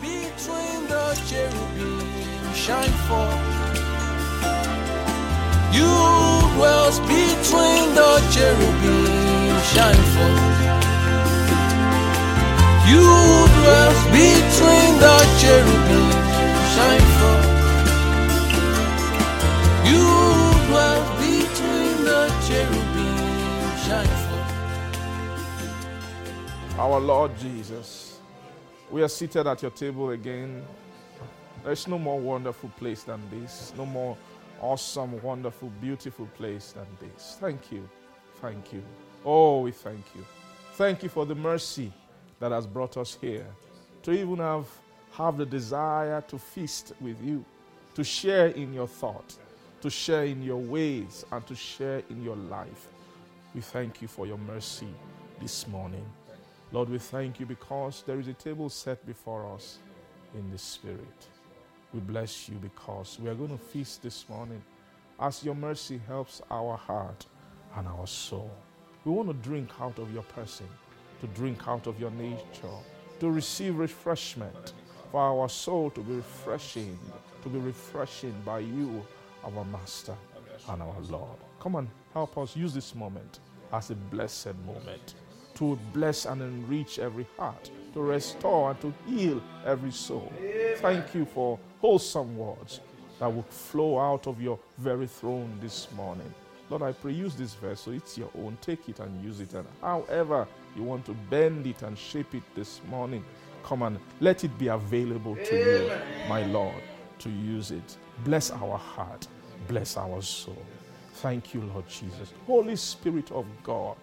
between the cherubim shine forth. You dwells between the cherubim shine forth. You dwells between the cherubim shine forth. You dwells between the cherubim shine forth. Our Lord Jesus, we are seated at your table again. There's no more wonderful place than this, no more awesome, wonderful, beautiful place than this. Thank you. Thank you. Oh, we thank you. Thank you for the mercy that has brought us here to even have, have the desire to feast with you, to share in your thought, to share in your ways, and to share in your life. We thank you for your mercy this morning. Lord, we thank you because there is a table set before us in the Spirit. We bless you because we are going to feast this morning as your mercy helps our heart and our soul. We want to drink out of your person, to drink out of your nature, to receive refreshment, for our soul to be refreshing, to be refreshing by you, our Master and our Lord. Come on, help us use this moment as a blessed moment to bless and enrich every heart, to restore and to heal every soul. Thank you for wholesome words that will flow out of your very throne this morning. Lord, I pray, use this verse so it's your own. Take it and use it. And however you want to bend it and shape it this morning, come and let it be available to you, my Lord, to use it. Bless our heart, bless our soul. Thank you, Lord Jesus. Holy Spirit of God,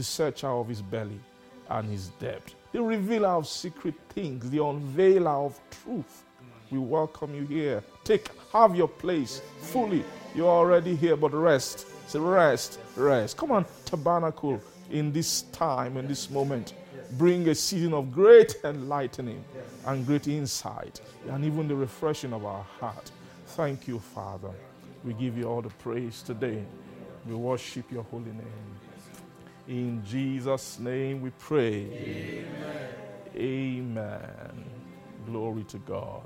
the searcher of his belly and his depth, the revealer of secret things, the unveiler of truth. We welcome you here. Take, have your place fully. You're already here, but rest. Say, rest, rest. Come on, tabernacle in this time, in this moment. Bring a season of great enlightening and great insight, and even the refreshing of our heart. Thank you, Father. We give you all the praise today. We worship your holy name. In Jesus' name we pray. Amen. Amen. Glory to God.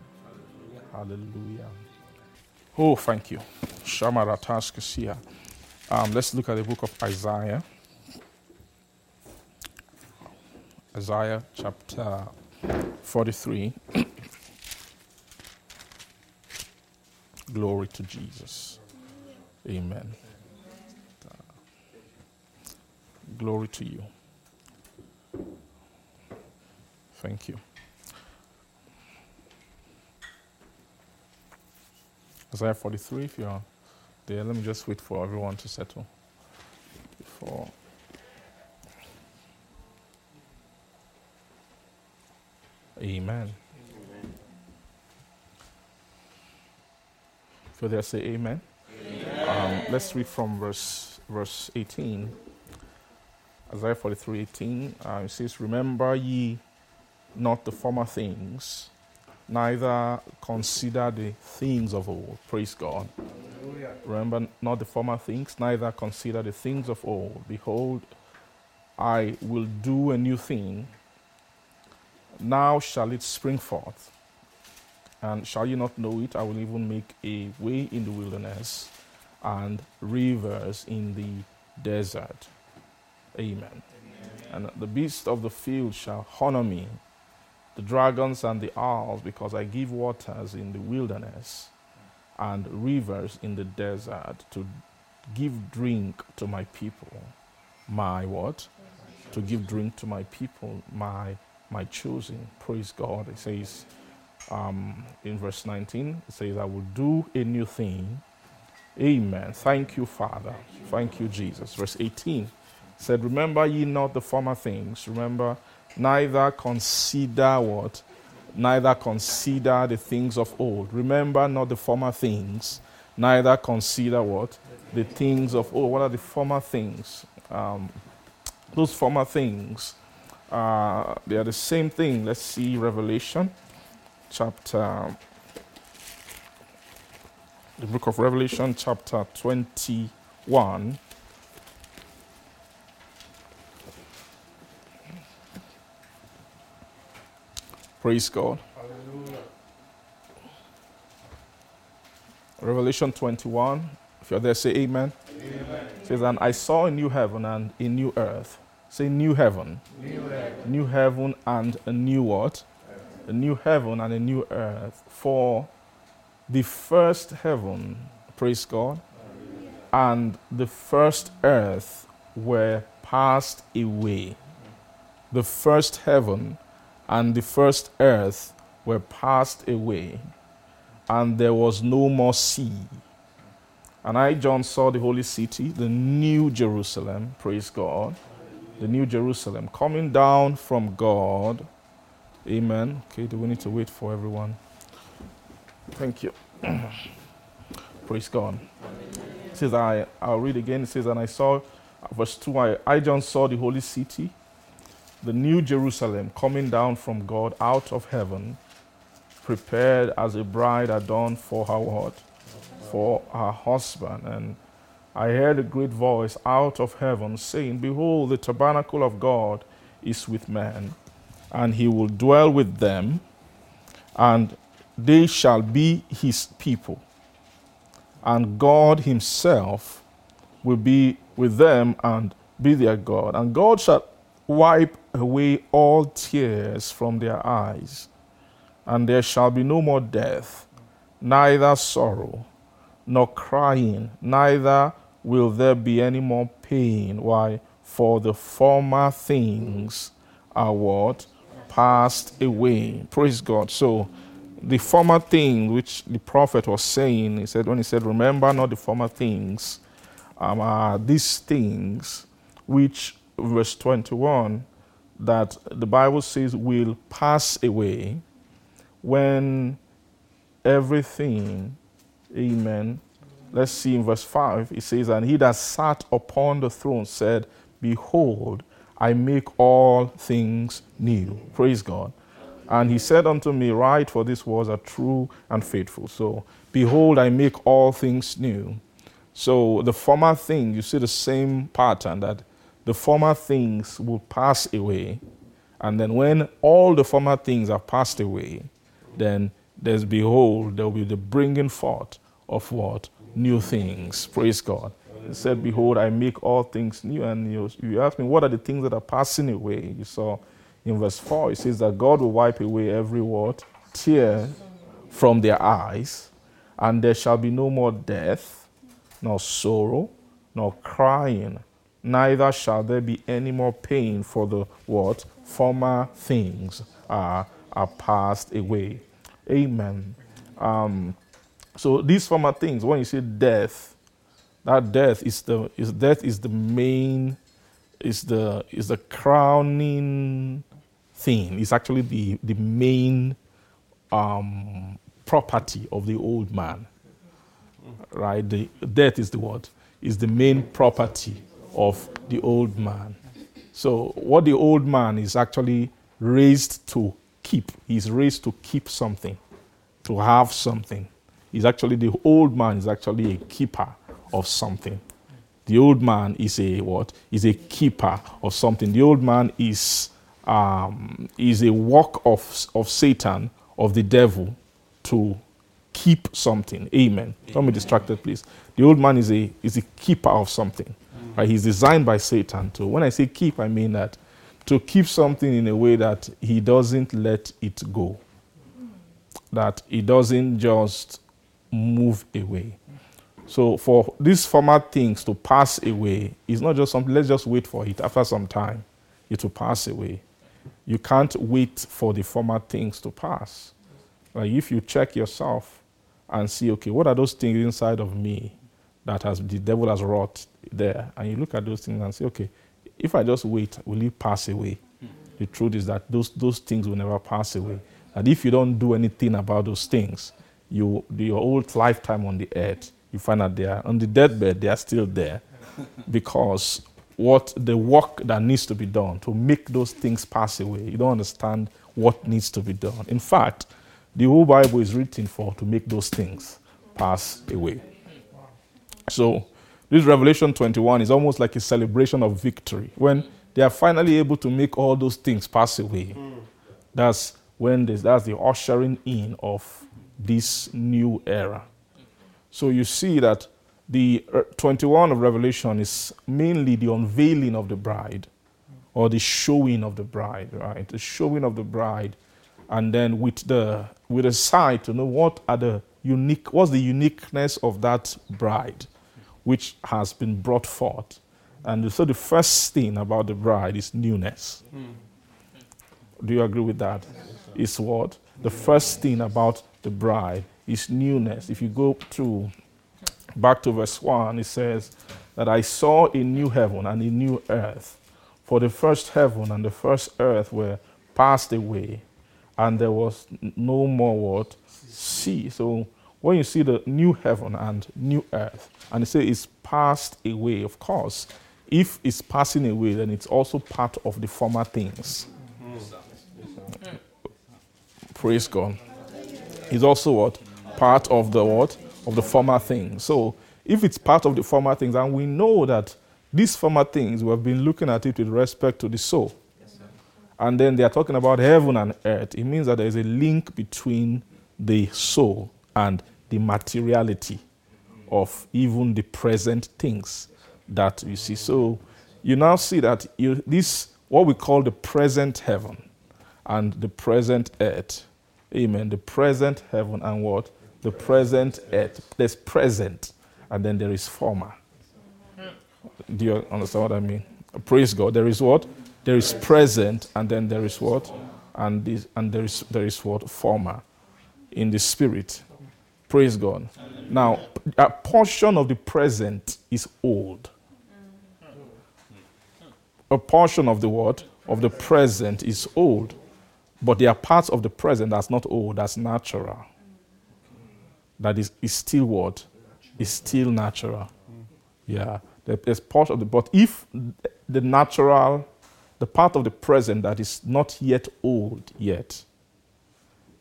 Hallelujah. Oh, thank you. Shamarataskasiya. Um, let's look at the book of Isaiah. Isaiah chapter 43. Glory to Jesus. Amen. Glory to you. Thank you. Isaiah 43, if you're there, let me just wait for everyone to settle before. Amen. If you're there, say amen. Um, let's read from verse verse 18. Isaiah 43 18. Uh, it says, Remember ye not the former things, neither consider the things of old. Praise God. Remember not the former things, neither consider the things of old. Behold, I will do a new thing. Now shall it spring forth. And shall you not know it? I will even make a way in the wilderness and rivers in the desert. Amen. And the beasts of the field shall honor me, the dragons and the owls, because I give waters in the wilderness and rivers in the desert to give drink to my people. My what? To give drink to my people, my my choosing. Praise God. It says um, in verse 19, it says, I will do a new thing. Amen. Thank you, Father. Thank you, Jesus. Verse 18 said, Remember ye not the former things. Remember, neither consider what? Neither consider the things of old. Remember not the former things. Neither consider what? The things of old. What are the former things? Um, those former things, uh, they are the same thing. Let's see Revelation chapter, the book of Revelation, chapter 21. Praise God. Hallelujah. Revelation 21. If you're there, say amen. amen. It says, And I saw a new heaven and a new earth. Say new heaven. New heaven, new heaven and a new what? Heaven. A new heaven and a new earth. For the first heaven, praise God, Hallelujah. and the first earth were passed away. The first heaven and the first earth were passed away, and there was no more sea. And I, John, saw the holy city, the new Jerusalem, praise God, the new Jerusalem, coming down from God. Amen. Okay, do we need to wait for everyone? Thank you. praise God. It says, I, I'll read again. It says, And I saw, verse 2, I, I, John, saw the holy city, the new Jerusalem, coming down from God out of heaven, prepared as a bride adorned for her what? For her husband. And I heard a great voice out of heaven saying, Behold, the tabernacle of God is with men, and he will dwell with them, and they shall be his people. And God himself will be with them and be their God. And God shall wipe away all tears from their eyes, and there shall be no more death, neither sorrow, nor crying, neither will there be any more pain. Why? For the former things are what? Passed away. Praise God. So, the former thing which the prophet was saying, he said, when he said, Remember not the former things, um, these things which, verse 21, that the Bible says will pass away when everything, amen. Let's see in verse 5, it says, And he that sat upon the throne said, Behold, I make all things new. Praise God. And he said unto me, Write, for these words are true and faithful. So, behold, I make all things new. So, the former thing, you see the same pattern that the former things will pass away. And then, when all the former things are passed away, then there's, behold, there will be the bringing forth of what? New things. Praise God. He said, Behold, I make all things new. And you, you ask me, what are the things that are passing away? You saw in verse 4, it says that God will wipe away every word, tear from their eyes, and there shall be no more death, nor sorrow, nor crying, neither shall there be any more pain for the what? Former things are, are passed away. Amen. Um, so these former things, when you say death, that death is the is death is the main is the is the crowning thing. It's actually the the main um, property of the old man. Right? The death is the what? Is the main property of the old man. So what the old man is actually raised to keep. He's raised to keep something, to have something. He's actually the old man is actually a keeper of something. The old man is a what? Is a keeper of something. The old man is um, is a work of of Satan of the devil to keep something. Amen. Amen. Don't be distracted, please. The old man is a is a keeper of something. Right? He's designed by Satan to. When I say keep, I mean that to keep something in a way that he doesn't let it go. That he doesn't just move away. So for these former things to pass away, it's not just something, let's just wait for it. After some time, it will pass away. You can't wait for the former things to pass. Like if you check yourself and see, okay, what are those things inside of me that has the devil has wrought there? And you look at those things and say, okay, if I just wait, will it pass away? Hmm. The truth is that those, those things will never pass away. And if you don't do anything about those things, you, your whole lifetime on the earth, you find that they are on the deathbed, they are still there because what the work that needs to be done to make those things pass away, you don't understand what needs to be done. In fact, the whole Bible is written for to make those things pass away. So, this Revelation 21 is almost like a celebration of victory. When they are finally able to make all those things pass away, that's when this, that's the ushering in of this new era. So you see that the uh, 21 of Revelation is mainly the unveiling of the bride or the showing of the bride, right? The showing of the bride. And then with the with a sight to know what are the unique what's the uniqueness of that bride which has been brought forth. And so the first thing about the bride is newness. Hmm. Do you agree with that? Is what? The first thing about the bride is newness. If you go to back to verse 1, it says that I saw a new heaven and a new earth. For the first heaven and the first earth were passed away, and there was no more what? Sea. So when you see the new heaven and new earth, and it says it's passed away, of course, if it's passing away, then it's also part of the former things. Praise God. It's also what? Part of the what? Of the former things. So if it's part of the former things, and we know that these former things, we have been looking at it with respect to the soul. and then they are talking about heaven and earth. It means that there is a link between the soul and the materiality of even the present things that you see. So you now see that you, this, what we call the present heaven and the present earth. Amen. The present heaven and what? The present earth. There's present and then there is former. Do you understand what I mean? Praise God. There is what? There is present and then there is what? And, this, and there, is, there is what? Former in the spirit. Praise God. Now, a portion of the present is old. A portion of the what? Of the present is old. But there are parts of the present that's not old, that's natural. That is, is still what? Is still natural. Yeah. There's part of the, but if the natural, the part of the present that is not yet old yet,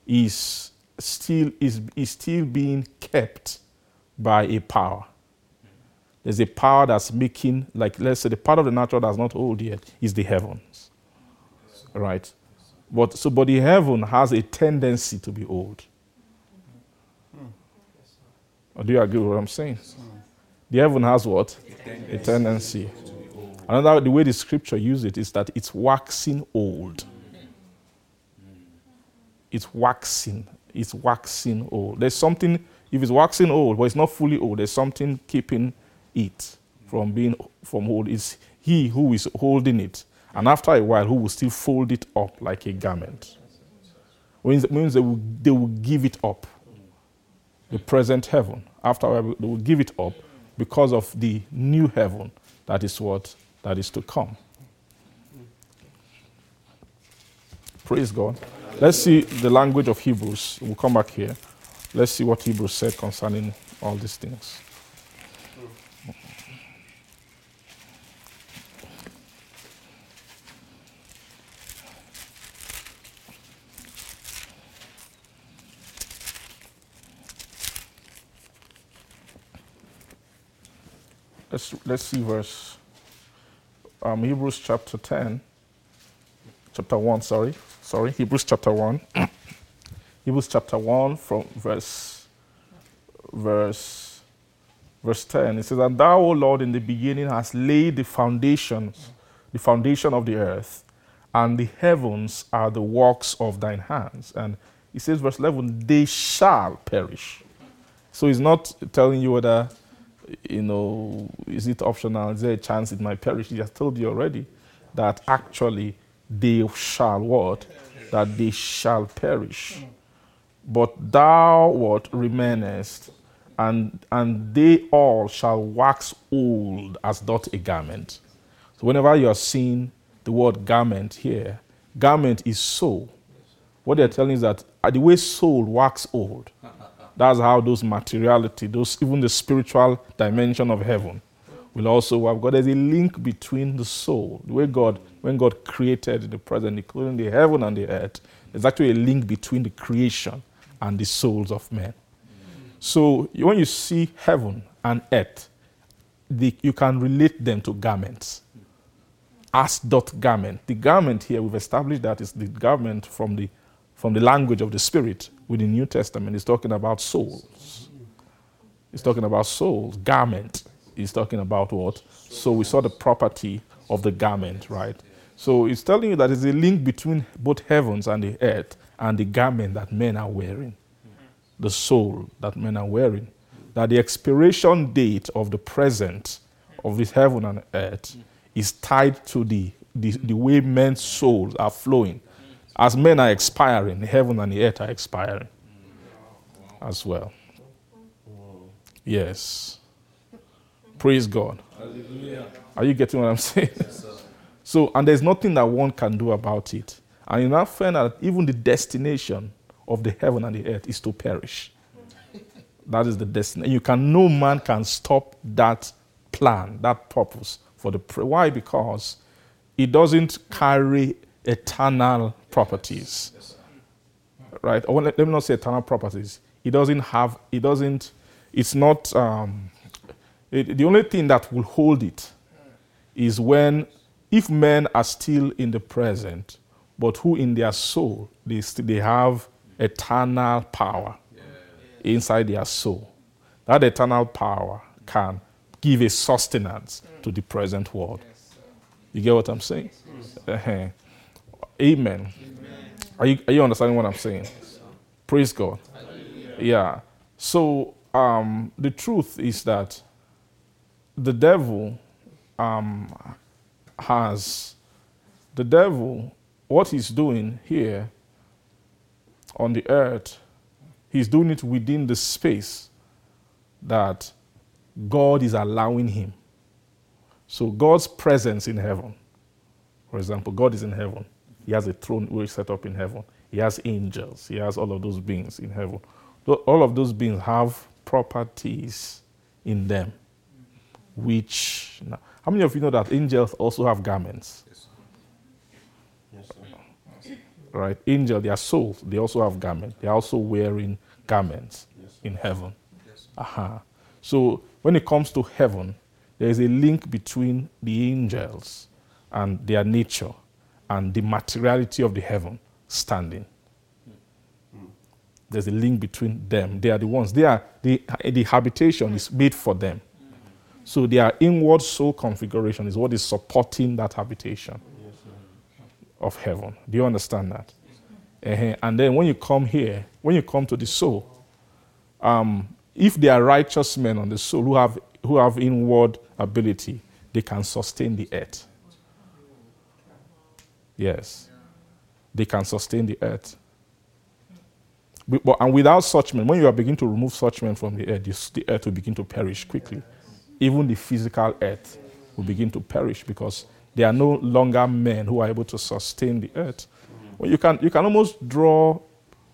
is still is, is still being kept by a power. There's a power that's making, like let's say the part of the natural that's not old yet is the heavens. Right? But so but the heaven has a tendency to be old. Or do you agree with what I'm saying? The heaven has what? A tendency. Another the way the scripture uses it is that it's waxing old. It's waxing. It's waxing old. There's something, if it's waxing old, but it's not fully old, there's something keeping it from being from old. It's he who is holding it. And after a while, who will still fold it up like a garment. It means they will, they will give it up. The present heaven. After a while, they will give it up because of the new heaven that is what that is to come. Praise God. Let's see the language of Hebrews. We'll come back here. Let's see what Hebrews said concerning all these things. Let's, let's see verse um, Hebrews chapter 10, chapter 1, sorry. Sorry, Hebrews chapter 1. Hebrews chapter 1 from verse, verse, verse 10. It says, And thou, O Lord, in the beginning hast laid the foundations, the foundation of the earth, and the heavens are the works of thine hands. And he says, verse 11, they shall perish. So he's not telling you whether you know, is it optional? Is there a chance it might perish? He has told you already that actually they shall what? That they shall perish. But thou what remainest, and and they all shall wax old as doth a garment. So whenever you are seeing the word garment here, garment is soul. What they're telling is that uh, the way soul wax old, that's how those materiality, those even the spiritual dimension of heaven will also have God. There's a link between the soul, the way God, when God created the present, including the heaven and the earth, there's actually a link between the creation and the souls of men. So when you see heaven and earth, the, you can relate them to garments. As dot garment. The garment here, we've established that is the garment from the, from the language of the Spirit with the New Testament is talking about souls. He's talking about souls, garment. He's talking about what? So we saw the property of the garment, right? So he's telling you that there's a link between both heavens and the earth and the garment that men are wearing, the soul that men are wearing. That the expiration date of the present of this heaven and earth is tied to the, the, the way men's souls are flowing. As men are expiring, the heaven and the earth are expiring as well. Yes. Praise God. Are you getting what I'm saying? so, and there's nothing that one can do about it. And you now find that even the destination of the heaven and the earth is to perish. That is the destiny. You can, no man can stop that plan, that purpose for the. Why? Because it doesn't carry eternal properties. Right? Or let, let me not say eternal properties. It doesn't have, it doesn't, it's not, um, it, the only thing that will hold it is when, if men are still in the present, but who in their soul, they, st- they have eternal power inside their soul. That eternal power can give a sustenance to the present world. You get what I'm saying? Uh-huh. Amen. Are you, are you understanding what I'm saying? Praise God. Yeah. So um, the truth is that the devil um, has, the devil, what he's doing here on the earth, he's doing it within the space that God is allowing him. So God's presence in heaven, for example, God is in heaven. He has a throne which set up in heaven. He has angels. He has all of those beings in heaven. All of those beings have properties in them, which. How many of you know that angels also have garments? Yes, sir. Right? Angel, their souls, they also have garments. They're also wearing garments in heaven. Aha. So when it comes to heaven, there is a link between the angels and their nature and the materiality of the heaven standing. There's a link between them. They are the ones. They are the, the habitation is made for them. So their inward soul configuration is what is supporting that habitation of heaven. Do you understand that? Uh-huh. And then when you come here, when you come to the soul, um, if they are righteous men on the soul who have, who have inward ability, they can sustain the earth. Yes. They can sustain the earth. But, and without such men, when you are beginning to remove such men from the earth, the earth will begin to perish quickly. Even the physical earth will begin to perish because there are no longer men who are able to sustain the earth. Well, you, can, you can almost draw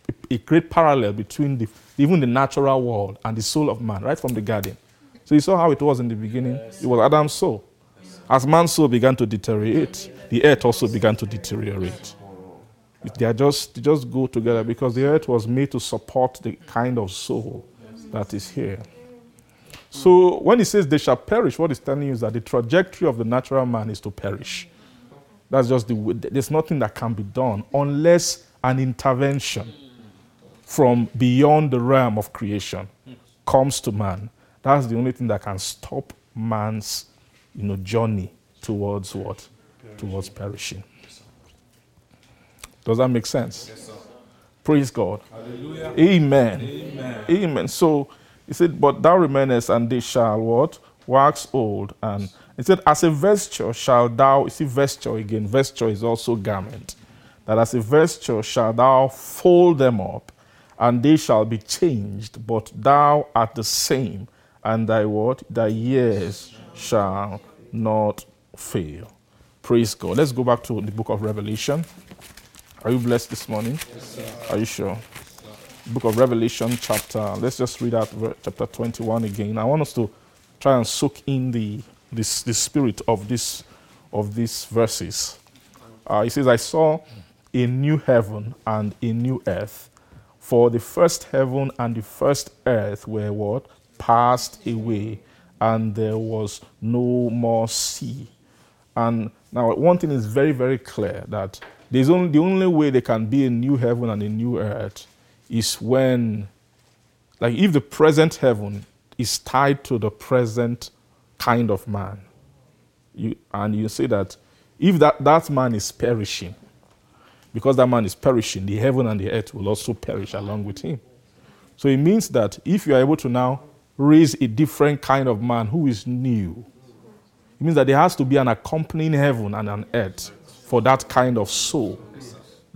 a, a great parallel between the, even the natural world and the soul of man, right from the garden. So you saw how it was in the beginning. It was Adam's soul. As man's soul began to deteriorate, the earth also began to deteriorate. They are just they just go together because the earth was made to support the kind of soul that is here. So when he says they shall perish, what he's telling you is that the trajectory of the natural man is to perish. That's just the way- there's nothing that can be done unless an intervention from beyond the realm of creation comes to man. That's the only thing that can stop man's you know journey towards what? Towards perishing. Does that make sense? Praise God. Amen. Amen. Amen. So he said, But thou remainest, and they shall what? Wax old. And he said, As a vesture shall thou, you see, vesture again, vesture is also garment. That as a vesture shall thou fold them up, and they shall be changed, but thou art the same, and thy what? Thy years shall not fail. Praise God. Let's go back to the book of Revelation. Are you blessed this morning? Are you sure? Book of Revelation, chapter. Let's just read out chapter 21 again. I want us to try and soak in the this the spirit of this of these verses. Uh, he says, "I saw a new heaven and a new earth, for the first heaven and the first earth were what passed away, and there was no more sea." And now, one thing is very, very clear that there's only, the only way there can be a new heaven and a new earth is when, like, if the present heaven is tied to the present kind of man. You, and you say that if that, that man is perishing, because that man is perishing, the heaven and the earth will also perish along with him. So it means that if you are able to now raise a different kind of man who is new, it means that there has to be an accompanying heaven and an earth for that kind of soul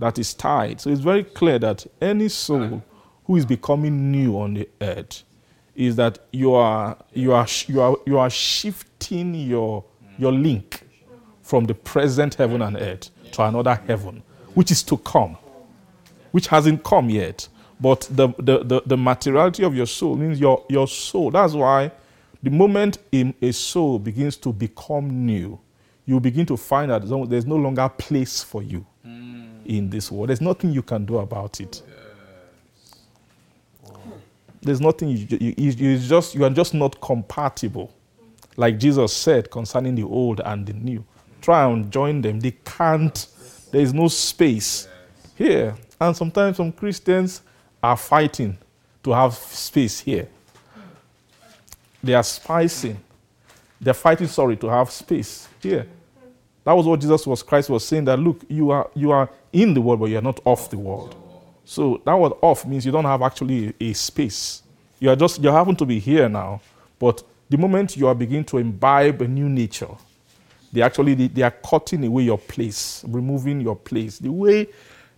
that is tied. So it's very clear that any soul who is becoming new on the earth is that you are, you are, you are, you are shifting your, your link from the present heaven and earth to another heaven, which is to come, which hasn't come yet. But the, the, the, the materiality of your soul means your, your soul. That's why the moment a soul begins to become new, you begin to find that there's no longer place for you in this world. There's nothing you can do about it. There's nothing you, you, you, just you are just not compatible, like Jesus said concerning the old and the new. Try and join them. They can't. There is no space here. And sometimes some Christians are fighting to have space here. They are spicing. They're fighting, sorry, to have space here. That was what Jesus was Christ was saying that look, you are you are in the world, but you are not off the world. So that word off means you don't have actually a, a space. You are just you happen to be here now, but the moment you are beginning to imbibe a new nature, they actually they, they are cutting away your place, removing your place. The way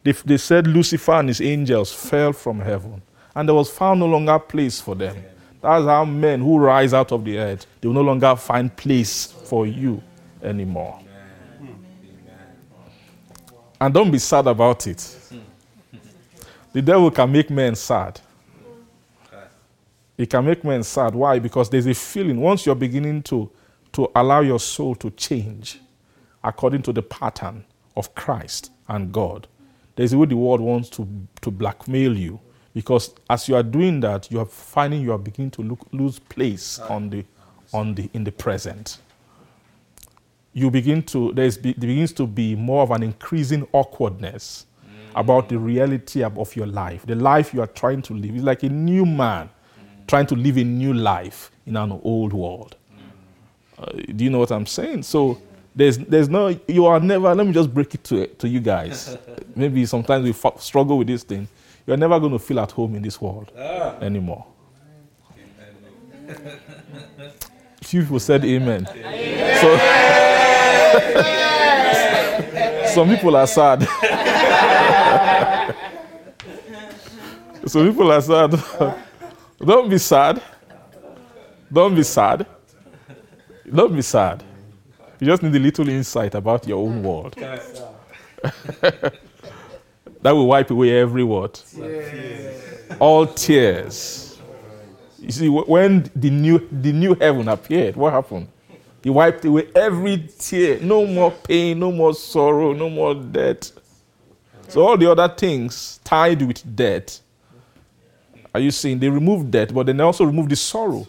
they, they said Lucifer and his angels fell from heaven, and there was found no longer place for them. That's how men who rise out of the earth, they will no longer find place for you anymore. And don't be sad about it. The devil can make men sad. It can make men sad. Why? Because there's a feeling, once you're beginning to, to allow your soul to change according to the pattern of Christ and God, there's a way the world wants to, to blackmail you. Because as you are doing that, you are finding you are beginning to look, lose place on the, on the, in the present you begin to, there, is, there begins to be more of an increasing awkwardness mm. about the reality of, of, your life, the life you are trying to live. It's like a new man mm. trying to live a new life in an old world. Uh, do you know what I'm saying? So there's, there's no, you are never, let me just break it to, to you guys. Maybe sometimes we f- struggle with this thing. You're never going to feel at home in this world ah. anymore. Few people said amen. amen. So, Some people are sad. Some people are sad. Don't be sad. Don't be sad. Don't be sad. You just need a little insight about your own world. that will wipe away every word. All tears. You see, when the new, the new heaven appeared, what happened? He wiped away every tear. No more pain, no more sorrow, no more debt. So all the other things tied with debt. Are you seeing? They removed debt, but then they also removed the sorrow,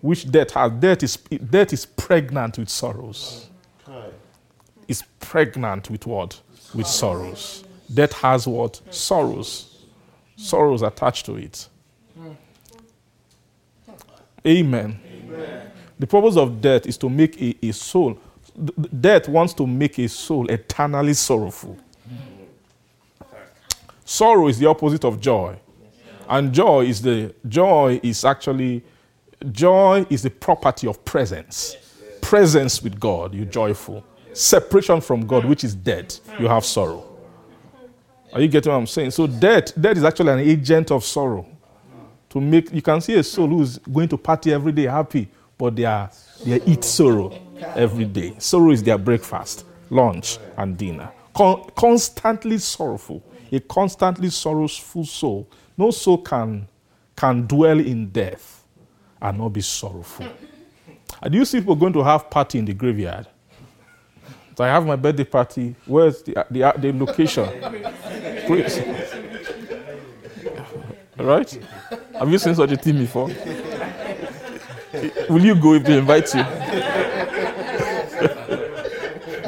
which debt has. Debt is, debt is pregnant with sorrows. It's pregnant with what? With sorrows. Debt has what? Sorrows. Sorrows attached to it. Amen. Amen. The purpose of death is to make a, a soul. Death wants to make a soul eternally sorrowful. Sorrow is the opposite of joy. And joy is the joy is actually joy is the property of presence. Presence with God, you're joyful. Separation from God, which is dead, you have sorrow. Are you getting what I'm saying? So death, death is actually an agent of sorrow. To make you can see a soul who's going to party every day happy but they, are, they eat sorrow every day. Sorrow is their breakfast, lunch, and dinner. Con- constantly sorrowful, a constantly sorrowful soul. No soul can, can dwell in death and not be sorrowful. And do you see people going to have party in the graveyard? So I have my birthday party. Where's the, the, the location? right? Have you seen such a thing before? Will you go if they invite you?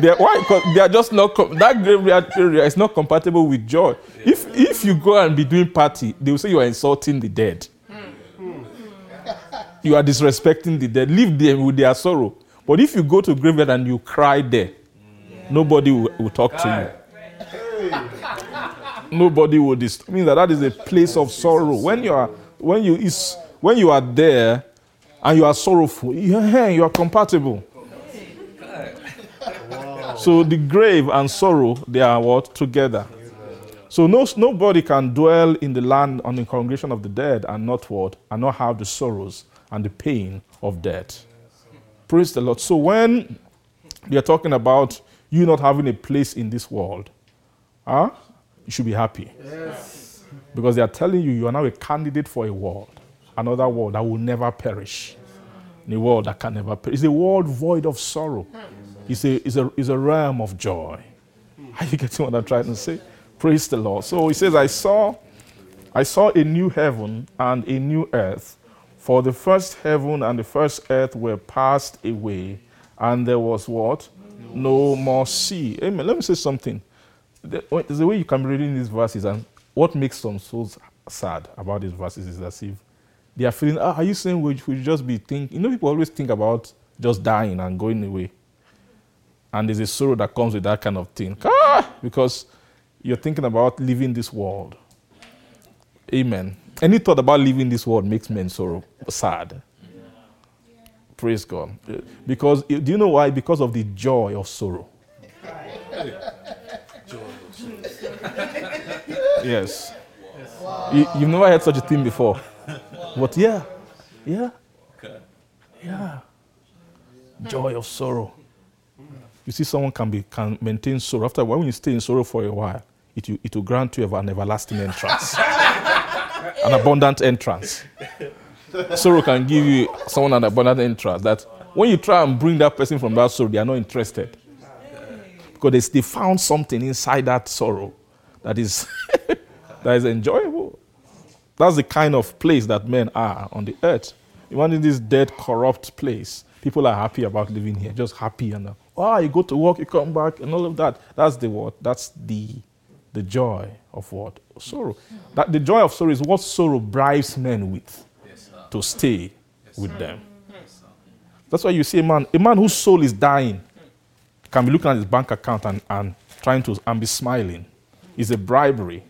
they are, why? Because they are just not com- that graveyard area is not compatible with joy. If if you go and be doing party, they will say you are insulting the dead. you are disrespecting the dead. Leave them with their sorrow. But if you go to graveyard and you cry there, nobody will, will talk to you. Nobody will disturb. Means that that is a place of sorrow. When you are when you is when you are there and you are sorrowful, you, you are compatible. So the grave and sorrow, they are what? Together. So no, nobody can dwell in the land on the congregation of the dead and not what? And not have the sorrows and the pain of death. Praise the Lord. So when they are talking about you not having a place in this world, huh? you should be happy. Yes. Because they are telling you you are now a candidate for a world, another world that will never perish. A world that can never perish. It's a world void of sorrow. It's a, it's a, it's a realm of joy. Are you getting what I'm trying to say? Praise the Lord. So he says, I saw, I saw a new heaven and a new earth. For the first heaven and the first earth were passed away, and there was what? No more sea. Amen. Let me say something. There's a way you can be reading these verses, and what makes some souls sad about these verses is as if they are feeling, ah, are you saying we should just be thinking? You know, people always think about just dying and going away. And there's a sorrow that comes with that kind of thing. Ah, because you're thinking about leaving this world. Amen. Any thought about leaving this world makes men sorrow, sad. Praise God. Because, do you know why? Because of the joy of sorrow. yes. You, have never heard such a thing before. But yeah, yeah, yeah. Joy of sorrow. You see, someone can be can maintain sorrow. After when you stay in sorrow for a while, it will, it will grant you an everlasting entrance, an abundant entrance. Sorrow can give you someone an abundant entrance. That when you try and bring that person from that sorrow, they are not interested because they, they found something inside that sorrow that is that is enjoyable. That's the kind of place that men are on the earth. Imagine this dead, corrupt place. People are happy about living here, just happy and oh, you go to work, you come back, and all of that. That's the what? That's the the joy of what? Sorrow. That the joy of sorrow is what sorrow bribes men with yes, to stay yes, with them. Yes, That's why you see a man, a man whose soul is dying can be looking at his bank account and, and trying to and be smiling. Is a bribery.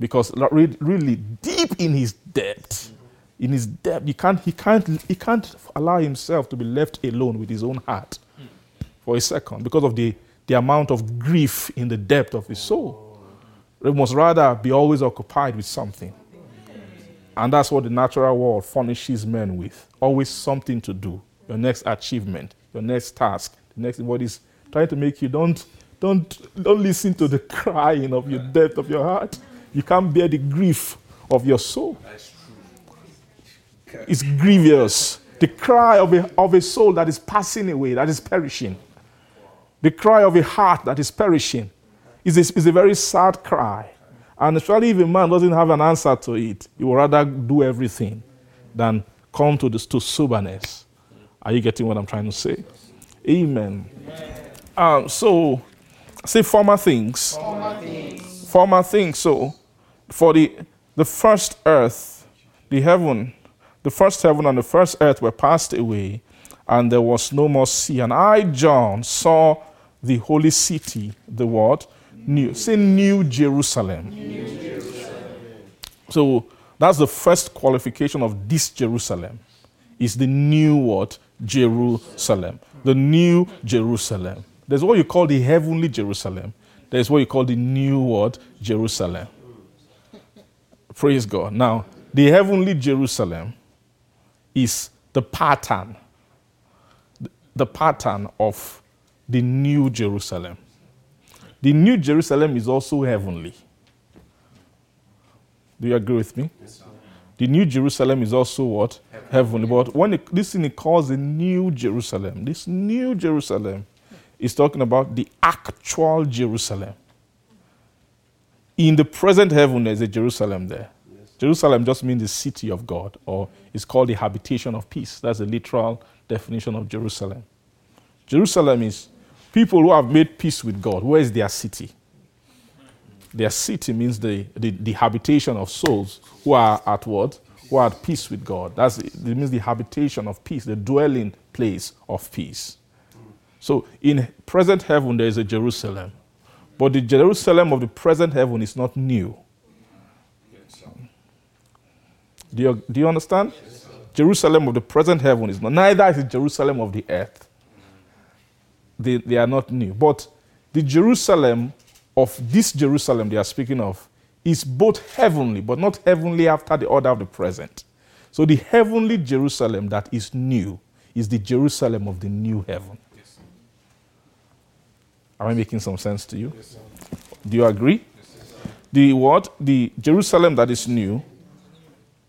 Because really deep in his depth, in his depth, he can't, he, can't, he can't allow himself to be left alone with his own heart for a second because of the, the amount of grief in the depth of his soul. He must rather be always occupied with something. And that's what the natural world furnishes men with. Always something to do. Your next achievement, your next task, the next what is trying to make you don't don't don't listen to the crying of your depth of your heart. You can't bear the grief of your soul. It's grievous. The cry of a, of a soul that is passing away, that is perishing. The cry of a heart that is perishing is a, is a very sad cry. And especially if a man doesn't have an answer to it, he will rather do everything than come to, this, to soberness. Are you getting what I'm trying to say? Amen. Um, so, say former things. Former things. Former things. So, for the, the first earth, the heaven, the first heaven and the first earth were passed away, and there was no more sea. And I, John, saw the holy city, the what? New. Say New Jerusalem. New Jerusalem. So that's the first qualification of this Jerusalem. Is the new what? Jerusalem. The new Jerusalem. There's what you call the heavenly Jerusalem. There's what you call the new what? Jerusalem. Praise God. Now, the heavenly Jerusalem is the pattern, the pattern of the New Jerusalem. The New Jerusalem is also heavenly. Do you agree with me? Yes, the New Jerusalem is also what? Heavenly. But when it, this thing it calls the New Jerusalem, this New Jerusalem is talking about the actual Jerusalem. In the present heaven, there's a Jerusalem there. Yes. Jerusalem just means the city of God, or it's called the habitation of peace. That's the literal definition of Jerusalem. Jerusalem is People who have made peace with God, where is their city? Their city means the, the, the habitation of souls who are at what? who are at peace with God. That's it means the habitation of peace, the dwelling place of peace. So in present heaven there is a Jerusalem, but the Jerusalem of the present heaven is not new. Do you, do you understand? Jerusalem of the present heaven is not. Neither is the Jerusalem of the earth. They, they are not new. But the Jerusalem of this Jerusalem they are speaking of is both heavenly, but not heavenly after the order of the present. So the heavenly Jerusalem that is new is the Jerusalem of the new heaven. Am I making some sense to you? Do you agree? the what? The Jerusalem that is new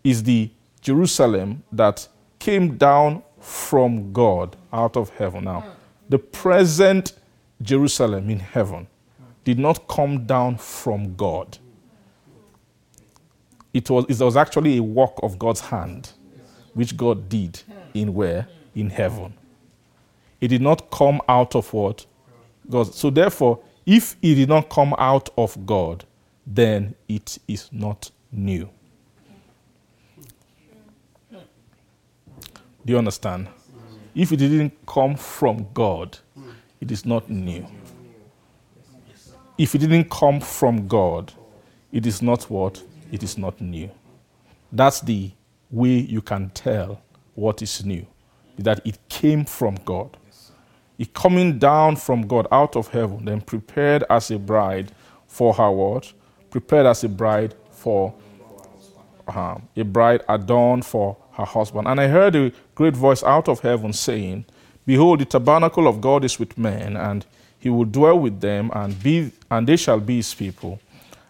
is the Jerusalem that came down from God out of heaven. Now, the present Jerusalem in heaven did not come down from God. It was, it was actually a work of God's hand, which God did in where? In heaven. It did not come out of what? God. So therefore, if it did not come out of God, then it is not new. Do you understand? If it didn't come from God, it is not new. If it didn't come from God, it is not what? It is not new. That's the way you can tell what is new. That it came from God. It coming down from God out of heaven, then prepared as a bride for her what? Prepared as a bride for uh, a bride adorned for her husband. And I heard a great voice out of heaven saying, Behold, the tabernacle of God is with men, and he will dwell with them, and be and they shall be his people.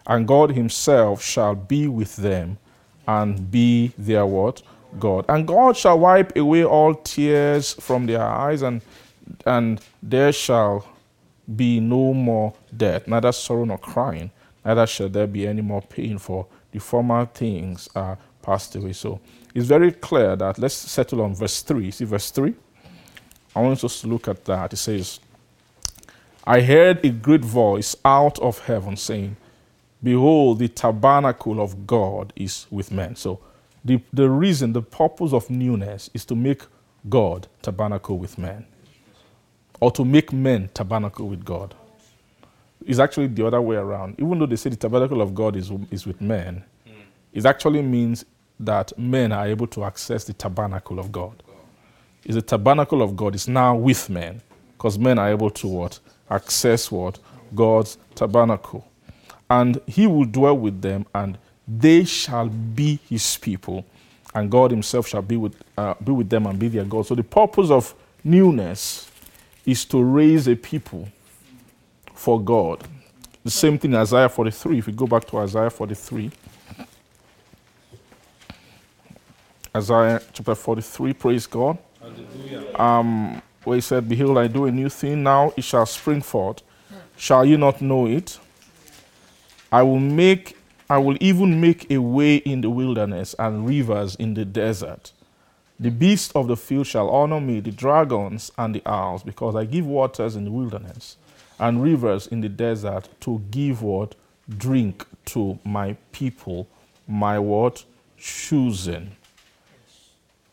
And God himself shall be with them, and be their what? God. And God shall wipe away all tears from their eyes, and and there shall be no more death, neither sorrow nor crying, neither shall there be any more pain, for the former things are passed away. So it's very clear that let's settle on verse 3. See verse 3? I want us to look at that. It says, I heard a great voice out of heaven saying, Behold, the tabernacle of God is with men. So the, the reason, the purpose of newness is to make God tabernacle with men, or to make men tabernacle with God. It's actually the other way around. Even though they say the tabernacle of God is, is with men, it actually means that men are able to access the tabernacle of God. Is the tabernacle of God is now with men because men are able to what access what God's tabernacle, and He will dwell with them, and they shall be His people, and God Himself shall be with uh, be with them and be their God. So the purpose of newness is to raise a people for God. The same thing Isaiah 43. If we go back to Isaiah 43. Isaiah chapter 43, praise God. Um, where he said, Behold, I do a new thing, now it shall spring forth. Shall you not know it? I will make I will even make a way in the wilderness and rivers in the desert. The beasts of the field shall honor me, the dragons and the owls, because I give waters in the wilderness and rivers in the desert to give what? Drink to my people, my what? Choosing.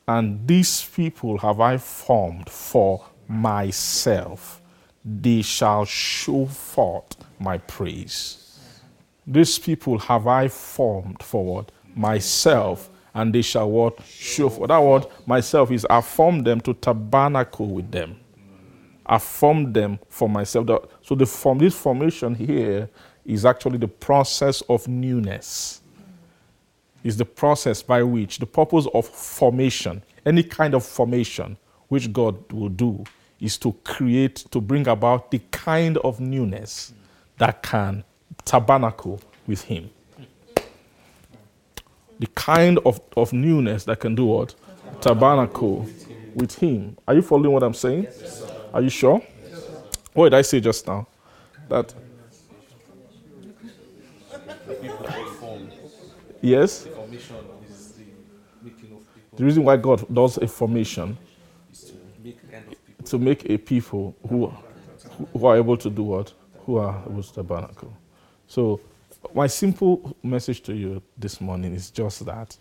And these people have I formed for myself. They shall show forth my praise. These people have I formed for what? Myself, and they shall what? Show forth. That word, myself, is I them to tabernacle with them. I them for myself. So the form, this formation here is actually the process of newness is the process by which the purpose of formation, any kind of formation which God will do, is to create, to bring about the kind of newness that can tabernacle with Him. The kind of, of newness that can do what? Tabernacle with Him. Are you following what I'm saying? Are you sure? What did I say just now? That. Yes? The reason why God does a formation is to make a people who, who are able to do what? Who are able to tabernacle. So, my simple message to you this morning is just that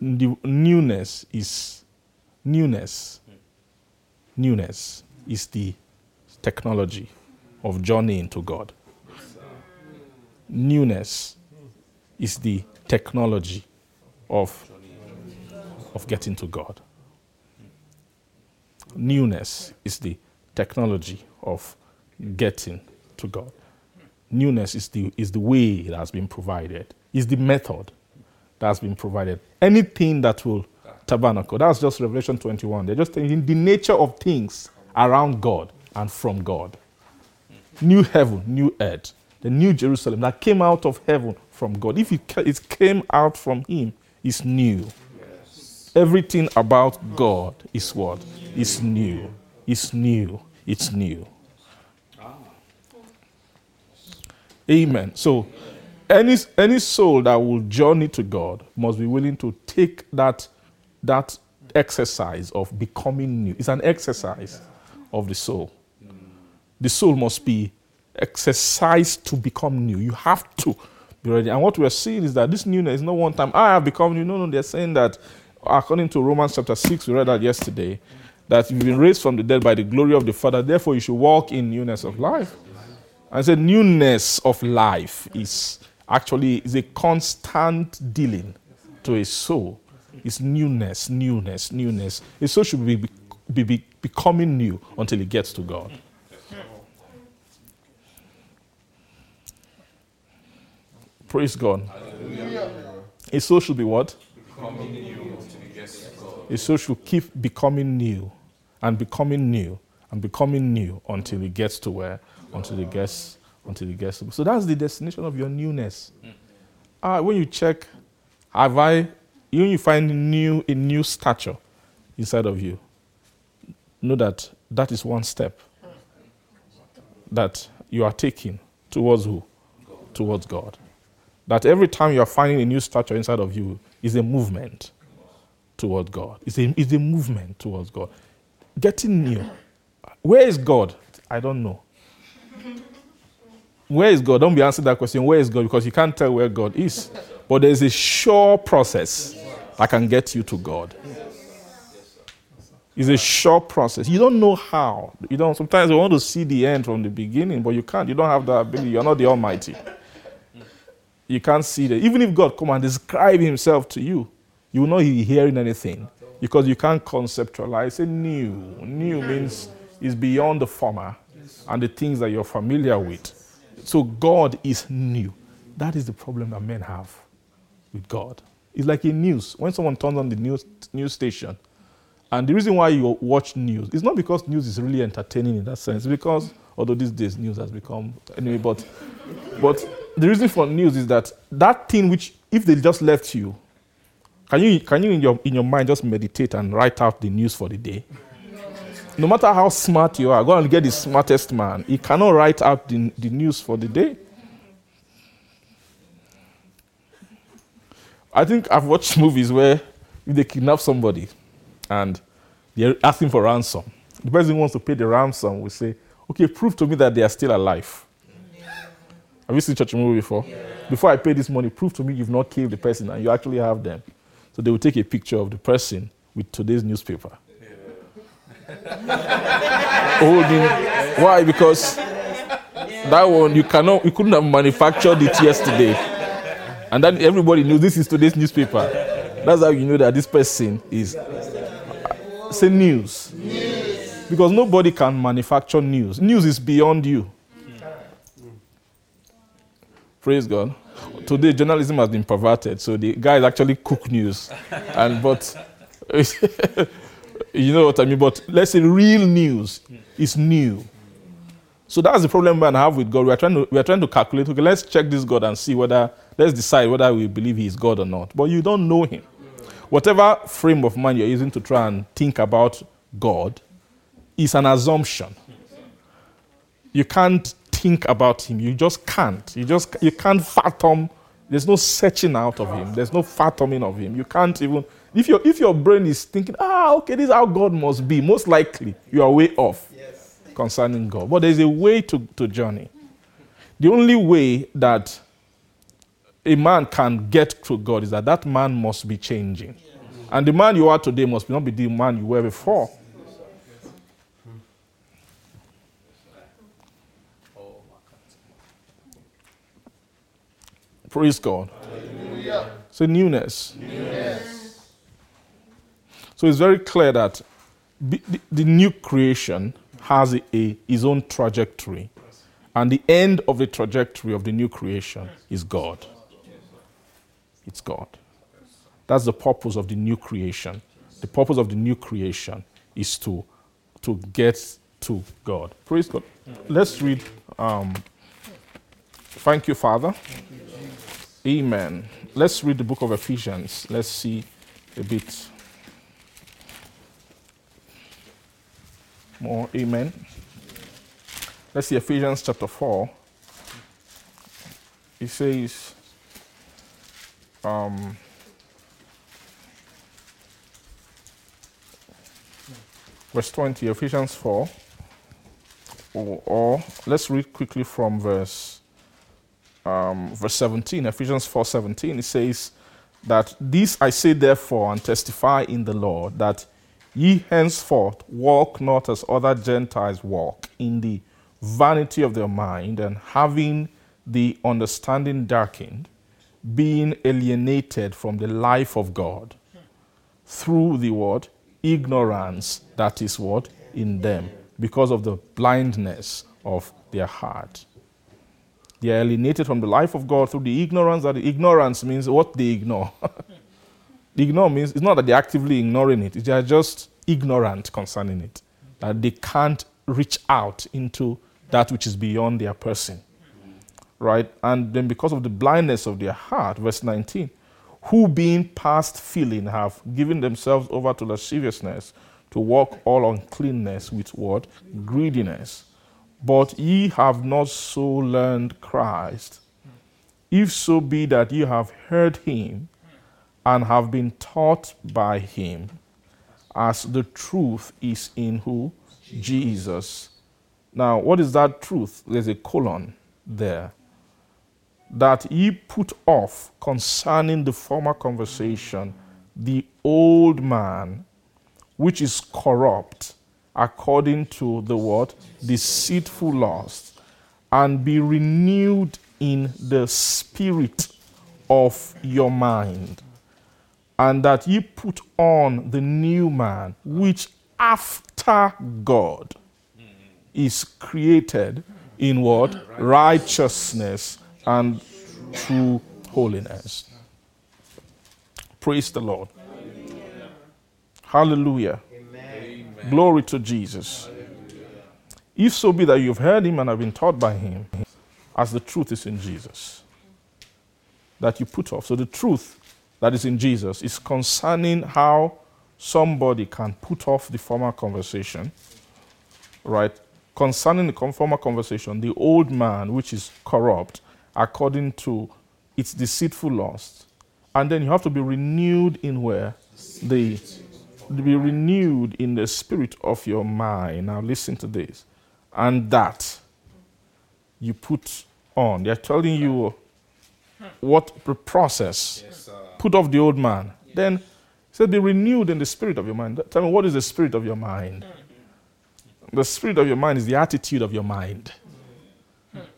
the newness is newness. Newness is the technology of journeying to God. Newness is the technology of, of getting to God. Newness is the technology of getting to God. Newness is the, is the way that has been provided, is the method that has been provided. Anything that will tabernacle, that's just Revelation 21. They're just in the nature of things around God and from God. New heaven, new earth, the new Jerusalem that came out of heaven from God. If it, it came out from Him, it's new. Everything about God is what? Is new. It's new. It's new. Amen. So, any, any soul that will journey to God must be willing to take that, that exercise of becoming new. It's an exercise of the soul. The soul must be exercised to become new. You have to be ready. And what we're seeing is that this newness is not one time, ah, I have become new. No, no, they're saying that according to Romans chapter 6, we read that yesterday, that you've been raised from the dead by the glory of the Father, therefore you should walk in newness of life. I said newness of life is actually is a constant dealing to a soul. It's newness, newness, newness. A soul should be, be, be becoming new until it gets to God. Praise God. A soul should be what? Becoming new until it gets to God. A soul should keep becoming new and becoming new and becoming new until it gets to where? Until the gets until it gets. So that's the destination of your newness. Ah, when you check, have I when you find new a new stature inside of you, know that that is one step that you are taking towards who? Towards God. That every time you are finding a new stature inside of you is a movement toward God. It's a, it's a movement towards God. Getting new. Where is God? I don't know. Where is God? Don't be answering that question. Where is God? Because you can't tell where God is. But there's a sure process that can get you to God. It's a sure process. You don't know how. You don't. Sometimes you want to see the end from the beginning, but you can't. You don't have that ability. You're not the Almighty. You can't see that. Even if God come and describe Himself to you, you will not be hearing anything because you can't conceptualize. A new, new means is beyond the former and the things that you're familiar with. So God is new. That is the problem that men have with God. It's like in news. When someone turns on the news news station, and the reason why you watch news is not because news is really entertaining in that sense, because although these days news has become anyway, but but the reason for news is that that thing which if they just left you, can you can you in your in your mind just meditate and write out the news for the day? No matter how smart you are, go and get the smartest man. He cannot write out the, the news for the day. I think I've watched movies where if they kidnap somebody and they're asking for ransom, the person who wants to pay the ransom will say, Okay, prove to me that they are still alive. Have you seen such a movie before? Before I pay this money, prove to me you've not killed the person and you actually have them. So they will take a picture of the person with today's newspaper. Holding. Why? Because that one you cannot, you couldn't have manufactured it yesterday. And then everybody knew this is today's newspaper. That's how you know that this person is. Uh, say news. news. Because nobody can manufacture news. News is beyond you. Praise God. Today, journalism has been perverted, so the guys actually cook news. And but you know what I mean? But let's say real news is new. So that's the problem we have with God. We are trying to we are trying to calculate. Okay, let's check this God and see whether let's decide whether we believe He is God or not. But you don't know Him. Whatever frame of mind you're using to try and think about God is an assumption. You can't think about Him. You just can't. You just you can't fathom. There's no searching out of Him. There's no fathoming of Him. You can't even if your if your brain is thinking, ah, okay, this is how God must be. Most likely you are way off concerning God. But there's a way to, to journey. The only way that a man can get to God is that that man must be changing. And the man you are today must not be the man you were before. Praise God. It's a newness. So it's very clear that the, new creation has a, a- his own trajectory. And the end of the trajectory of the new creation is God. It's God. That's the purpose of the new creation. The purpose of the new creation is to, to get to God. Praise God. Let's read. Um, thank you, Father. Amen. Let's read the book of Ephesians. Let's see a bit more. Amen. Let's see Ephesians chapter 4. It says, um, verse 20, Ephesians 4. Or, or let's read quickly from verse um, verse 17, Ephesians 4 17, it says that this I say therefore and testify in the Lord that ye henceforth walk not as other Gentiles walk in the vanity of their mind and having the understanding darkened, being alienated from the life of God through the word ignorance that is what in them because of the blindness of their heart. They are alienated from the life of God through the ignorance. That ignorance means what they ignore. ignore means it's not that they're actively ignoring it, they are just ignorant concerning it. That they can't reach out into that which is beyond their person. Right? And then because of the blindness of their heart, verse 19, who being past feeling have given themselves over to lasciviousness to walk all uncleanness with what? Greediness. But ye have not so learned Christ. If so be that ye have heard him and have been taught by him, as the truth is in who? Jesus. Now, what is that truth? There's a colon there. That ye put off concerning the former conversation the old man, which is corrupt according to the what? Deceitful lust, and be renewed in the spirit of your mind, and that ye put on the new man, which after God is created in what? Righteousness and true holiness. Praise the Lord. Hallelujah. Glory to Jesus. If so be that you've heard him and have been taught by him, as the truth is in Jesus, that you put off. So the truth that is in Jesus is concerning how somebody can put off the former conversation, right? Concerning the former conversation, the old man, which is corrupt, according to its deceitful lust. And then you have to be renewed in where? The be renewed in the spirit of your mind. Now, listen to this. And that you put on. They're telling you what the process. Put off the old man. Then, he said, be renewed in the spirit of your mind. Tell me, what is the spirit of your mind? The spirit of your mind is the attitude of your mind.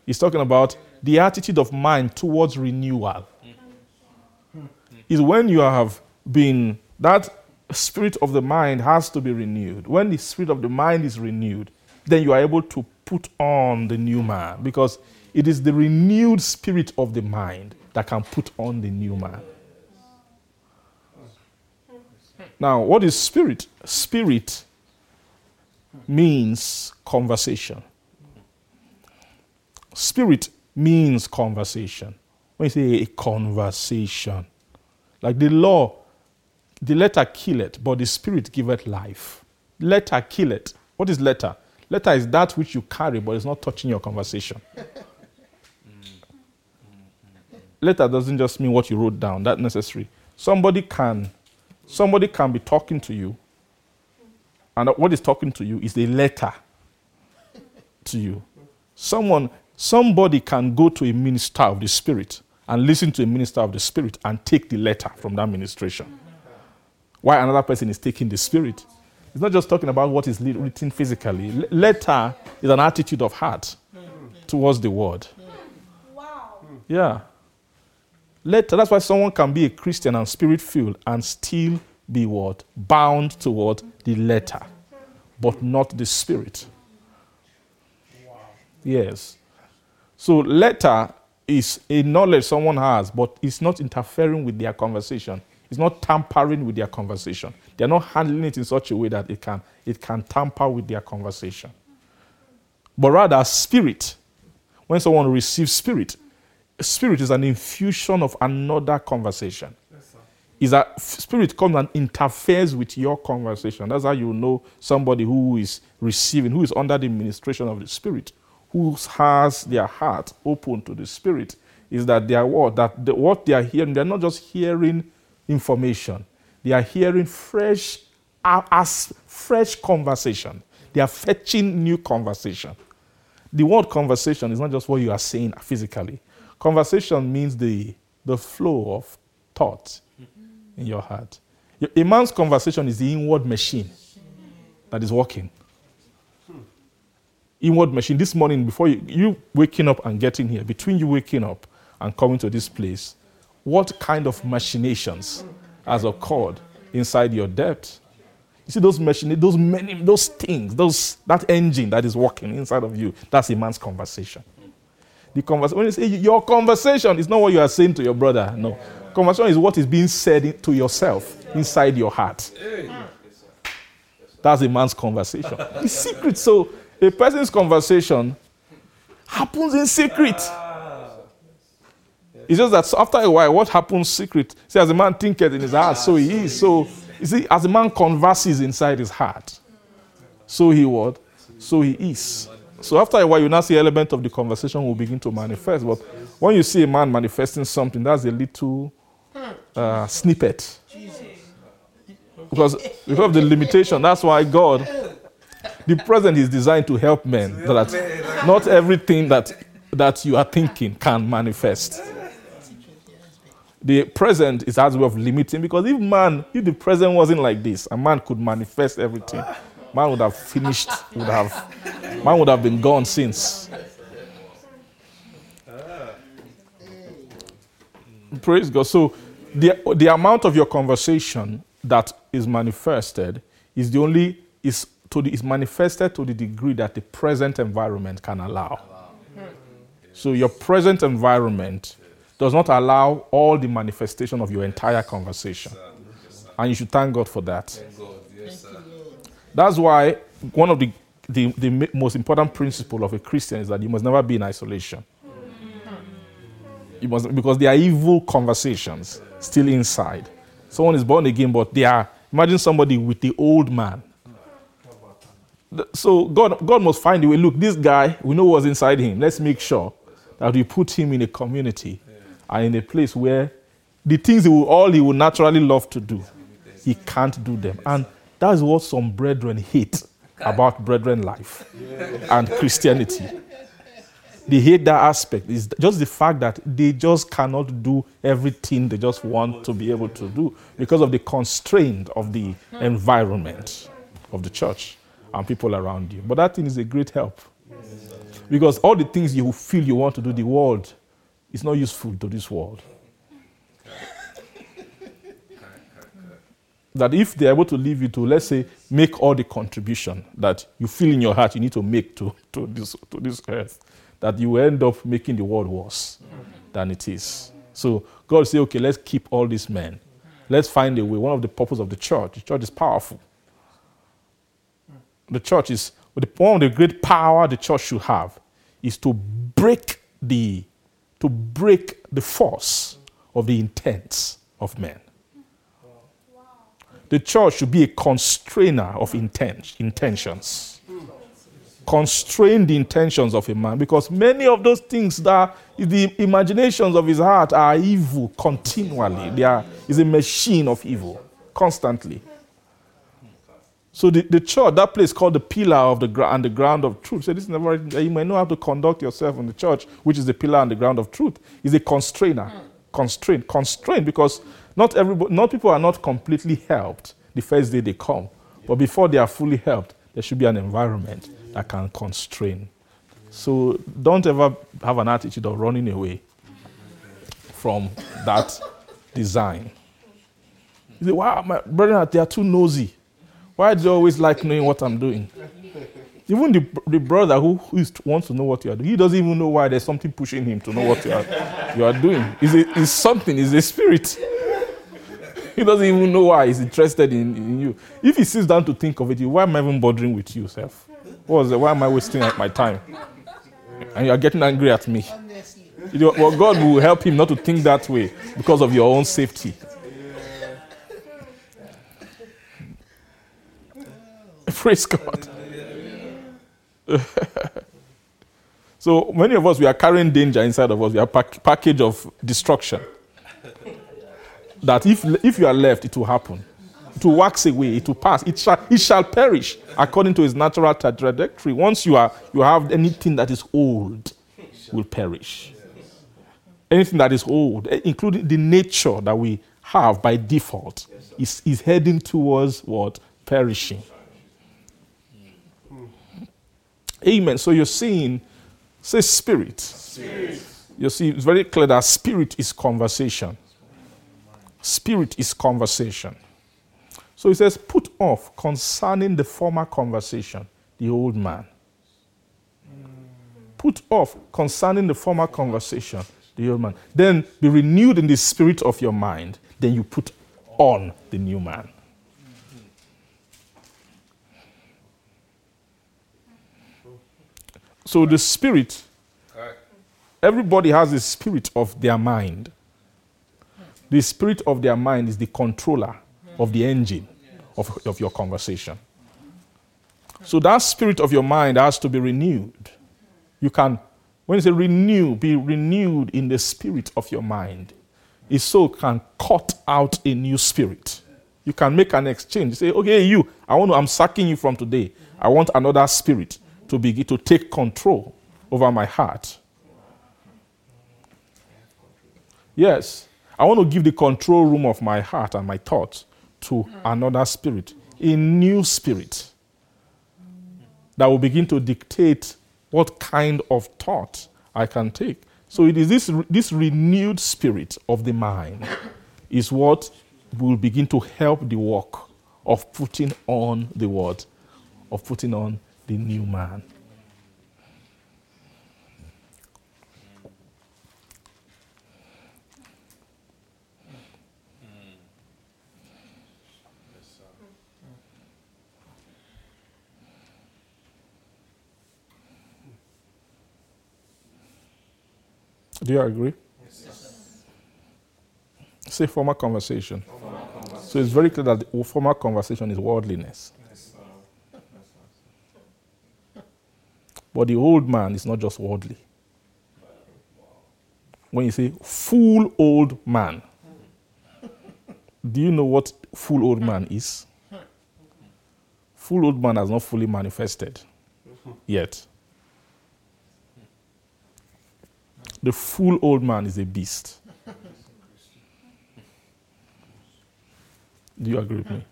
He's talking about the attitude of mind towards renewal. Is when you have been, that spirit of the mind has to be renewed. When the spirit of the mind is renewed, then you are able to put on the new man because it is the renewed spirit of the mind that can put on the new man. Now, what is spirit? Spirit means conversation. Spirit means conversation. When you say a conversation, like the law, the letter kill it, but the spirit giveth life. Letter kill it. What is letter? Letter is that which you carry, but it's not touching your conversation. letter doesn't just mean what you wrote down, that necessary. Somebody can, somebody can be talking to you, and what is talking to you is a letter to you. Someone, somebody can go to a minister of the spirit and listen to a minister of the Spirit and take the letter from that ministration. Why another person is taking the Spirit. It's not just talking about what is written physically. Letter is an attitude of heart towards the word. Wow. Yeah. Letter, that's why someone can be a Christian and spirit filled and still be what? Bound toward the letter, but not the spirit. Yes. So letter is a knowledge someone has, but it's not interfering with their conversation. It's not tampering with their conversation. They're not handling it in such a way that it can, it can tamper with their conversation. But rather, spirit, when someone receives spirit, spirit is an infusion of another conversation. Is that spirit comes and interferes with your conversation. That's how you know somebody who is receiving, who is under the administration of the spirit, who has their heart open to the spirit. Is that they are what that the, what they are hearing? They're not just hearing information; they are hearing fresh, as fresh conversation. They are fetching new conversation. The word conversation is not just what you are saying physically. Conversation means the, the flow of thought in your heart. A man's conversation is the inward machine that is working. Inward machine. This morning, before you, you waking up and getting here, between you waking up and coming to this place, what kind of machinations has occurred inside your depth? You see those machine, those many, those things, those that engine that is working inside of you. That's a man's conversation. The conversation. When you say your conversation, is not what you are saying to your brother. No, conversation is what is being said to yourself inside your heart. That's a man's conversation. It's secret. So a person's conversation happens in secret. It's just that after a while, what happens secret? See, as a man thinketh in his heart, so he is. So you see, as a man converses inside his heart, so he what? So he is. So after a while, you now see element of the conversation will begin to manifest. But when you see a man manifesting something, that's a little uh, snippet. Because, because of the limitation, that's why God, the present is designed to help men. That not everything that, that you are thinking can manifest. The present is as way of limiting because if man, if the present wasn't like this, a man could manifest everything. Man would have finished, would have, man would have been gone since. Praise God. So, the, the amount of your conversation that is manifested is the only is to the, is manifested to the degree that the present environment can allow. So, your present environment does not allow all the manifestation of your entire conversation, and you should thank God for that. That's why one of the, the, the most important principle of a Christian is that you must never be in isolation. You must, because there are evil conversations still inside. Someone is born again, but they are, imagine somebody with the old man. So God, God must find a way. Look, this guy, we know what's inside him. Let's make sure that we put him in a community and in a place where the things he will, all he will naturally love to do, he can't do them. And that's what some brethren hate about brethren life and Christianity. They hate that aspect. It's just the fact that they just cannot do everything they just want to be able to do because of the constraint of the environment of the church and people around you. But that thing is a great help. Because all the things you feel you want to do, the world is not useful to this world. That if they're able to leave you to, let's say, make all the contribution that you feel in your heart you need to make to, to, this, to this earth, that you end up making the world worse than it is. So God say, okay, let's keep all these men. Let's find a way. One of the purpose of the church, the church is powerful. The church is, one of the great power the church should have is to break the, to break the force of the intents of men the church should be a constrainer of intent, intentions. Constrain the intentions of a man because many of those things that the imaginations of his heart are evil continually. They are is a machine of evil constantly. So the, the church, that place called the pillar of the ground and the ground of truth. So this is never you may know how to conduct yourself in the church, which is the pillar and the ground of truth, is a constrainer. Constraint. Constraint because not everybody not people are not completely helped the first day they come. But before they are fully helped, there should be an environment that can constrain. So don't ever have an attitude of running away from that design. You say, wow, my brethren, they are too nosy. Why do you always like knowing what I'm doing? Even the, the brother who, who is, wants to know what you are doing, he doesn't even know why there's something pushing him to know what you are, you are doing. It's, a, it's something, it's a spirit. He doesn't even know why he's interested in, in you. If he sits down to think of it, why am I even bothering with you, self? Why am I wasting my time? And you are getting angry at me. Well, God will help him not to think that way because of your own safety. Praise God. so many of us, we are carrying danger inside of us. We are pack- package of destruction. That if, if you are left, it will happen. It will wax away. It will pass. It shall, it shall perish according to its natural trajectory. Once you, are, you have anything that is old, will perish. Anything that is old, eh, including the nature that we have by default, is, is heading towards what? Perishing. Amen. So you're seeing, say spirit. spirit. You see, it's very clear that spirit is conversation. Spirit is conversation. So he says, put off concerning the former conversation, the old man. Put off concerning the former conversation, the old man. Then be renewed in the spirit of your mind. Then you put on the new man. So the spirit, everybody has the spirit of their mind. The spirit of their mind is the controller of the engine of, of your conversation. So that spirit of your mind has to be renewed. You can, when you say renew, be renewed in the spirit of your mind. It so can cut out a new spirit. You can make an exchange. Say, okay, you, I want to, I'm sacking you from today. I want another spirit to begin to take control over my heart. Yes, I want to give the control room of my heart and my thoughts to another spirit, a new spirit that will begin to dictate what kind of thought I can take. So it is this, this renewed spirit of the mind is what will begin to help the work of putting on the word, of putting on the new man. Do you agree? Yes. Say former conversation. conversation. So it's very clear that the former conversation is worldliness. But the old man is not just worldly. When you say full old man, do you know what full old man is? Full old man has not fully manifested yet. The full old man is a beast. Do you agree with me?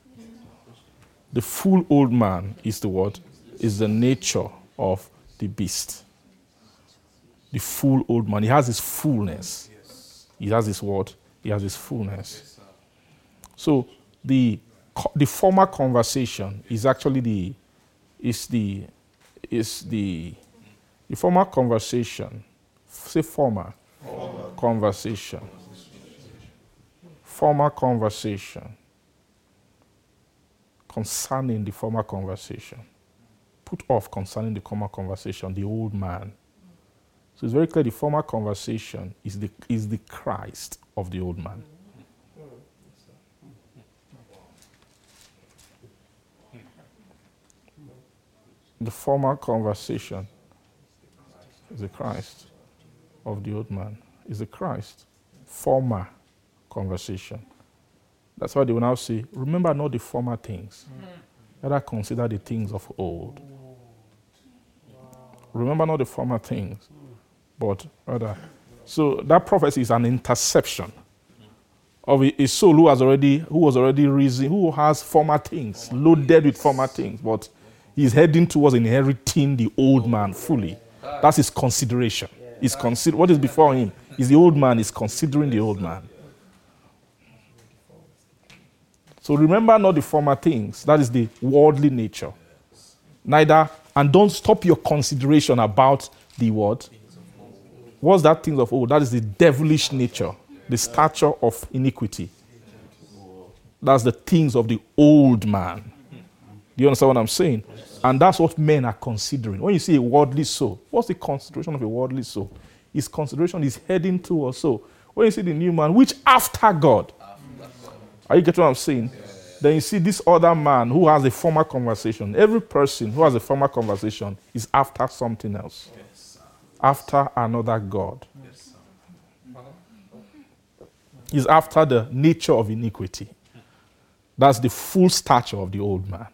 The full old man is the what? Is the nature of the beast. The full old man. He has his fullness. He has his what? He has his fullness. So the the former conversation is actually the is the is the the former conversation. Say former, former. conversation. Former conversation concerning the former conversation put off concerning the former conversation, the old man. So it's very clear the former conversation is the, is the Christ of the old man. The former conversation is the Christ of the old man. Is the Christ. Former conversation. That's why they will now say, remember not the former things. Rather consider the things of old. Remember not the former things, but rather. So that prophecy is an interception of a, a soul who has already who was already risen, who has former things, loaded with former things, but he's heading towards inheriting the old man fully. That's his consideration. He's consider what is before him is the old man, is considering the old man. So remember not the former things. That is the worldly nature. Neither, and don't stop your consideration about the what? What's that thing of old? That is the devilish nature, the stature of iniquity. That's the things of the old man. Do you understand what I'm saying? And that's what men are considering. When you see a worldly soul, what's the consideration of a worldly soul? His consideration is heading towards so. When you see the new man, which after God, are you getting what I'm saying? Then you see this other man who has a former conversation. Every person who has a former conversation is after something else, after another God. He's after the nature of iniquity. That's the full stature of the old man.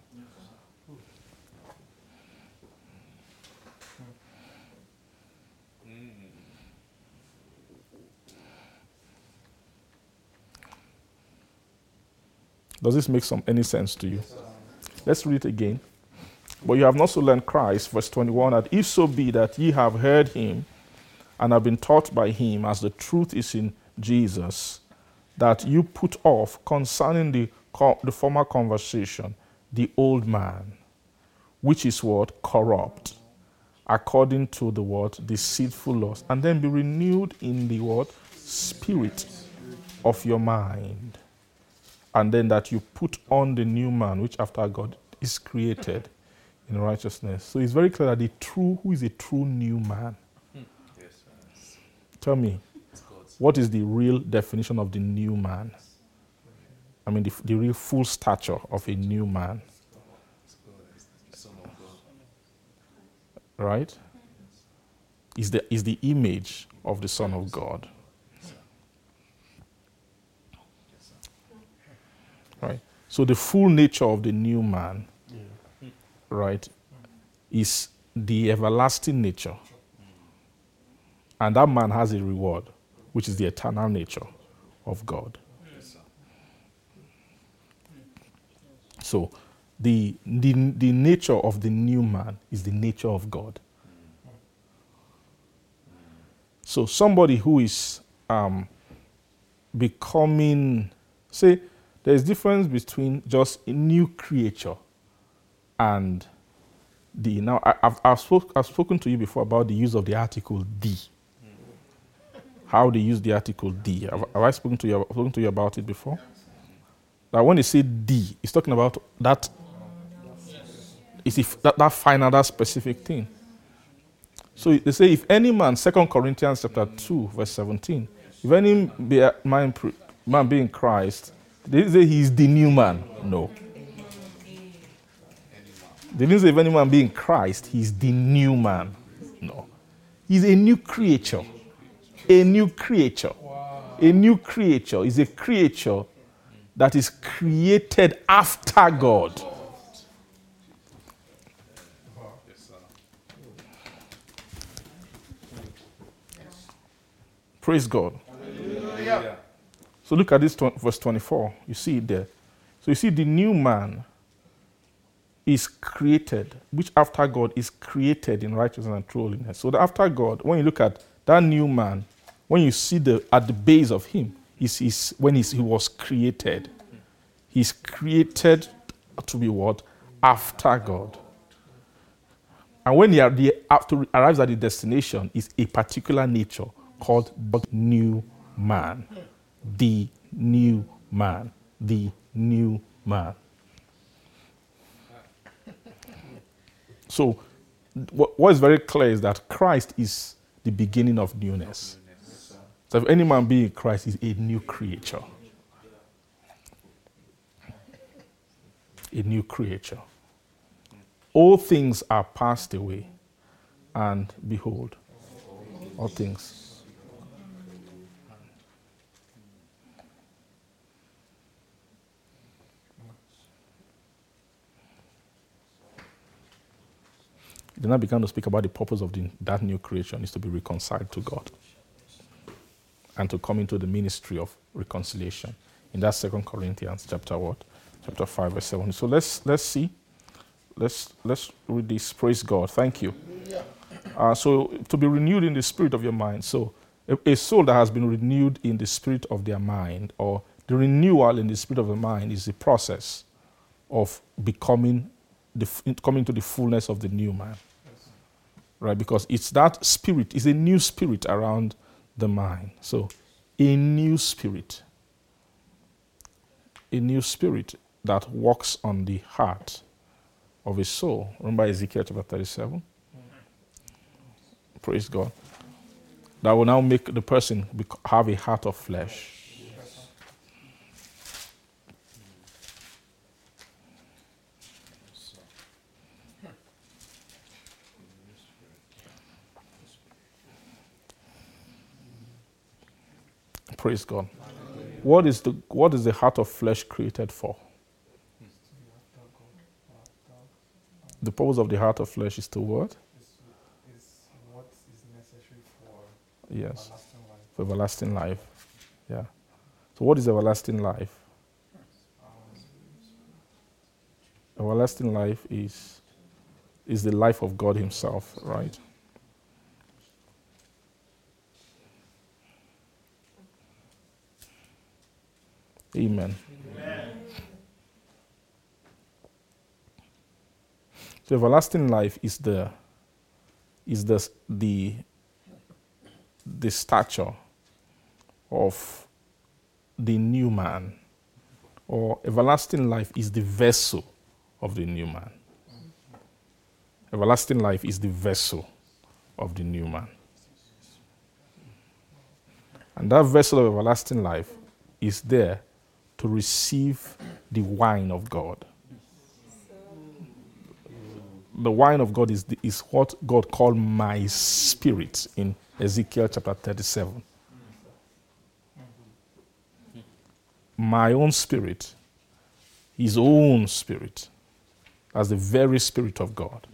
Does this make some any sense to you? Let's read it again. But you have not so learned Christ, verse 21, that if so be that ye have heard him and have been taught by him, as the truth is in Jesus, that you put off concerning the, the former conversation the old man, which is what? Corrupt, according to the word deceitful lust, and then be renewed in the word spirit of your mind and then that you put on the new man, which after God is created in righteousness. So it's very clear that the true, who is a true new man? Yes. Tell me, what is the real definition of the new man? I mean, the, the real full stature of a new man. Right? Is the, is the image of the Son of God. Right? So the full nature of the new man, right, is the everlasting nature. And that man has a reward, which is the eternal nature of God. So the, the, the nature of the new man is the nature of God. So somebody who is um, becoming, say, there's difference between just a new creature and the now I, have I've, spoke, I've spoken to you before about the use of the article D. How they use the article D. Have, have I spoken to you spoken to you about it before? That when they say D, it's talking about that is if that, that final, that specific thing. So they say, if any man, Second Corinthians chapter 2, verse 17, if any man, man be in Christ, they say he's the new man. No. They didn't say if any man be in Christ, he's the new man. No. He's a new creature. A new creature. A new creature is a creature that is created after God. Praise God. Hallelujah. So look at this verse 24. You see it there. So you see the new man is created, which after God is created in righteousness and holiness. So the after God, when you look at that new man, when you see the at the base of him, is, is when he was created. He's created to be what? After God. And when he after, arrives at the destination, is a particular nature called the new man the new man. The new man. So, what is very clear is that Christ is the beginning of newness. So, if any man be in Christ, is a new creature. A new creature. All things are passed away, and behold, all things then I began to speak about the purpose of the, that new creation is to be reconciled to God and to come into the ministry of reconciliation. In that Second Corinthians chapter what? Chapter 5, verse 7. So let's let's see. Let's let's read this. Praise God. Thank you. Uh, so to be renewed in the spirit of your mind. So a, a soul that has been renewed in the spirit of their mind, or the renewal in the spirit of the mind, is the process of becoming the, coming to the fullness of the new man. Right? Because it's that spirit, it's a new spirit around the mind. So a new spirit. A new spirit that works on the heart of a soul. Remember Ezekiel chapter 37? Praise God. That will now make the person have a heart of flesh. Praise God. What is the what is the heart of flesh created for? The purpose of the heart of flesh is to what? is what is necessary for Yes, everlasting for everlasting life. Yeah. So what is everlasting life? Everlasting life is is the life of God Himself, right? Amen. So everlasting life is the is the the the stature of the new man, or everlasting life is the vessel of the new man. Everlasting life is the vessel of the new man. And that vessel of everlasting life is there to receive the wine of God. The wine of God is, the, is what God called my spirit in Ezekiel chapter 37. My own spirit, his own spirit, as the very spirit of God,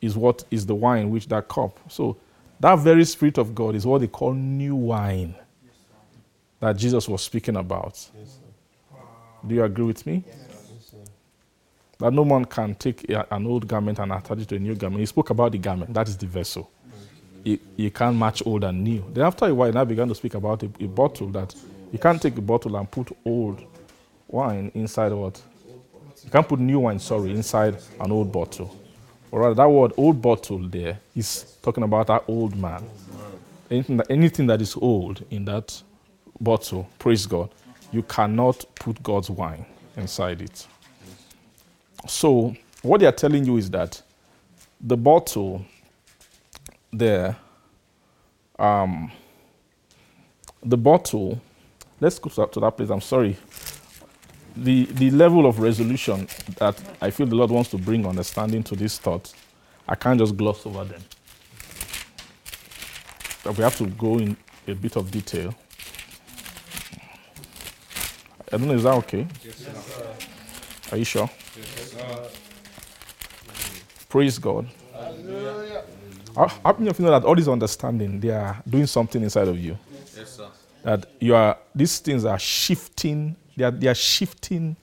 is what is the wine which that cup. So that very spirit of God is what they call new wine that Jesus was speaking about. Do you agree with me? That no one can take an old garment and attach it to a new garment. He spoke about the garment, that is the vessel. You, can't match old and new. Then after a while, now began to speak about a, a bottle that you can't take a bottle and put old wine inside what? You can't put new wine, sorry, inside an old bottle. Or rather, that word old bottle there is talking about that old man. Anything that, anything that is old in that bottle, praise God, you cannot put God's wine inside it. So, what they are telling you is that the bottle there, um, the bottle, let's go to that place. I'm sorry. The, the level of resolution that I feel the Lord wants to bring understanding to this thought, I can't just gloss over them. But we have to go in a bit of detail. I don't know, is that okay? Are you sure? Praise God. How, how many of you know that all this understanding, they are doing something inside of you? Yes, sir. That you are, these things are shifting, they are, they are shifting.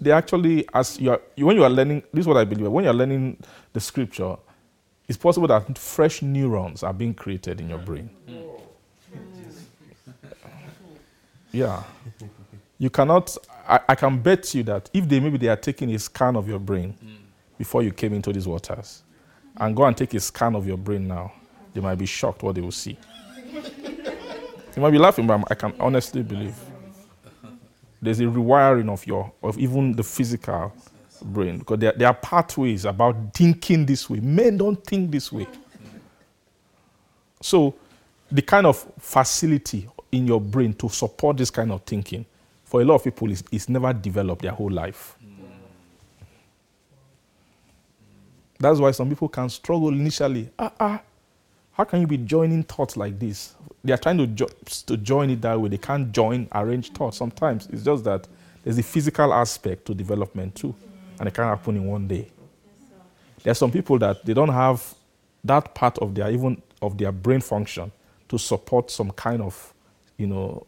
They actually, as you are, you- when you are learning, this is what I believe, when you are learning the scripture, it's possible that fresh neurons are being created in your brain. Yeah. You cannot, I, I can bet you that if they maybe they are taking a scan of your brain hmm. before you came into these waters, and go and take a scan of your brain now, they might be shocked what they will see. you might be laughing, but I can honestly believe there's a rewiring of your, of even the physical brain, because there, there are pathways about thinking this way. Men don't think this way. So, the kind of facility in your brain to support this kind of thinking for a lot of people it's, is never developed their whole life. That's why some people can struggle initially. Ah, ah, how can you be joining thoughts like this? They are trying to, jo- to join it that way. They can't join arranged thoughts. Sometimes it's just that there's a physical aspect to development too, and it can't happen in one day. There are some people that they don't have that part of their even of their brain function to support some kind of, you know,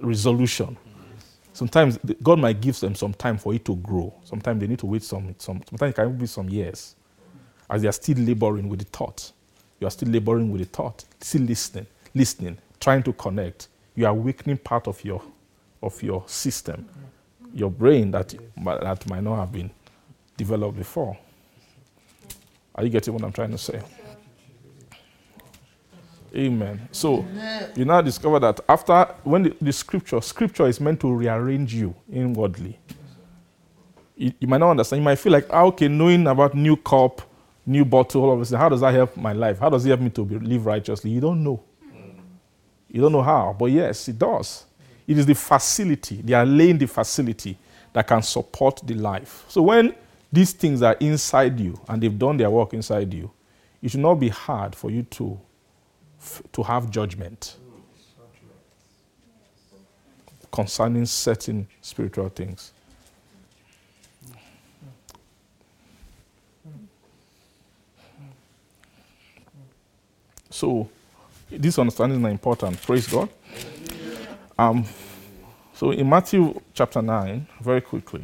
resolution. Sometimes God might give them some time for it to grow. Sometimes they need to wait some, some sometimes it can be some years. As they are still laboring with the thought. You are still laboring with the thought, still listening, listening, trying to connect. You are weakening part of your of your system, your brain that, that might not have been developed before. Are you getting what I'm trying to say? Amen. So you now discover that after when the, the scripture scripture is meant to rearrange you inwardly. You, you might not understand. You might feel like, ah, okay, knowing about new cup, new bottle, all of this. How does that help my life? How does it help me to be, live righteously? You don't know. You don't know how, but yes, it does. It is the facility. They are laying the facility that can support the life. So when these things are inside you and they've done their work inside you, it should not be hard for you to f- to have judgment concerning certain spiritual things. So, this understanding is important. Praise God. Um, so, in Matthew chapter 9, very quickly,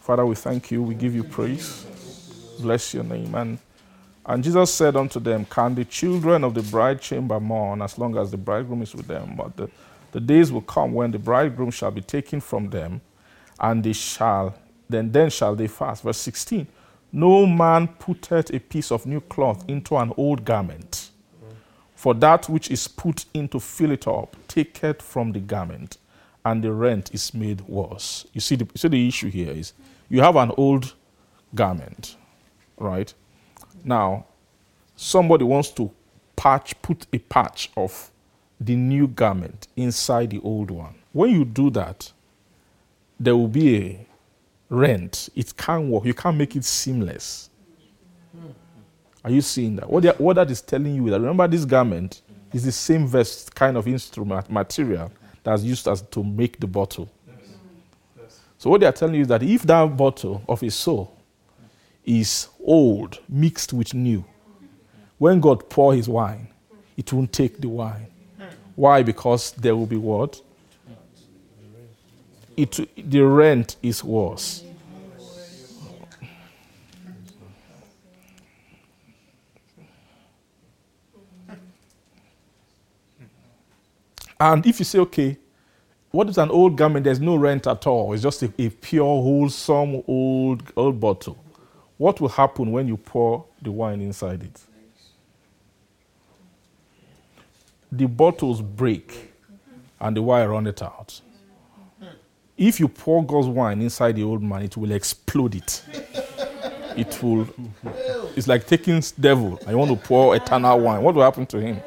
Father, we thank you. We give you praise. Bless your name. And, and Jesus said unto them, Can the children of the bride chamber mourn as long as the bridegroom is with them? But the, the days will come when the bridegroom shall be taken from them, and they shall, then, then shall they fast. Verse 16 No man putteth a piece of new cloth into an old garment. For that which is put in to fill it up taketh from the garment, and the rent is made worse. You see, the, you see the issue here is you have an old garment, right? Now, somebody wants to patch, put a patch of the new garment inside the old one. When you do that, there will be a rent. It can't work. You can't make it seamless. Are you seeing that? What, they- what that is telling you is that remember this garment is the same vest kind of instrument material that's used as to make the bottle. So what they are telling you is that if that bottle of a soul is old mixed with new, when God pour his wine, it won't take the wine. Why? Because there will be what? It, the rent is worse. And if you say, okay, what is an old garment? There's no rent at all. It's just a, a pure, wholesome old old bottle. What will happen when you pour the wine inside it? The bottles break and the wine run it out. If you pour God's wine inside the old man, it will explode it. It will. It's like taking devil I want to pour eternal wine. What will happen to him?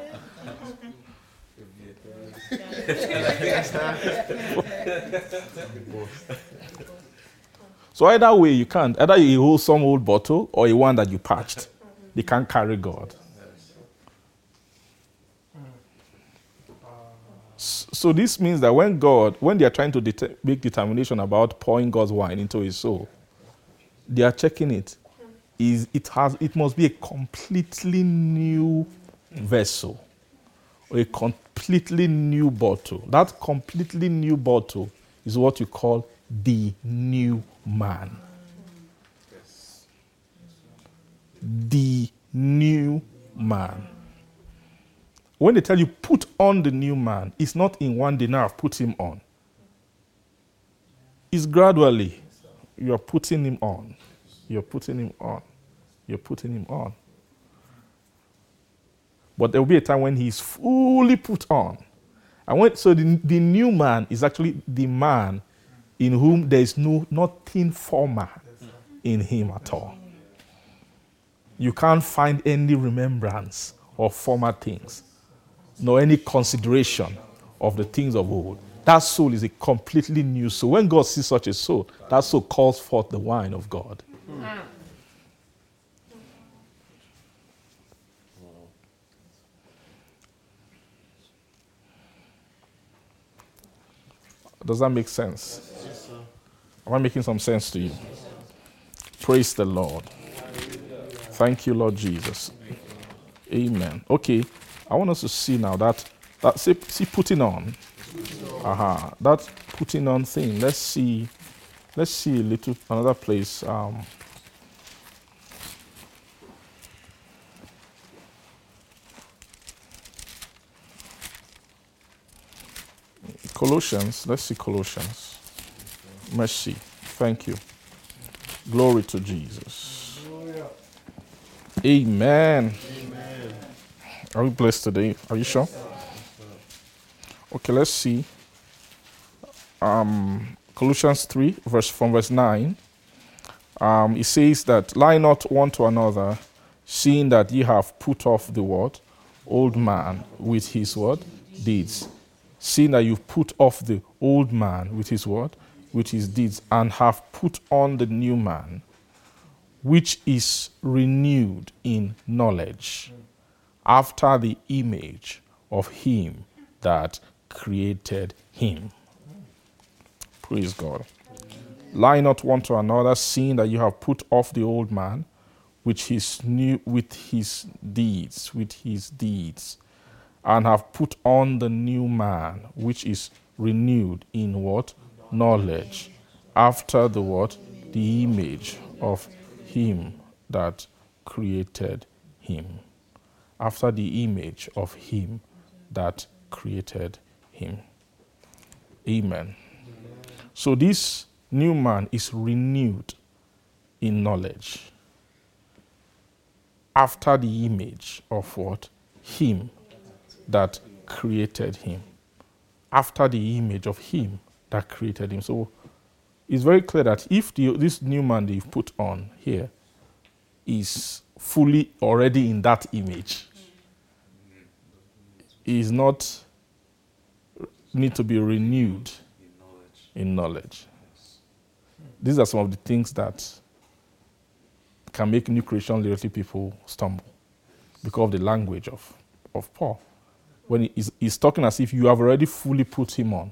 So either way, you can't. Either you hold some old bottle or a one that you patched. They can't carry God. So this means that when God, when they are trying to det- make determination about pouring God's wine into his soul, they are checking it. Is it has it must be a completely new vessel or a completely new bottle. That completely new bottle is what you call the new man. The new man. When they tell you put on the new man, it's not in one day now, I've put him on. It's gradually. You're putting him on. You're putting him on. You're putting him on. But there will be a time when he's fully put on. And when, so the, the new man is actually the man in whom there is no nothing former in him at all. You can't find any remembrance of former things, nor any consideration of the things of old. That soul is a completely new soul. When God sees such a soul, that soul calls forth the wine of God. Does that make sense? Am I making some sense to you? Praise the Lord. Thank you, Lord Jesus. Amen. Okay, I want us to see now that that see, see putting on. Aha, that putting on thing. Let's see. Let's see a little another place. Um, Colossians. Let's see Colossians. Mercy. Thank you. Glory to Jesus. Amen. Are we blessed today? Are you sure? Okay, let's see. Um, Colossians 3, verse from verse 9. Um, it says that lie not one to another, seeing that ye have put off the word, old man with his word, deeds. Seeing that you've put off the old man with his word, with his deeds, and have put on the new man, which is renewed in knowledge after the image of him that created him. Praise God. Lie not one to another, seeing that you have put off the old man, which is new with his deeds, with his deeds, and have put on the new man, which is renewed in what? Knowledge. After the what? The image of him that created him. After the image of him that created him. Amen. So this new man is renewed in knowledge after the image of what? Him that created him. After the image of him that created him. So it's very clear that if the, this new man you've put on here is fully already in that image, is not need to be renewed in knowledge. These are some of the things that can make new creation literally people stumble because of the language of, of Paul. When he's talking as if you have already fully put him on.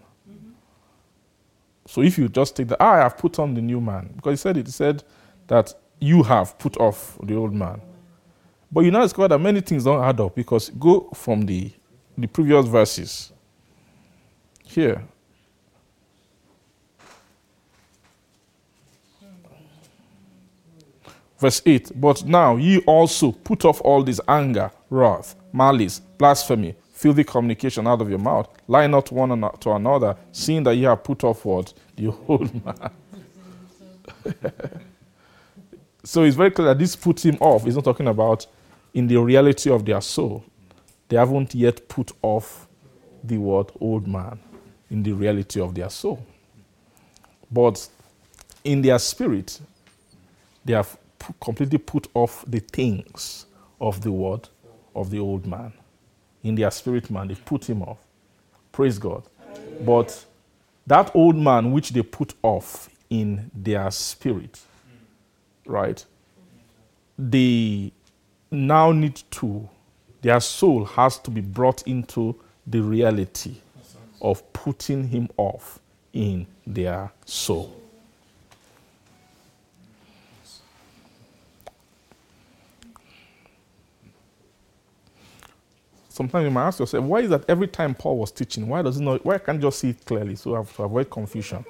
So if you just take the, ah, I have put on the new man, because he said it, he said that you have put off the old man. But you now discover that many things don't add up because go from the, the previous verses. Here. Verse 8 But now ye also put off all this anger, wrath, malice, blasphemy, filthy communication out of your mouth. Lie not one to another, seeing that ye have put off what? The old man. so it's very clear that this puts him off. He's not talking about in the reality of their soul. They haven't yet put off the word old man in the reality of their soul. But in their spirit, they have completely put off the things of the word of the old man. In their spirit man, they put him off. Praise God. But that old man which they put off in their spirit, right? They now need to, their soul has to be brought into the reality of putting him off in their soul. Sometimes you might ask yourself, why is that every time Paul was teaching, why does he not, why can't you just see it clearly so to avoid confusion?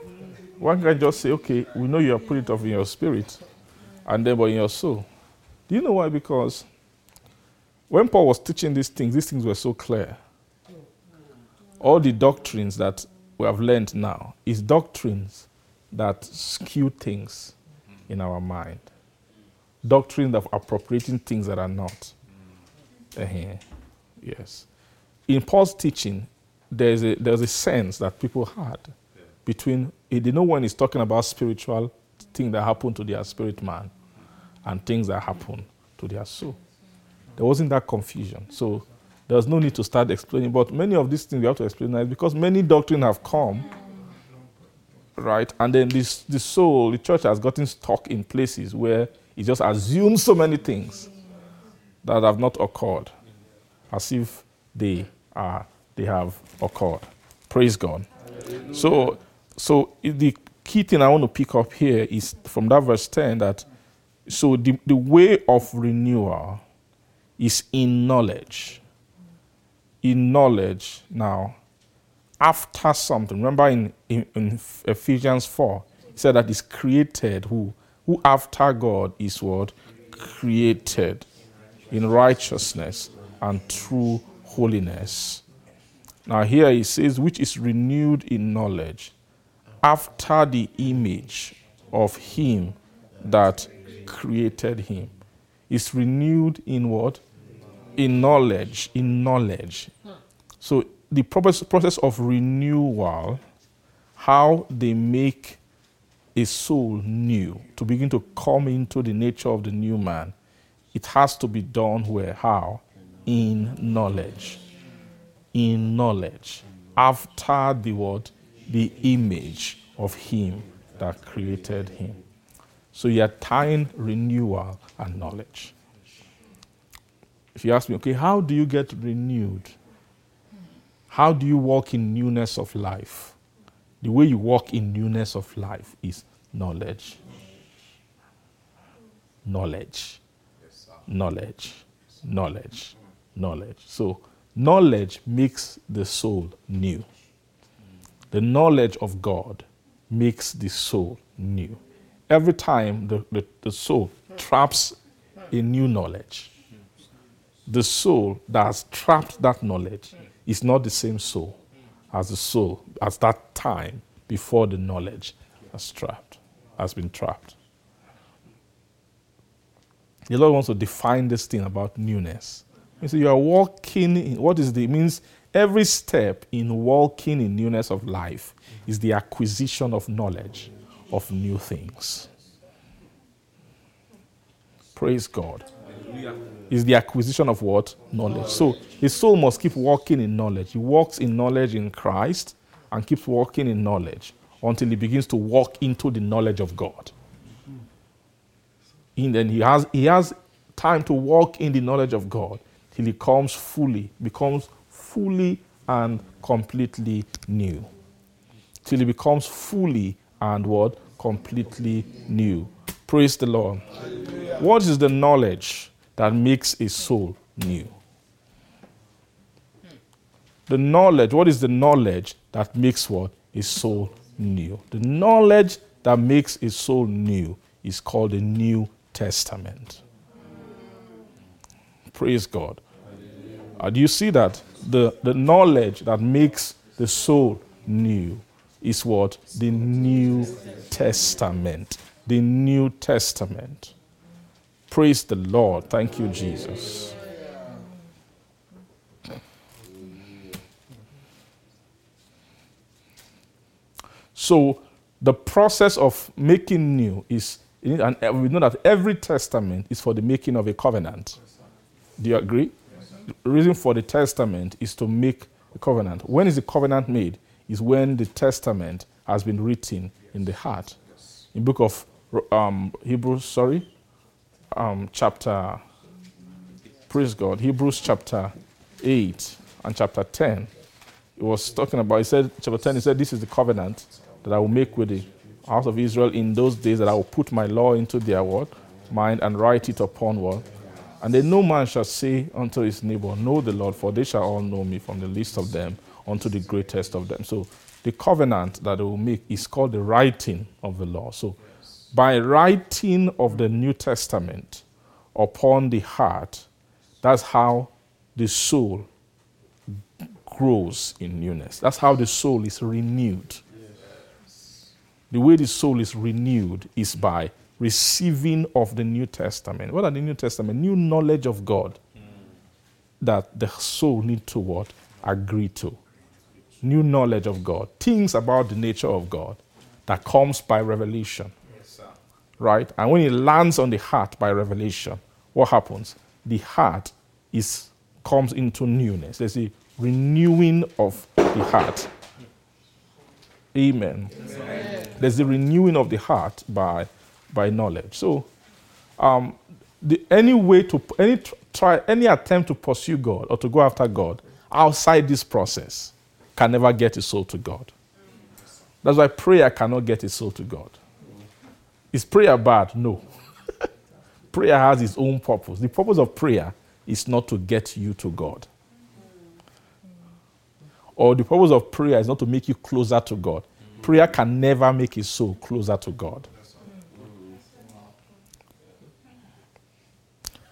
Why can't I just say, okay, we know you have put it off in your spirit and then but in your soul? Do you know why? Because when Paul was teaching these things, these things were so clear. All the doctrines that we have learned now is doctrines that skew things in our mind. Doctrines of appropriating things that are not. Uh-huh. Yes. In Paul's teaching, there's a, there's a sense that people had between, eh, they know when he's talking about spiritual things that happen to their spirit man and things that happen to their soul. There wasn't that confusion. So there was no need to start explaining. But many of these things we have to explain now because many doctrine have come, right? And then this the soul, the church has gotten stuck in places where it just assumes so many things that have not occurred, as if they are they have occurred. Praise God. So so the key thing I want to pick up here is from that verse 10 that So the, the way of renewal is in knowledge. In knowledge. Now, after something, remember in, in, in Ephesians 4, it said that is created who? Who after God is what? Created in righteousness and true holiness. Now, here he says, which is renewed in knowledge after the image of him that created him. Is renewed in what? In knowledge. In knowledge. So, the process of renewal, how they make a soul new, to begin to come into the nature of the new man, it has to be done where? How? In knowledge. In knowledge. After the word, The image of him that created him. So you're tying renewal and knowledge. If you ask me, okay, how do you get renewed? How do you walk in newness of life? The way you walk in newness of life is knowledge. Knowledge. Knowledge. Knowledge. Knowledge. So, knowledge makes the soul new. The knowledge of God makes the soul new. Every time the, the, the soul traps a new knowledge, the soul that has trapped that knowledge is not the same soul as the soul as that time before the knowledge has trapped, has been trapped. The Lord wants to define this thing about newness. You see, you are walking in what is the means every step in walking in newness of life is the acquisition of knowledge of new things. Praise God. Is the acquisition of what? Knowledge. So his soul must keep walking in knowledge. He walks in knowledge in Christ and keeps walking in knowledge until he begins to walk into the knowledge of God. And then he has, he has time to walk in the knowledge of God he comes fully, becomes fully and completely new. Till he becomes fully and what? Completely new. Praise the Lord. Hallelujah. What is the knowledge that makes a soul new? The knowledge, what is the knowledge that makes what? A soul new. The knowledge that makes a soul new is called the New Testament. Praise God. Uh, do you see that? The, the knowledge that makes the soul new is what? The New Testament. The New Testament. Praise the Lord. Thank you, Jesus. So, the process of making new is, and we know that every testament is for the making of a covenant. Do you agree? Reason for the testament is to make a covenant. When is the covenant made? Is when the testament has been written in the heart. In book of um, Hebrews, sorry, um, chapter, praise God, Hebrews chapter 8 and chapter 10, it was talking about, he said, chapter 10, he said, This is the covenant that I will make with the house of Israel in those days that I will put my law into their word, mind and write it upon what? And then no man shall say unto his neighbor, Know the Lord, for they shall all know me from the least of them unto the greatest of them. So the covenant that they will make is called the writing of the law. So by writing of the New Testament upon the heart, that's how the soul grows in newness. That's how the soul is renewed. The way the soul is renewed is by receiving of the New Testament. What are the New Testament? New knowledge of God that the soul need to what? Agree to. New knowledge of God. Things about the nature of God that comes by revelation right? And when it lands on the heart by revelation, what happens? The heart is comes into newness. There's a renewing of the heart. Amen. Amen. There's a renewing of the heart by by knowledge. So, um, the, any way to any try any attempt to pursue God or to go after God outside this process can never get a soul to God. That's why prayer cannot get a soul to God. Is prayer bad? No. prayer has its own purpose. The purpose of prayer is not to get you to God. Or the purpose of prayer is not to make you closer to God. Prayer can never make a soul closer to God.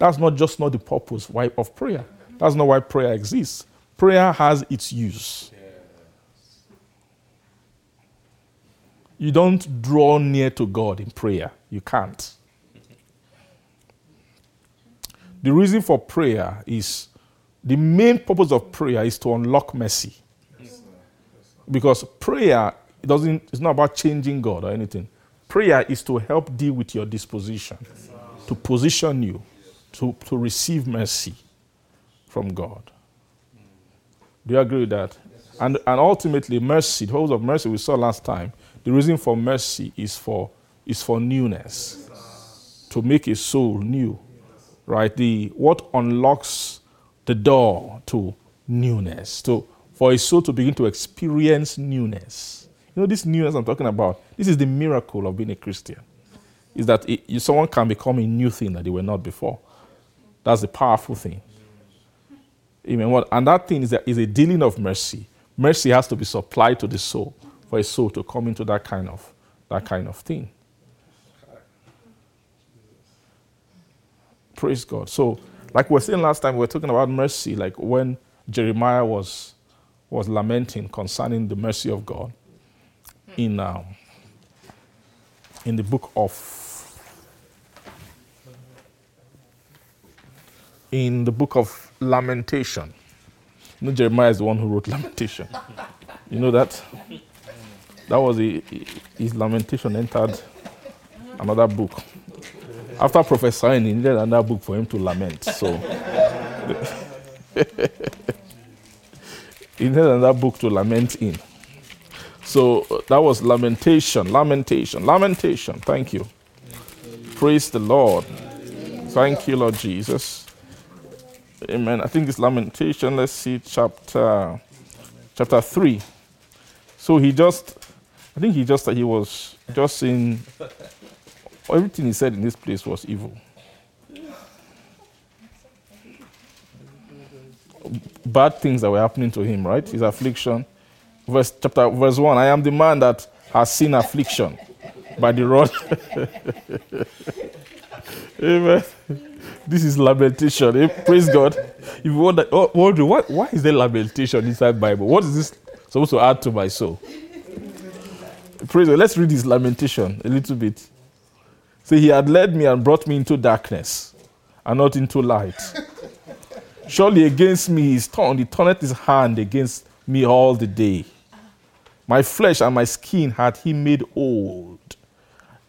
That's not just not the purpose why of prayer. That's not why prayer exists. Prayer has its use. You don't draw near to God in prayer. You can't. The reason for prayer is the main purpose of prayer is to unlock mercy. Because prayer it doesn't it's not about changing God or anything. Prayer is to help deal with your disposition, to position you to, to receive mercy from God. Do you agree with that? And, and ultimately, mercy, the purpose of mercy we saw last time, the reason for mercy is for, is for newness, to make a soul new. Right? The, what unlocks the door to newness, to, for a soul to begin to experience newness. You know, this newness I'm talking about, this is the miracle of being a Christian. Is that it, someone can become a new thing that they were not before. That's the powerful thing. Amen. What, and that thing is a, is a dealing of mercy. Mercy has to be supplied to the soul for a soul to come into that kind of that kind of thing. Praise God. So, like we were saying last time, we were talking about mercy, like when Jeremiah was was lamenting concerning the mercy of God in um, in the book of in the book of Lamentation. You know, Jeremiah is the one who wrote Lamentation. You know that? That was a, his lamentation entered another book. After prophesying, he needed another book for him to lament. So he needed another book to lament in. So that was lamentation, lamentation, lamentation. Thank you. Praise the Lord. Thank you, Lord Jesus. Amen. I think it's Lamentation. Let's see chapter chapter three. So he just, I think he just he was just saying everything he said in this place was evil. Bad things that were happening to him, right? His affliction. Verse chapter verse one. I am the man that has seen affliction by the rod. Amen. This is lamentation. Eh? Praise God. If you wonder, oh, wonder what, why is there lamentation inside Bible? What is this supposed to add to my soul? Praise God. Let's read this lamentation a little bit. Say, He had led me and brought me into darkness and not into light. Surely against me he turned, he turneth his hand against me all the day. My flesh and my skin had he made old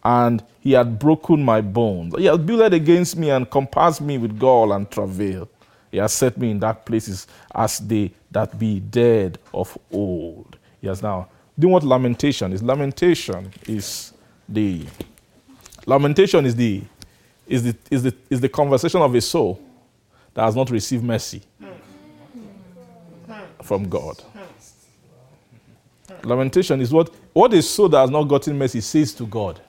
and he had broken my bones. He has builded against me and compassed me with gall and travail. He has set me in dark places as they that be dead of old. He has now doing what lamentation is. Lamentation is the lamentation is the is the is the is the conversation of a soul that has not received mercy from God. Lamentation is what what a soul that has not gotten mercy says to God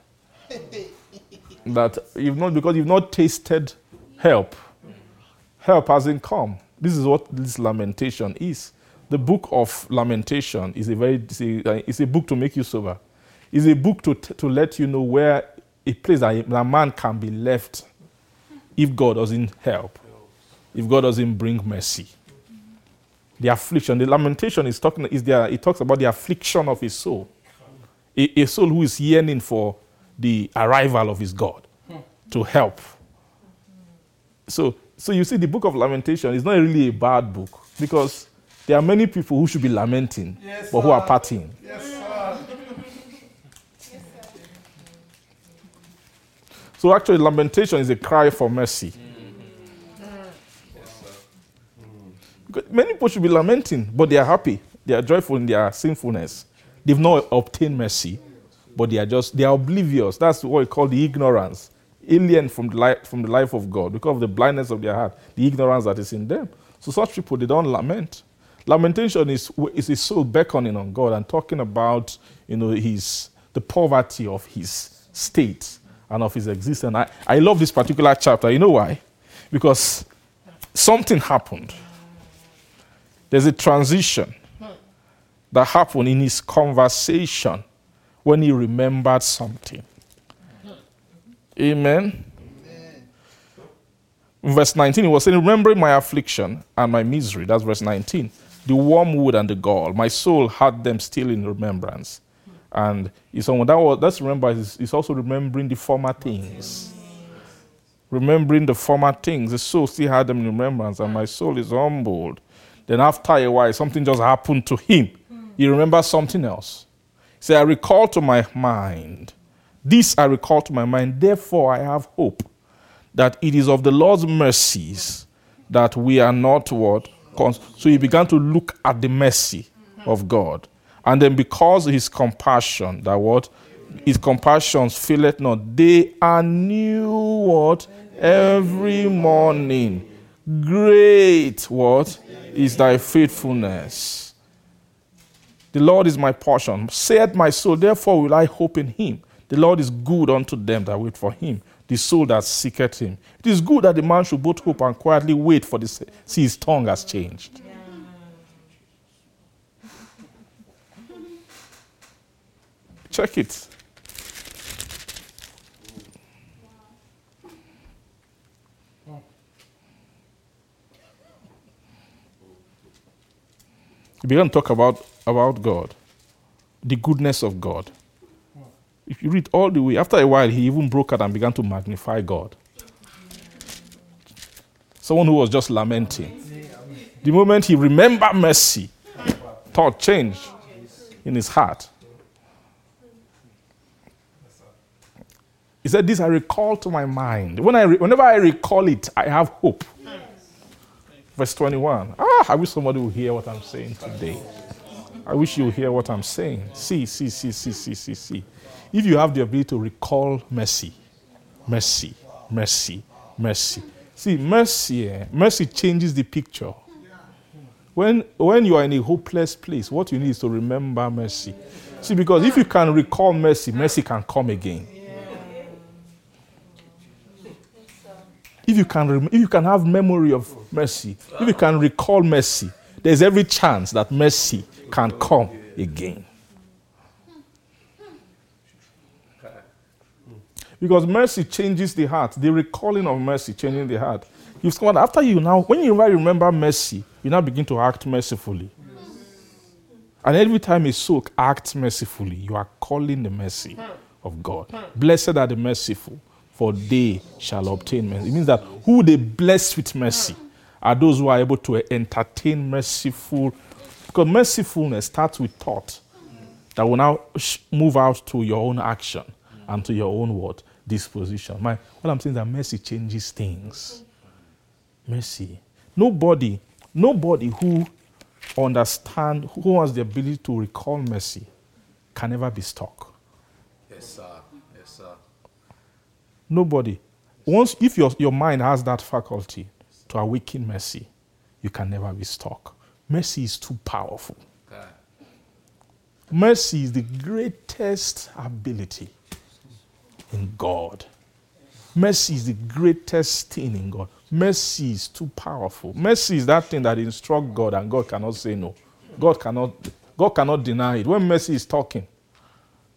that you've not because you've not tasted help. Help hasn't come. This is what this lamentation is. The book of lamentation is a very it's a, it's a book to make you sober. It's a book to, to let you know where a place that a man can be left if God doesn't help, if God doesn't bring mercy. The affliction, the lamentation is talking is there. It talks about the affliction of his soul, a, a soul who is yearning for the arrival of his God to help. So, so you see, the book of Lamentation is not really a bad book because there are many people who should be lamenting, yes, but who are partying. Yes, so actually, lamentation is a cry for mercy. Many people should be lamenting, but they are happy. They are joyful in their sinfulness. They've not obtained mercy but they are just they are oblivious. That's what we call the ignorance, alien from the life from the life of God because of the blindness of their heart, the ignorance that is in them. So such people they don't lament. Lamentation is is a soul beckoning on God and talking about you know his the poverty of his state and of his existence. I, I love this particular chapter. You know why? Because something happened. There's a transition that happened in his conversation when he remembered something. Amen. In verse 19, he was saying, Remembering my affliction and my misery. That's verse 19. The wormwood and the gall. My soul had them still in remembrance. And on that was that's remember it's also remembering the former things. Remembering the former things. The soul still had them in remembrance, and my soul is humbled. Then after a while, something just happened to him. He remembers something else. Said, I recall to my mind. This I recall to my mind, therefore I have hope that it is of the Lord's mercies that we are not what? So he began to look at the mercy of God. And then because his compassion, that what? His compassions it not. They are new what? Every morning. Great what? Is thy faithfulness. The Lord is my portion. Said my soul, therefore will I hope in him. The Lord is good unto them that wait for him the soul that seeketh him. It is good that the man should both hope and quietly wait for the see his tongue has changed. Check it. He began to talk about, about God, the goodness of God. If you read all the way, after a while, he even broke out and began to magnify God. Someone who was just lamenting. The moment he remembered mercy, thought changed in his heart. He said, This I recall to my mind. When I re- whenever I recall it, I have hope. Verse 21. Ah, I wish somebody would hear what I'm saying today. I wish you hear what I'm saying. See, see, see, see, see, see, see if you have the ability to recall mercy, mercy, mercy, mercy. See, mercy, eh, mercy changes the picture. When, when you are in a hopeless place, what you need is to remember mercy. See, because if you can recall mercy, mercy can come again. If you can, rem- if you can have memory of mercy, if you can recall mercy, there's every chance that mercy can come again. Because mercy changes the heart. The recalling of mercy changing the heart. You've discovered after you now, when you remember mercy, you now begin to act mercifully. And every time a soul acts mercifully, you are calling the mercy of God. Blessed are the merciful, for they shall obtain mercy. It means that who they bless with mercy are those who are able to entertain merciful. Because mercifulness starts with thought that will now move out to your own action and to your own word disposition. My, what I'm saying is that mercy changes things. Mercy. Nobody, nobody who understand, who has the ability to recall mercy, can ever be stuck. Yes, sir. Yes, sir. Nobody. Once, if your, your mind has that faculty to awaken mercy, you can never be stuck. Mercy is too powerful. Mercy is the greatest ability in God. Mercy is the greatest thing in God. Mercy is too powerful. Mercy is that thing that instructs God and God cannot say no. God cannot, God cannot deny it. When mercy is talking,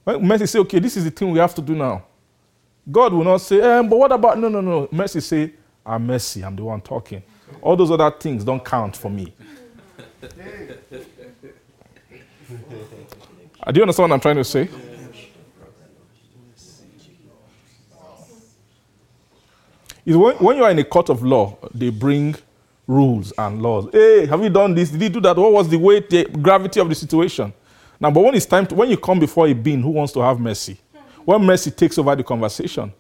when mercy say, okay, this is the thing we have to do now. God will not say, eh, but what about, no, no, no. Mercy say, I'm mercy, I'm the one talking. All those other things don't count for me. Do you understand what I'm trying to say? is when, when you are in a court of law, they bring rules and laws. Hey, have you done this? Did you do that? What was the weight, the gravity of the situation? Now, but when it's time to, when you come before a being who wants to have mercy, when mercy takes over the conversation,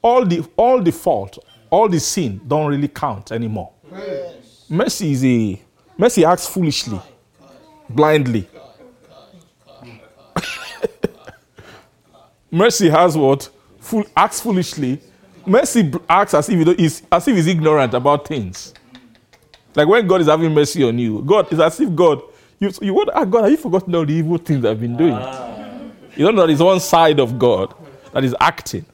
all the all the fault, all the sin don't really count anymore. Yes. Mercy is a mercy acts foolishly, blindly. mercy has what? Fool, acts foolishly mercy acts as if, he's, as if he's ignorant about things. Like when God is having mercy on you, God is as if God, you, you want, ah, God, have you forgotten all the evil things I've been doing? You don't know that it's one side of God that is acting.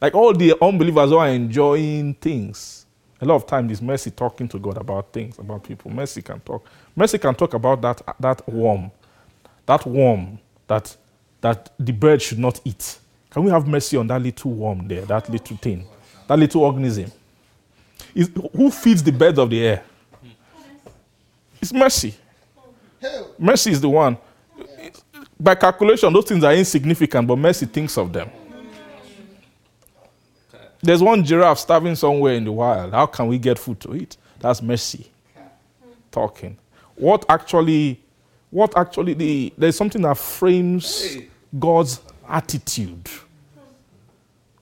Like all the unbelievers who are enjoying things. A lot of times it's mercy talking to God about things, about people. Mercy can talk. Mercy can talk about that, that worm, that worm that, that the bird should not eat. Can we have mercy on that little worm there, that little thing, that little organism? Is, who feeds the birds of the air? It's mercy. Mercy is the one. By calculation, those things are insignificant, but mercy thinks of them. There's one giraffe starving somewhere in the wild. How can we get food to eat? That's mercy talking. What actually, what actually, the, there's something that frames God's attitude.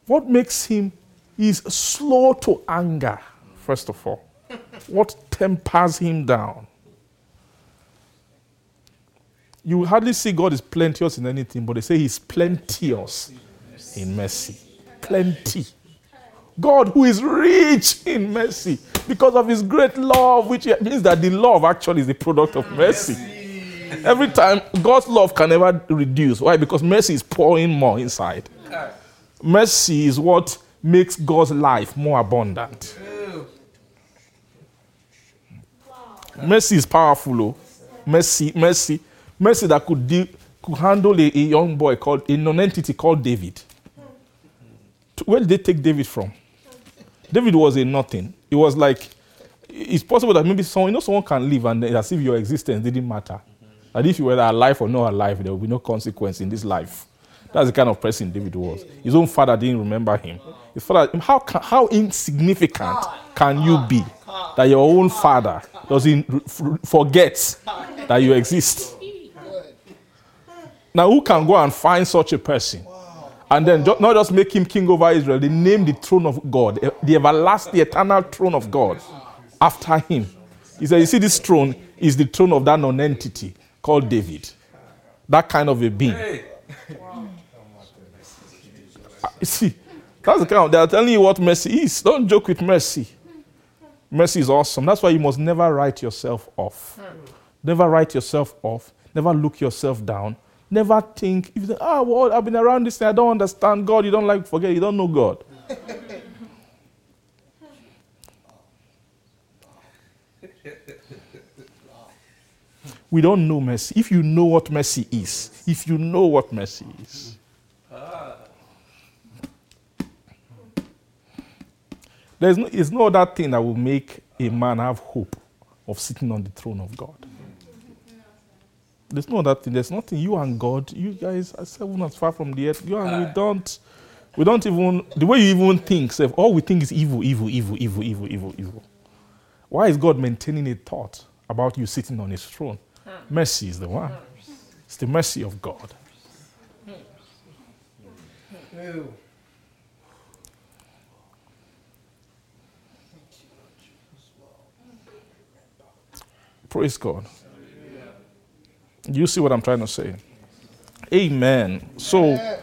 What makes him, is slow to anger, first of all. What tempers him down? You hardly see God is plenteous in anything, but they say he's plenteous in mercy. Plenty. God who is rich in mercy because of his great love, which means that the love actually is the product of mercy. Every time God's love can never reduce. Why? Because mercy is pouring more inside. Mercy is what makes God's life more abundant. Mercy is powerful, oh. Mercy, mercy, mercy that could deal, could handle a, a young boy called a non-entity called David. Where did they take David from? David was a nothing. It was like it's possible that maybe someone, you know, someone can live and as if your existence didn't matter. That if you were alive or not alive, there will be no consequence in this life. That's the kind of person David was. His own father didn't remember him. His father, how, how insignificant can you be that your own father doesn't forget that you exist? Now, who can go and find such a person? And then not just make him king over Israel, they name the throne of God, the everlasting, eternal throne of God after him. He said, You see, this throne is the throne of that non entity called David. That kind of a being. Uh, you see, that's the kind of, they're telling you what mercy is. Don't joke with mercy. Mercy is awesome. That's why you must never write yourself off. Hmm. Never write yourself off. Never look yourself down. Never think, if you say, ah, well, I've been around this thing, I don't understand God, you don't like, forget, you don't know God. we don't know mercy. If you know what mercy is, if you know what mercy is, there's no, no other thing that will make a man have hope of sitting on the throne of God. There's no other thing. There's nothing. You and God, you guys are seven as far from the earth. You and we don't, we don't even, the way you even think, say, all we think is evil, evil, evil, evil, evil, evil, evil. Why is God maintaining a thought about you sitting on his throne? Hmm. Mercy is the one. It's the mercy of God. Praise God. You see what I'm trying to say? Amen. So,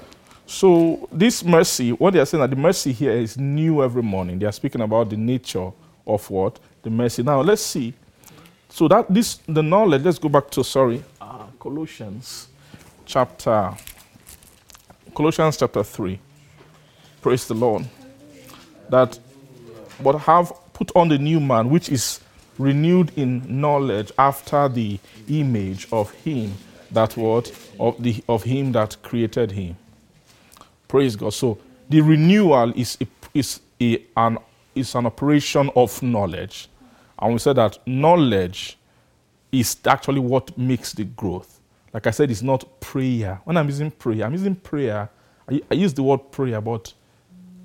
so this mercy, what they are saying that the mercy here is new every morning. They are speaking about the nature of what the mercy. Now let's see. So that this the knowledge. Let's go back to sorry, uh, Colossians chapter Colossians chapter three. Praise the Lord. That but have put on the new man, which is renewed in knowledge after the image of him that what? Of the of him that created him. Praise god. So the renewal is a, is a, an is an operation of knowledge. And we said that knowledge is actually what makes the growth. Like i said it's not prayer. When i'm using prayer i'm using prayer. I, I use the word prayer but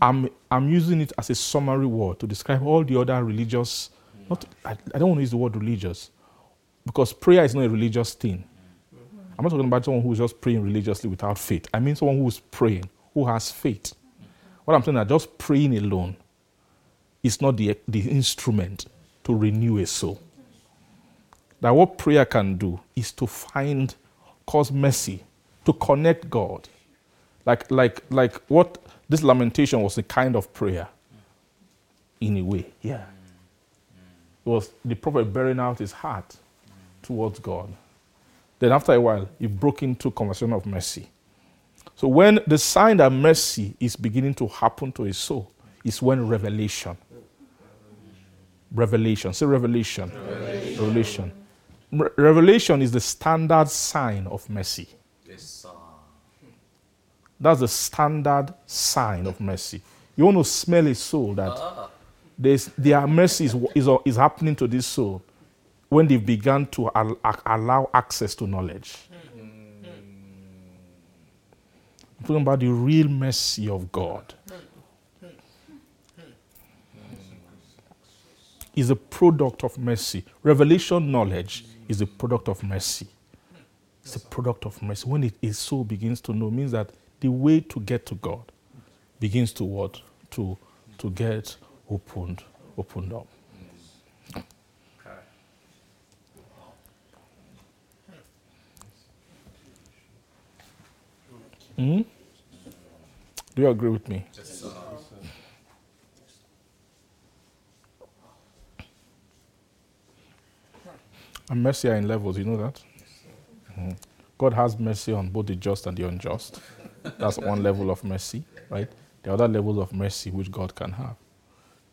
I'm, I'm using it as a summary word to describe all the other religious not, I, I don't want to use the word religious because prayer is not a religious thing. I'm not talking about someone who's just praying religiously without faith. I mean someone who's praying, who has faith. What I'm saying is just praying alone is not the, the instrument to renew a soul. That what prayer can do is to find, cause mercy, to connect God. Like, like, like what this lamentation was a kind of prayer, in a way. Yeah was the prophet bearing out his heart towards God. Then after a while, he broke into conversation of mercy. So when the sign that mercy is beginning to happen to a soul is when revelation. Revelation. Say revelation. Revelation. revelation. Re- revelation is the standard sign of mercy. Yes. That's the standard sign of mercy. You want to smell a soul that Ah, their mercy is, is, is happening to this soul when they've begun to al- allow access to knowledge. I'm talking about the real mercy of God. Is a product of mercy. Revelation knowledge is a product of mercy. It's a product of mercy. When it, a soul begins to know, means that the way to get to God begins to what? To, to get opened, opened up. Hmm? Do you agree with me? And mercy are in levels, you know that? Mhm. God has mercy on both the just and the unjust. That's one level of mercy, right? Are other levels of mercy which God can have.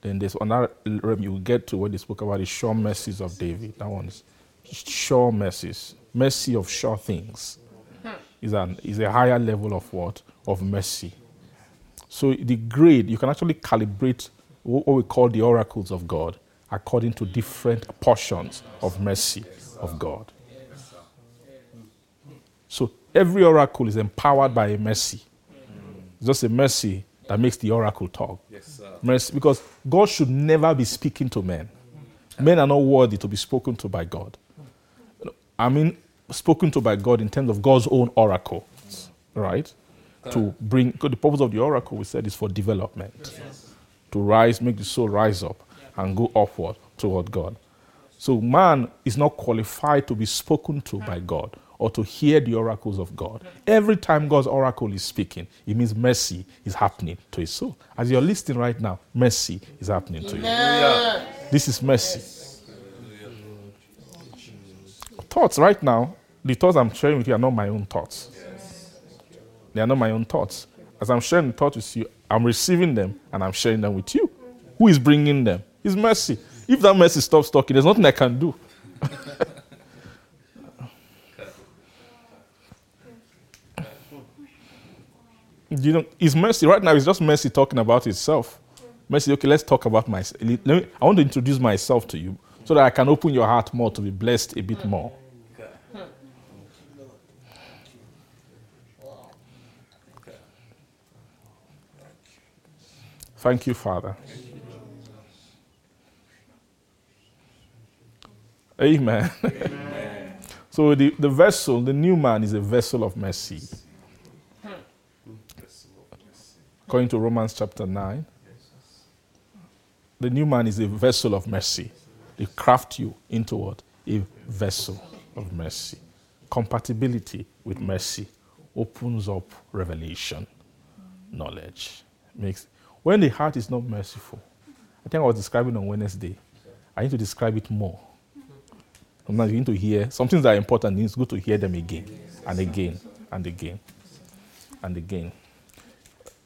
Then there's another realm you get to when they spoke about the sure mercies of David. That one's sure mercies. Mercy of sure things is, an, is a higher level of what? Of mercy. So the grade, you can actually calibrate what what we call the oracles of God according to different portions of mercy of God. So every oracle is empowered by a mercy. It's just a mercy that makes the oracle talk. Yes, sir. Because God should never be speaking to men. Men are not worthy to be spoken to by God. I mean, spoken to by God in terms of God's own oracle, right? Uh. To bring, the purpose of the oracle, we said, is for development. To rise, make the soul rise up and go upward toward God. So man is not qualified to be spoken to by God or to hear the oracles of God. Every time God's oracle is speaking, it means mercy is happening to his soul. As you're listening right now, mercy is happening to you. This is mercy. Thoughts right now, the thoughts I'm sharing with you are not my own thoughts. They are not my own thoughts. As I'm sharing the thoughts with you, I'm receiving them and I'm sharing them with you. Who is bringing them? It's mercy. If that mercy stops talking, there's nothing I can do. you know, it's mercy. Right now, it's just mercy talking about itself. Mercy, okay, let's talk about myself. I want to introduce myself to you so that I can open your heart more to be blessed a bit more. Thank you, Father. Amen. so the, the vessel, the new man is a vessel of mercy. According to Romans chapter 9, the new man is a vessel of mercy. They craft you into what? A vessel of mercy. Compatibility with mercy opens up revelation, knowledge. Makes when the heart is not merciful. I think I was describing on Wednesday. I need to describe it more. Sometimes you need to hear some things that are important. It's good to hear them again and again and again and again.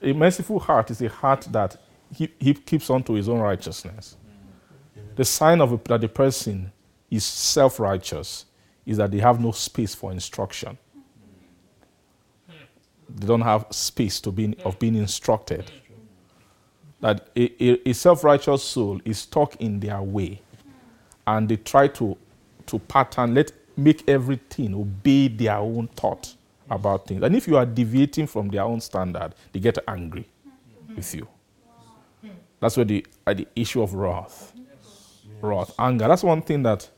A merciful heart is a heart that he, he keeps on to his own righteousness. The sign of a, that the person is self righteous is that they have no space for instruction. They don't have space to be, of being instructed. That a, a, a self righteous soul is stuck in their way and they try to, to pattern, let make everything obey their own thought about things. And if you are deviating from their own standard, they get angry with you. That's where the, uh, the issue of wrath, wrath, anger. That's one thing that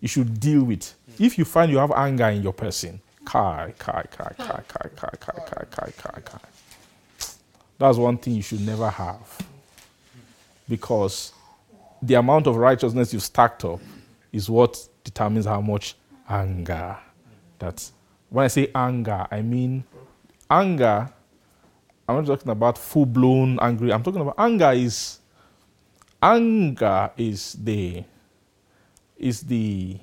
you should deal with. If you find you have anger in your person, kai, kai, kai, kai, kai, kai, kai, kai, kai, kai, kai. That's one thing you should never have. Because the amount of righteousness you've stacked up is what determines how much anger. That when I say anger, I mean anger. I'm not talking about full blown angry. I'm talking about anger is anger is the is the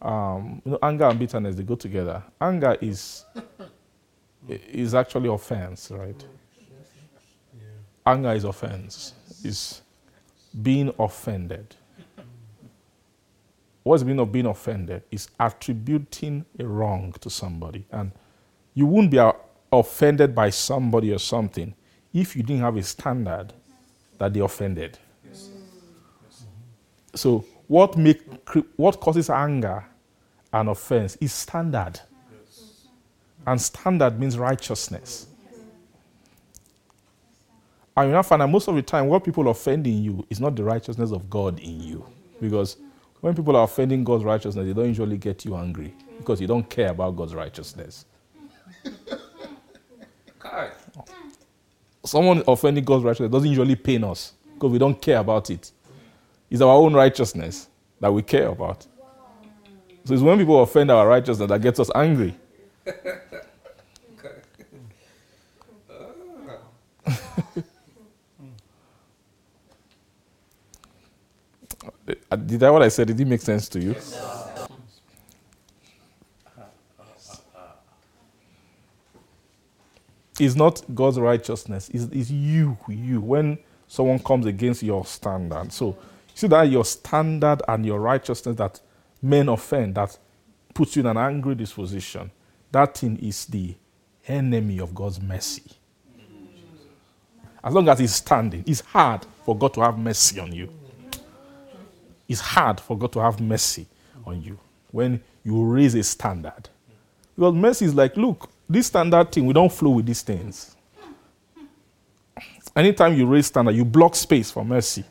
um, you know, anger and bitterness they go together. Anger is is actually offense, right? Anger is offense. Is being offended. What's the meaning of being offended? Is attributing a wrong to somebody. And you wouldn't be uh, offended by somebody or something if you didn't have a standard that they offended. So what make what causes anger and offense is standard. And standard means righteousness. And you now find that most of the time what people offend in you is not the righteousness of God in you. Because when people are offending God's righteousness, they don't usually get you angry because you don't care about God's righteousness. Someone offending God's righteousness doesn't usually pain us because we don't care about it. It's our own righteousness that we care about. So it's when people offend our righteousness that gets us angry. Ah. Uh, did that what I said? Did it make sense to you? It's not God's righteousness. It's, it's you, you. When someone comes against your standard. So, see that your standard and your righteousness that men offend, that puts you in an angry disposition. That thing is the enemy of God's mercy. As long as it's standing, it's hard for God to have mercy on you. It's hard for God to have mercy on you when you raise a standard. Because mercy is like, look, this standard thing, we don't flow with these things. Anytime you raise standard, you block space for mercy.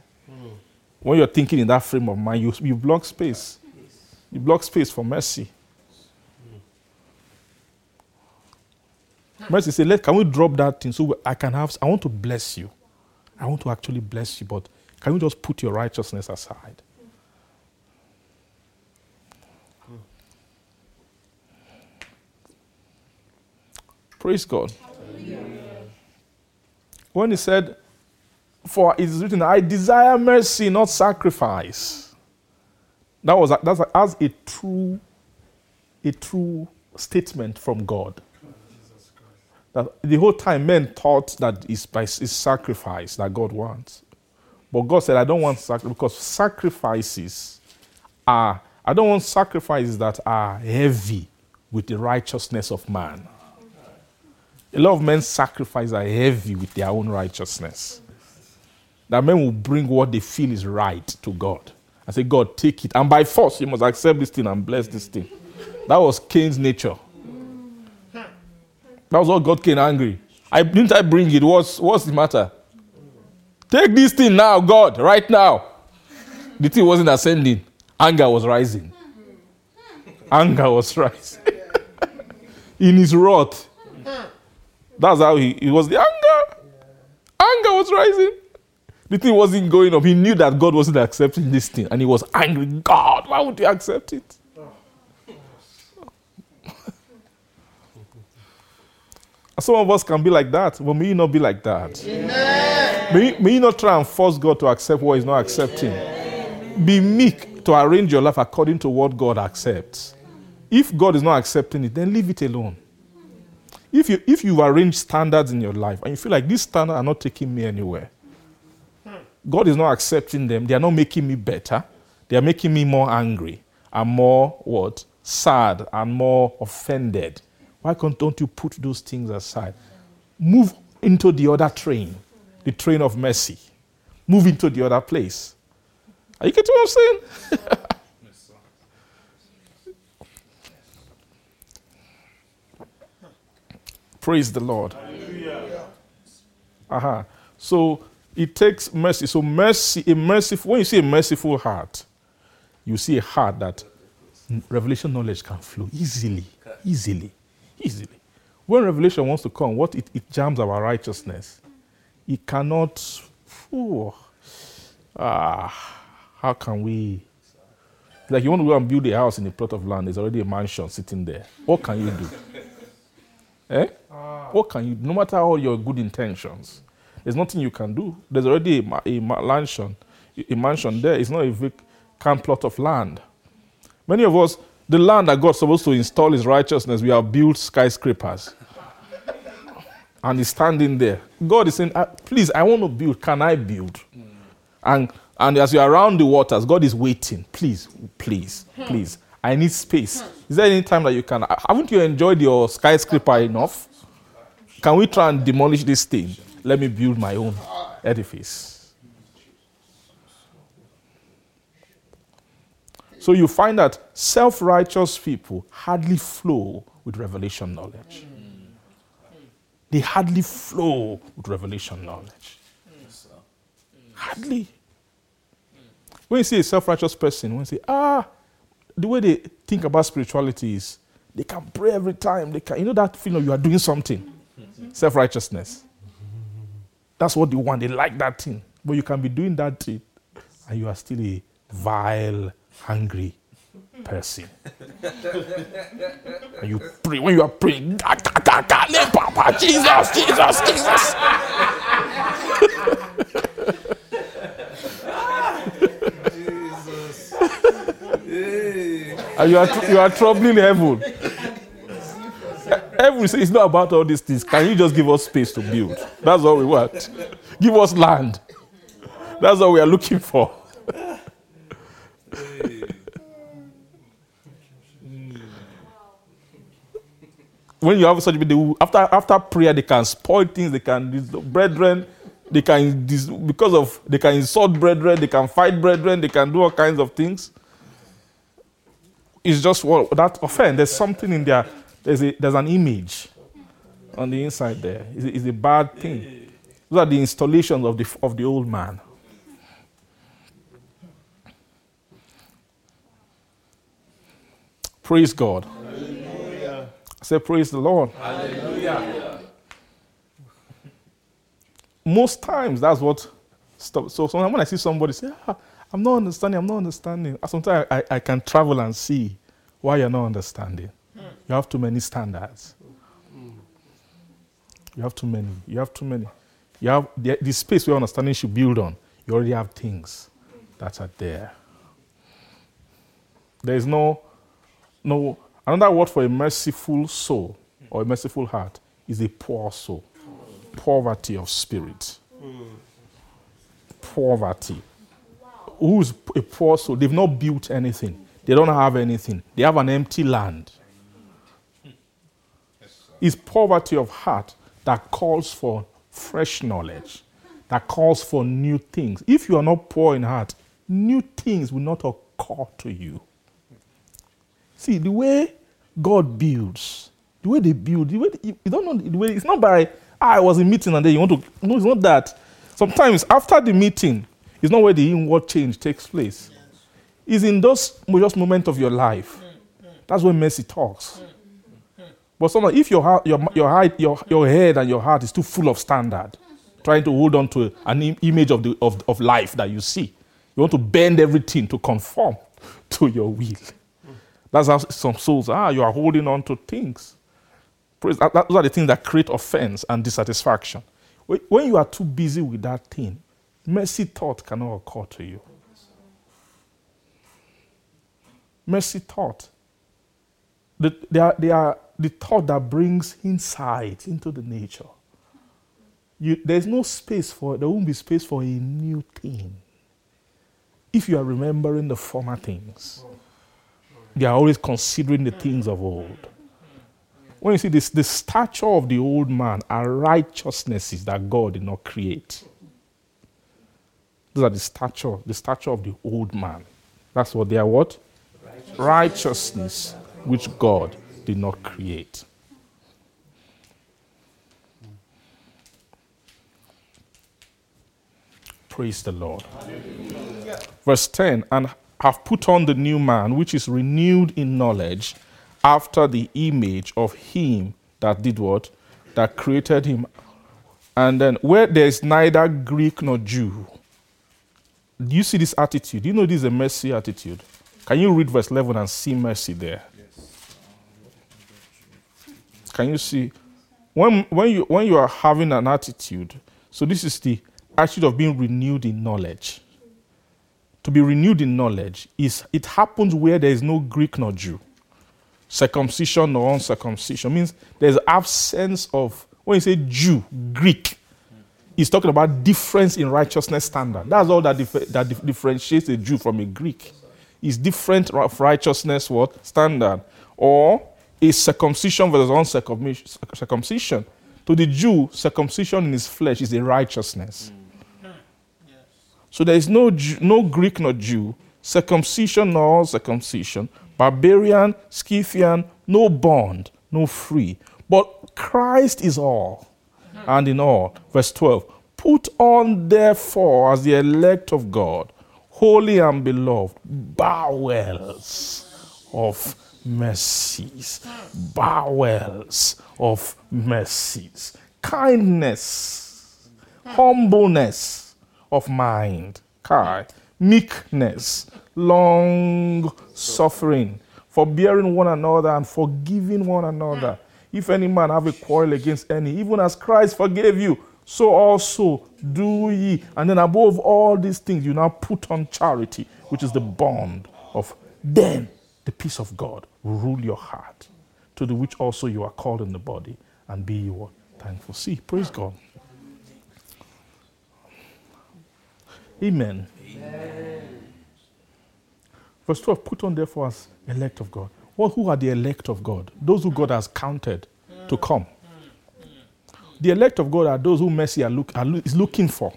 When you're thinking in that frame of mind, you, you block space. You block space for mercy. Mercy say, let can we drop that thing so I can have I want to bless you. I want to actually bless you, but can we just put your righteousness aside? Praise God. When he said, For it is written, I desire mercy, not sacrifice. That was that's as a true, a true statement from God. That the whole time men thought that it's by it's sacrifice that God wants. But God said, I don't want sacrifice because sacrifices are, I don't want sacrifices that are heavy with the righteousness of man. A lot of men's sacrifices are heavy with their own righteousness. That men will bring what they feel is right to God I say, God, take it. And by force, you must accept this thing and bless this thing. That was Cain's nature. That was what got Cain angry. I didn't I bring it. What's, what's the matter? Take this thing now, God, right now. The thing wasn't ascending. Anger was rising. Anger was rising. In his wrath. That's how he, it was the anger. Anger was rising. The thing wasn't going up. He knew that God wasn't accepting this thing. And he was angry. God, why would you accept it? Some of us can be like that, but may you not be like that. May, may you not try and force God to accept what He's not accepting. Be meek to arrange your life according to what God accepts. If God is not accepting it, then leave it alone. If you if you arrange standards in your life and you feel like these standards are not taking me anywhere, God is not accepting them. They are not making me better. They are making me more angry and more what sad and more offended. Why don't you put those things aside? Move into the other train, the train of mercy. Move into the other place. Are you getting what I'm saying? Yes, sir. Praise the Lord. Aha. So it takes mercy. So mercy, a merciful. When you see a merciful heart, you see a heart that revelation knowledge can flow easily, easily, easily. When revelation wants to come, what it, it jams our righteousness. It cannot. Ooh, ah, how can we? Like you want to go and build a house in a plot of land, there's already a mansion sitting there. What can you do? Eh? What can you? No matter all your good intentions, there's nothing you can do. There's already a, a mansion, a mansion there. It's not a vacant plot of land. Many of us, the land that God's supposed to install His righteousness, we have built skyscrapers. and he's standing there. God is saying, "Ah, Please, I want to build. Can I build? And, and as you're around the waters, God is waiting. Please, please, please. I need space. Is there any time that you can? Haven't you enjoyed your skyscraper enough? Can we try and demolish this thing? Let me build my own edifice. So you find that self righteous people hardly flow with revelation knowledge. They hardly flow with revelation knowledge. Hardly. When you see a self righteous person, when you say, ah, the way they think about spirituality is they can pray every time. They can, you know that feeling you are doing something. Self righteousness. That's what they want. They like that thing. But you can be doing that thing and you are still a vile, hungry person. and you pray when you are praying, "Ga, ga, ga, ga, Papa, Jesus, Jesus, Jesus. And you are, you are troubling heaven. Heaven it's not about all these things. Can you just give us space to build? That's all we want. Give us land. That's all we are looking for. when you have such people, after after prayer, they can spoil things. They can, brethren, they can because of they can insult brethren. They can fight brethren. They can do all kinds of things. It's just what that offense. There's something in there. There's a, there's an image on the inside there. It's a, it's a bad thing. Those are the installations of the of the old man. Praise God. I say, Praise the Lord. Most times, that's what stops. So, sometimes when I see somebody say, ah, I'm not understanding, I'm not understanding, sometimes I, I can travel and see why you're not understanding. You have too many standards. You have too many. You have too many. You have the, the space where understanding should build on. You already have things that are there. There is no, no. Another word for a merciful soul or a merciful heart is a poor soul. Poverty of spirit. Poverty. Who's a poor soul? They've not built anything. They don't have anything. They have an empty land. It's poverty of heart that calls for fresh knowledge, that calls for new things. If you are not poor in heart, new things will not occur to you. See, the way God builds, the way they build, the way you, you don't know the way it's not by ah, I was in meeting and then you want to no, it's not that. Sometimes after the meeting, it's not where the inward change takes place. It's in those just moments of your life. That's when mercy talks. But sometimes, if your, your, your, your, your head and your heart is too full of standard, trying to hold on to an im- image of, the, of, of life that you see, you want to bend everything to conform to your will. That's how some souls are. Ah, you are holding on to things. Those are the things that create offense and dissatisfaction. When you are too busy with that thing, mercy thought cannot occur to you. Mercy thought. The, they, are, they are the thought that brings insight into the nature. You, there's no space for, there won't be space for a new thing. If you are remembering the former things, you are always considering the things of old. When you see this, the stature of the old man are righteousnesses that God did not create. Those are the stature, the stature of the old man. That's what they are what? Righteousness, which God did not create. Praise the Lord. Verse 10 And have put on the new man, which is renewed in knowledge after the image of him that did what? That created him. And then, where there is neither Greek nor Jew. Do you see this attitude? Do you know this is a mercy attitude? Can you read verse 11 and see mercy there? Can you see? When, when, you, when you are having an attitude, so this is the attitude of being renewed in knowledge. To be renewed in knowledge is it happens where there is no Greek nor Jew, circumcision nor uncircumcision means there's absence of When you say Jew, Greek, he's talking about difference in righteousness standard. That's all that, dif- that dif- differentiates a Jew from a Greek. Is different righteousness what standard, or a circumcision versus uncircumcision. To the Jew, circumcision in his flesh is a righteousness. So there is no no Greek nor Jew, circumcision nor circumcision, barbarian, Scythian, no bond, no free. But Christ is all Hmm. and in all. Verse 12. Put on, therefore, as the elect of God, holy and beloved, bowels of mercies, bowels of mercies, kindness, hmm. humbleness of mind, kai, meekness, long suffering, forbearing one another and forgiving one another. If any man have a quarrel against any, even as Christ forgave you, so also do ye. And then above all these things, you now put on charity, which is the bond of then the peace of God will rule your heart, to the which also you are called in the body, and be you what? Thankful. See, praise God. Amen. Verse 12, put on therefore as elect of God. Well, who are the elect of God? Those who God has counted to come. The elect of God are those who mercy are look, are, is looking for.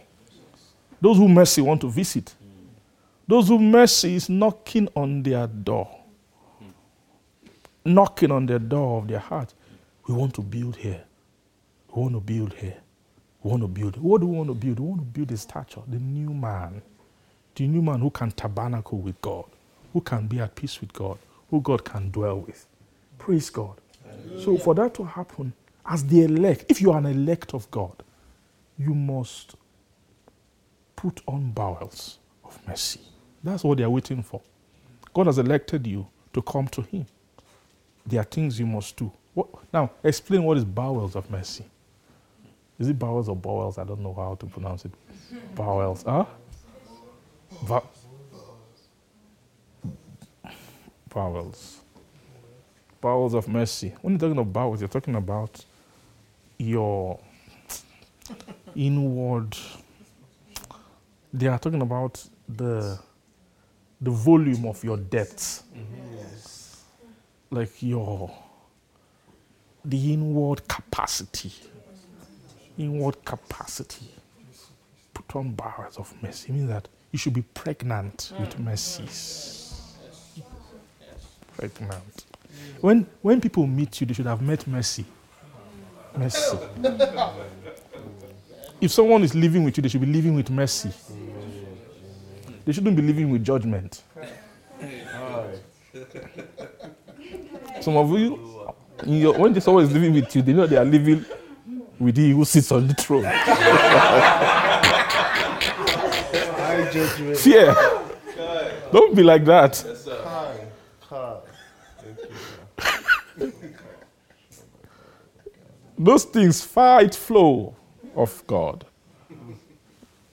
Those who mercy want to visit. Those who mercy is knocking on their door. Knocking on the door of their heart. We want to build here. We want to build here. We want to build. What do we want to build? We want to build a stature, the new man. The new man who can tabernacle with God, who can be at peace with God, who God can dwell with. Praise God. So, for that to happen, as the elect, if you are an elect of God, you must put on bowels of mercy. That's what they are waiting for. God has elected you to come to Him. There are things you must do. What, now, explain what is bowels of mercy. Is it bowels or bowels? I don't know how to pronounce it. Bowels, huh? Va- bowels. Bowels of mercy. When you're talking about bowels, you're talking about your inward. They are talking about the the volume of your depths. Like your the inward capacity. Inward capacity. Put on bowels of mercy. It means that you should be pregnant with mercies. Pregnant. When when people meet you, they should have met mercy. Mercy. If someone is living with you, they should be living with mercy. They shouldn't be living with judgment. Some of you, in your, when someone is living with you, they know they are living with he who sits on the throne. I judgment. Fear. Don't be like that. Kai, Those things fight flow of God.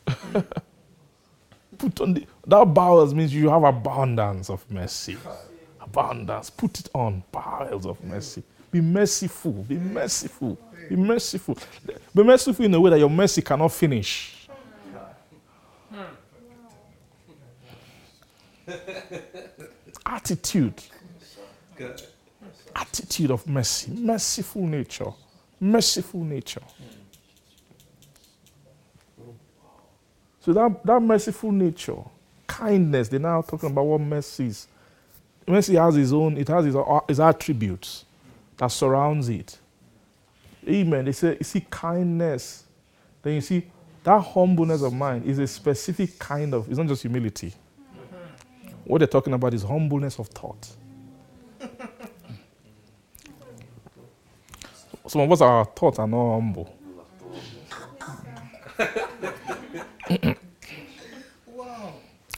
Put on the that bowels means you have abundance of mercy. Abundance. Put it on bowels of mercy. Be merciful. Be merciful. Be merciful. Be merciful in a way that your mercy cannot finish. Attitude. Attitude of mercy. Merciful nature. Merciful nature. So that, that merciful nature, kindness, they're now talking about what mercy is. Mercy has its own, it has its, its attributes that surrounds it. Amen. They say, you see kindness. Then you see that humbleness of mind is a specific kind of, it's not just humility. What they're talking about is humbleness of thought. Some of us, our thoughts are not humble.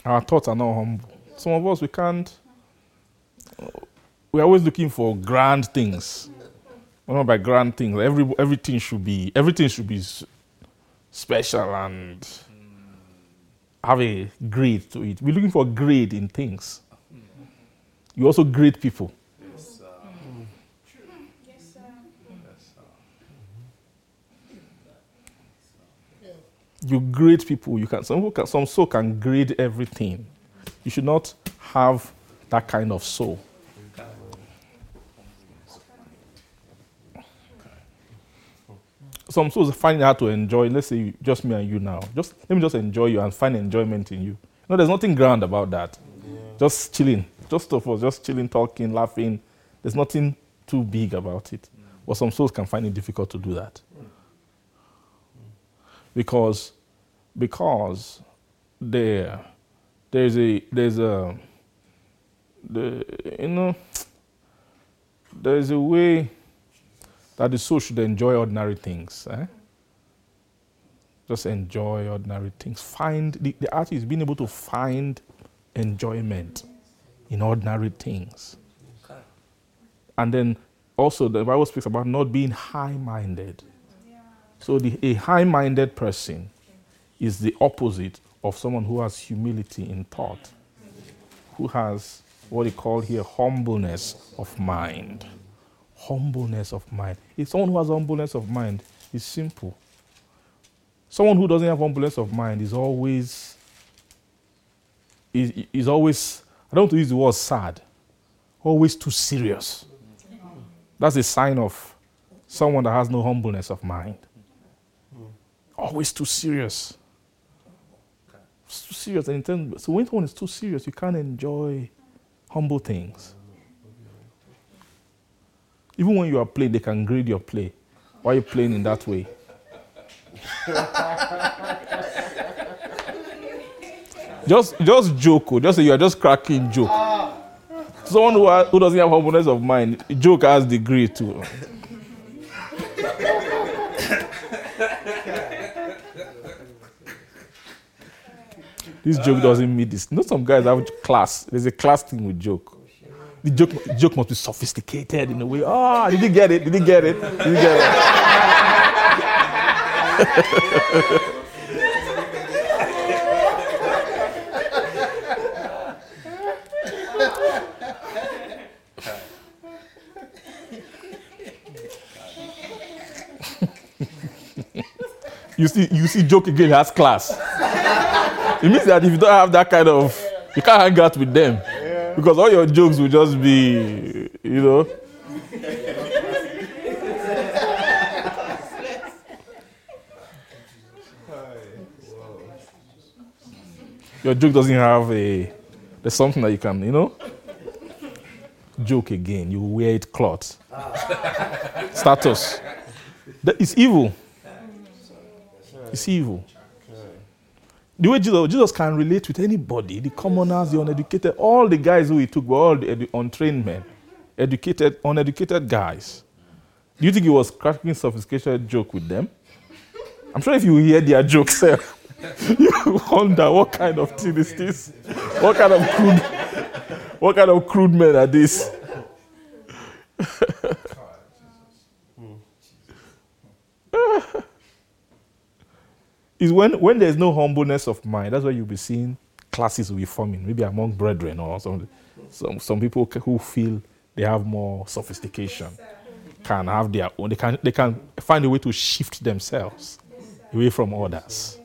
Our thoughts are not humble. Some of us, we can't. We're always looking for grand things. What about grand things? Every, everything should be everything should be special and have a grade to it. We're looking for grade in things. You also grade people. You grade people. You can some can, some soul can grade everything. You should not have that kind of soul. Some souls find it hard to enjoy. Let's say just me and you now. Just let me just enjoy you and find enjoyment in you. No, there's nothing grand about that. Just chilling, just of us, just chilling, talking, laughing. There's nothing too big about it. But some souls can find it difficult to do that because because there there's a there's a the you know there's a way that the soul should enjoy ordinary things eh? just enjoy ordinary things. Find the, the art is being able to find enjoyment in ordinary things. And then also the bible speaks about not being high-minded so the, a high-minded person is the opposite of someone who has humility in thought, who has what they call here humbleness of mind. Humbleness of mind. If someone who has humbleness of mind is simple. Someone who doesn't have humbleness of mind is always is, is always I don't want to use the word sad, always too serious. That's a sign of someone that has no humbleness of mind. Always too serious. It's too serious. And terms- so when someone is too serious, you can't enjoy humble things. Even when you are playing, they can grade your play. Why are you playing in that way? just, just joke. oh. Just say you are just cracking joke. Someone who, who doesn't have humbleness of mind, joke has degree too. This joke doesn't meet this. You know, some guys have class. There's a class thing with joke. The joke, joke must be sophisticated in a way. Ah, did he get it? Did he get it? Did he get it? you see, you see, joke again has class. It means that if you don't have that kind of, you can't hang out with them because all your jokes will just be, you know. Your joke doesn't have a. There's something that you can, you know. Joke again. You wear it cloth. Ah. Status. That is evil. It's evil. The way Jesus, Jesus can relate with anybody, the commoners, the uneducated, all the guys who he took were all the edu- untrained men, educated, uneducated guys. Do you think he was cracking sophisticated joke with them? I'm sure if you hear their jokes, you wonder what kind of thing is this? What kind of crude, what kind of crude men are these? is when, when there's no humbleness of mind, that's why you'll be seeing classes will be forming, maybe among brethren or something. Some, some people who feel they have more sophistication can have their own, they can, they can find a way to shift themselves away from others.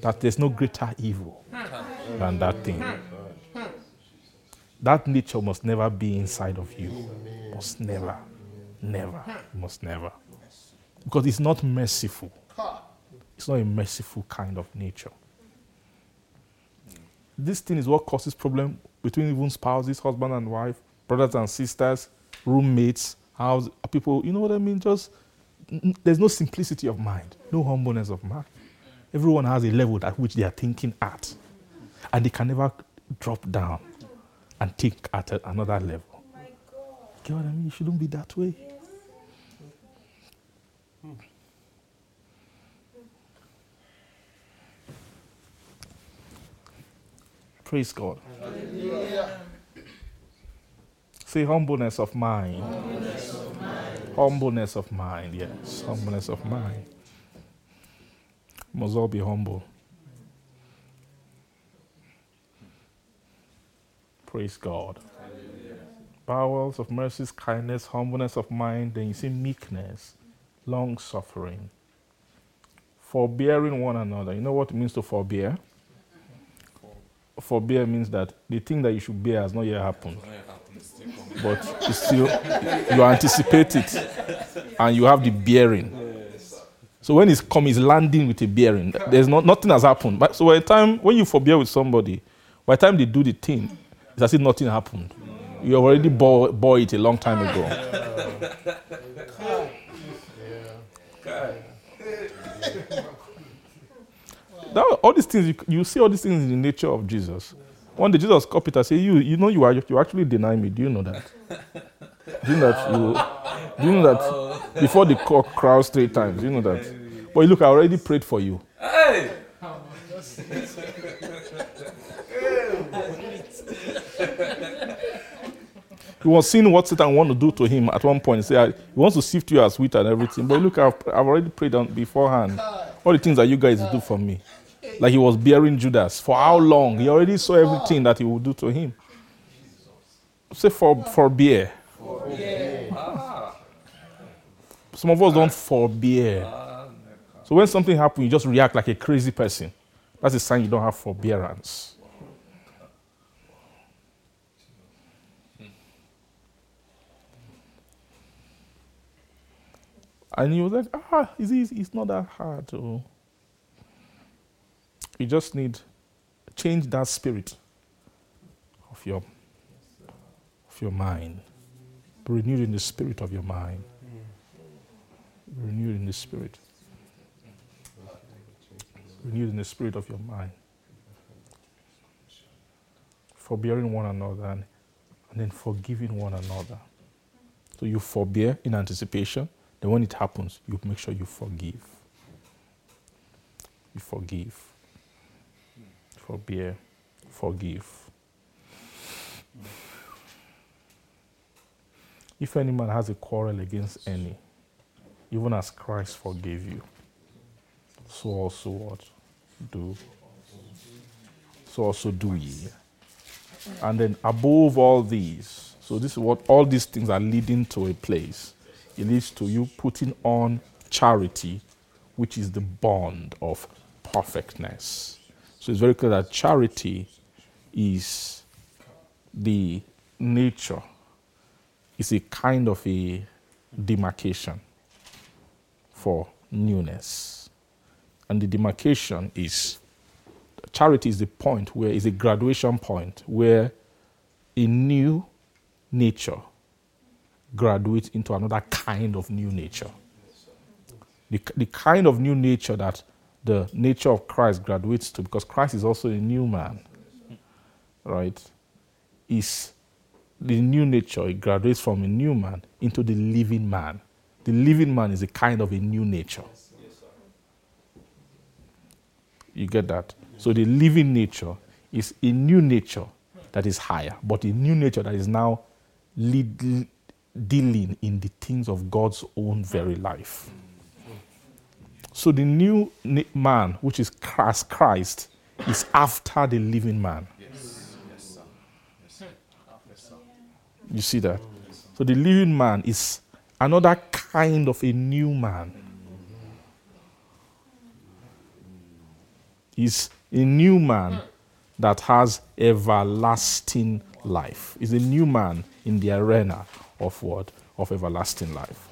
That there's no greater evil than that thing. That nature must never be inside of you. Must never, never, must never. Because it's not merciful. It's not a merciful kind of nature. This thing is what causes problem between even spouses, husband and wife, brothers and sisters, roommates, house people. You know what I mean? Just n- there's no simplicity of mind, no humbleness of mind. Everyone has a level at which they are thinking at, and they can never drop down and think at a- another level. Oh Get what I mean? It shouldn't be that way. Praise God. Say humbleness of mind. Humbleness of mind. yes. Humbleness of mind. Must all be humble. Praise God. Bowels of mercies, kindness, humbleness of mind. Then you see meekness, long suffering, forbearing one another. You know what it means to forbear? Forbear means that the thing that you should bear has not yet happened, When it happens, but it's still you anticipate it, and you have the bearing. So when it's come, it's landing with a bearing. There's not nothing has happened. But so by the time when you forbear with somebody, by the time they do the thing, it's as if nothing happened. You already bore, bore it a long time ago. That, all these things you, you see all these things in the nature of Jesus. One day Jesus called Peter say, "You, you know, you are you actually deny me. Do you know that? Do you know that you? Do you know that before the cock crows three times? Do you know that? But look, I already prayed for you. Hey! He was seeing what Satan want to do to him at one point. He said, he wants to sift you as wheat and everything. But look, I've, I've already prayed on beforehand. All the things that you guys do for me. Like he was bearing Judas. For how long? He already saw everything that he would do to him. Say for forbear. Some of us don't forbear. So when something happens, you just react like a crazy person. That's a sign you don't have forbearance. And he was like, ah, it's, it's not that hard. To... You just need change that spirit of your of your mind. Be renewed in the spirit of your mind. Be renewed in the spirit. Renewed in the spirit of your mind. Forbearing one another and, and then forgiving one another. So you forbear in anticipation. Then when it happens, you make sure you forgive. You forgive. Forbear. Forgive. If any man has a quarrel against any, even as Christ forgave you, so also what? Do. So also do ye. And then above all these, so this is what all these things are leading to a place. It leads to you putting on charity, which is the bond of perfectness. So it's very clear that charity is the nature, is a kind of a demarcation for newness. And the demarcation is charity is the point where is a graduation point where a new nature graduates into another kind of new nature. The, the kind of new nature that the nature of Christ graduates to, because Christ is also a new man, right? Is the new nature, it graduates from a new man into the living man. The living man is a kind of a new nature. You get that? So the living nature is a new nature that is higher, but a new nature that is now lead, dealing in the things of God's own very life. So the new man, which is Christ, Christ, is after the living man. You see that? So the living man is another kind of a new man. Is a new man that has everlasting life. Is a new man in the arena of what? Of everlasting life.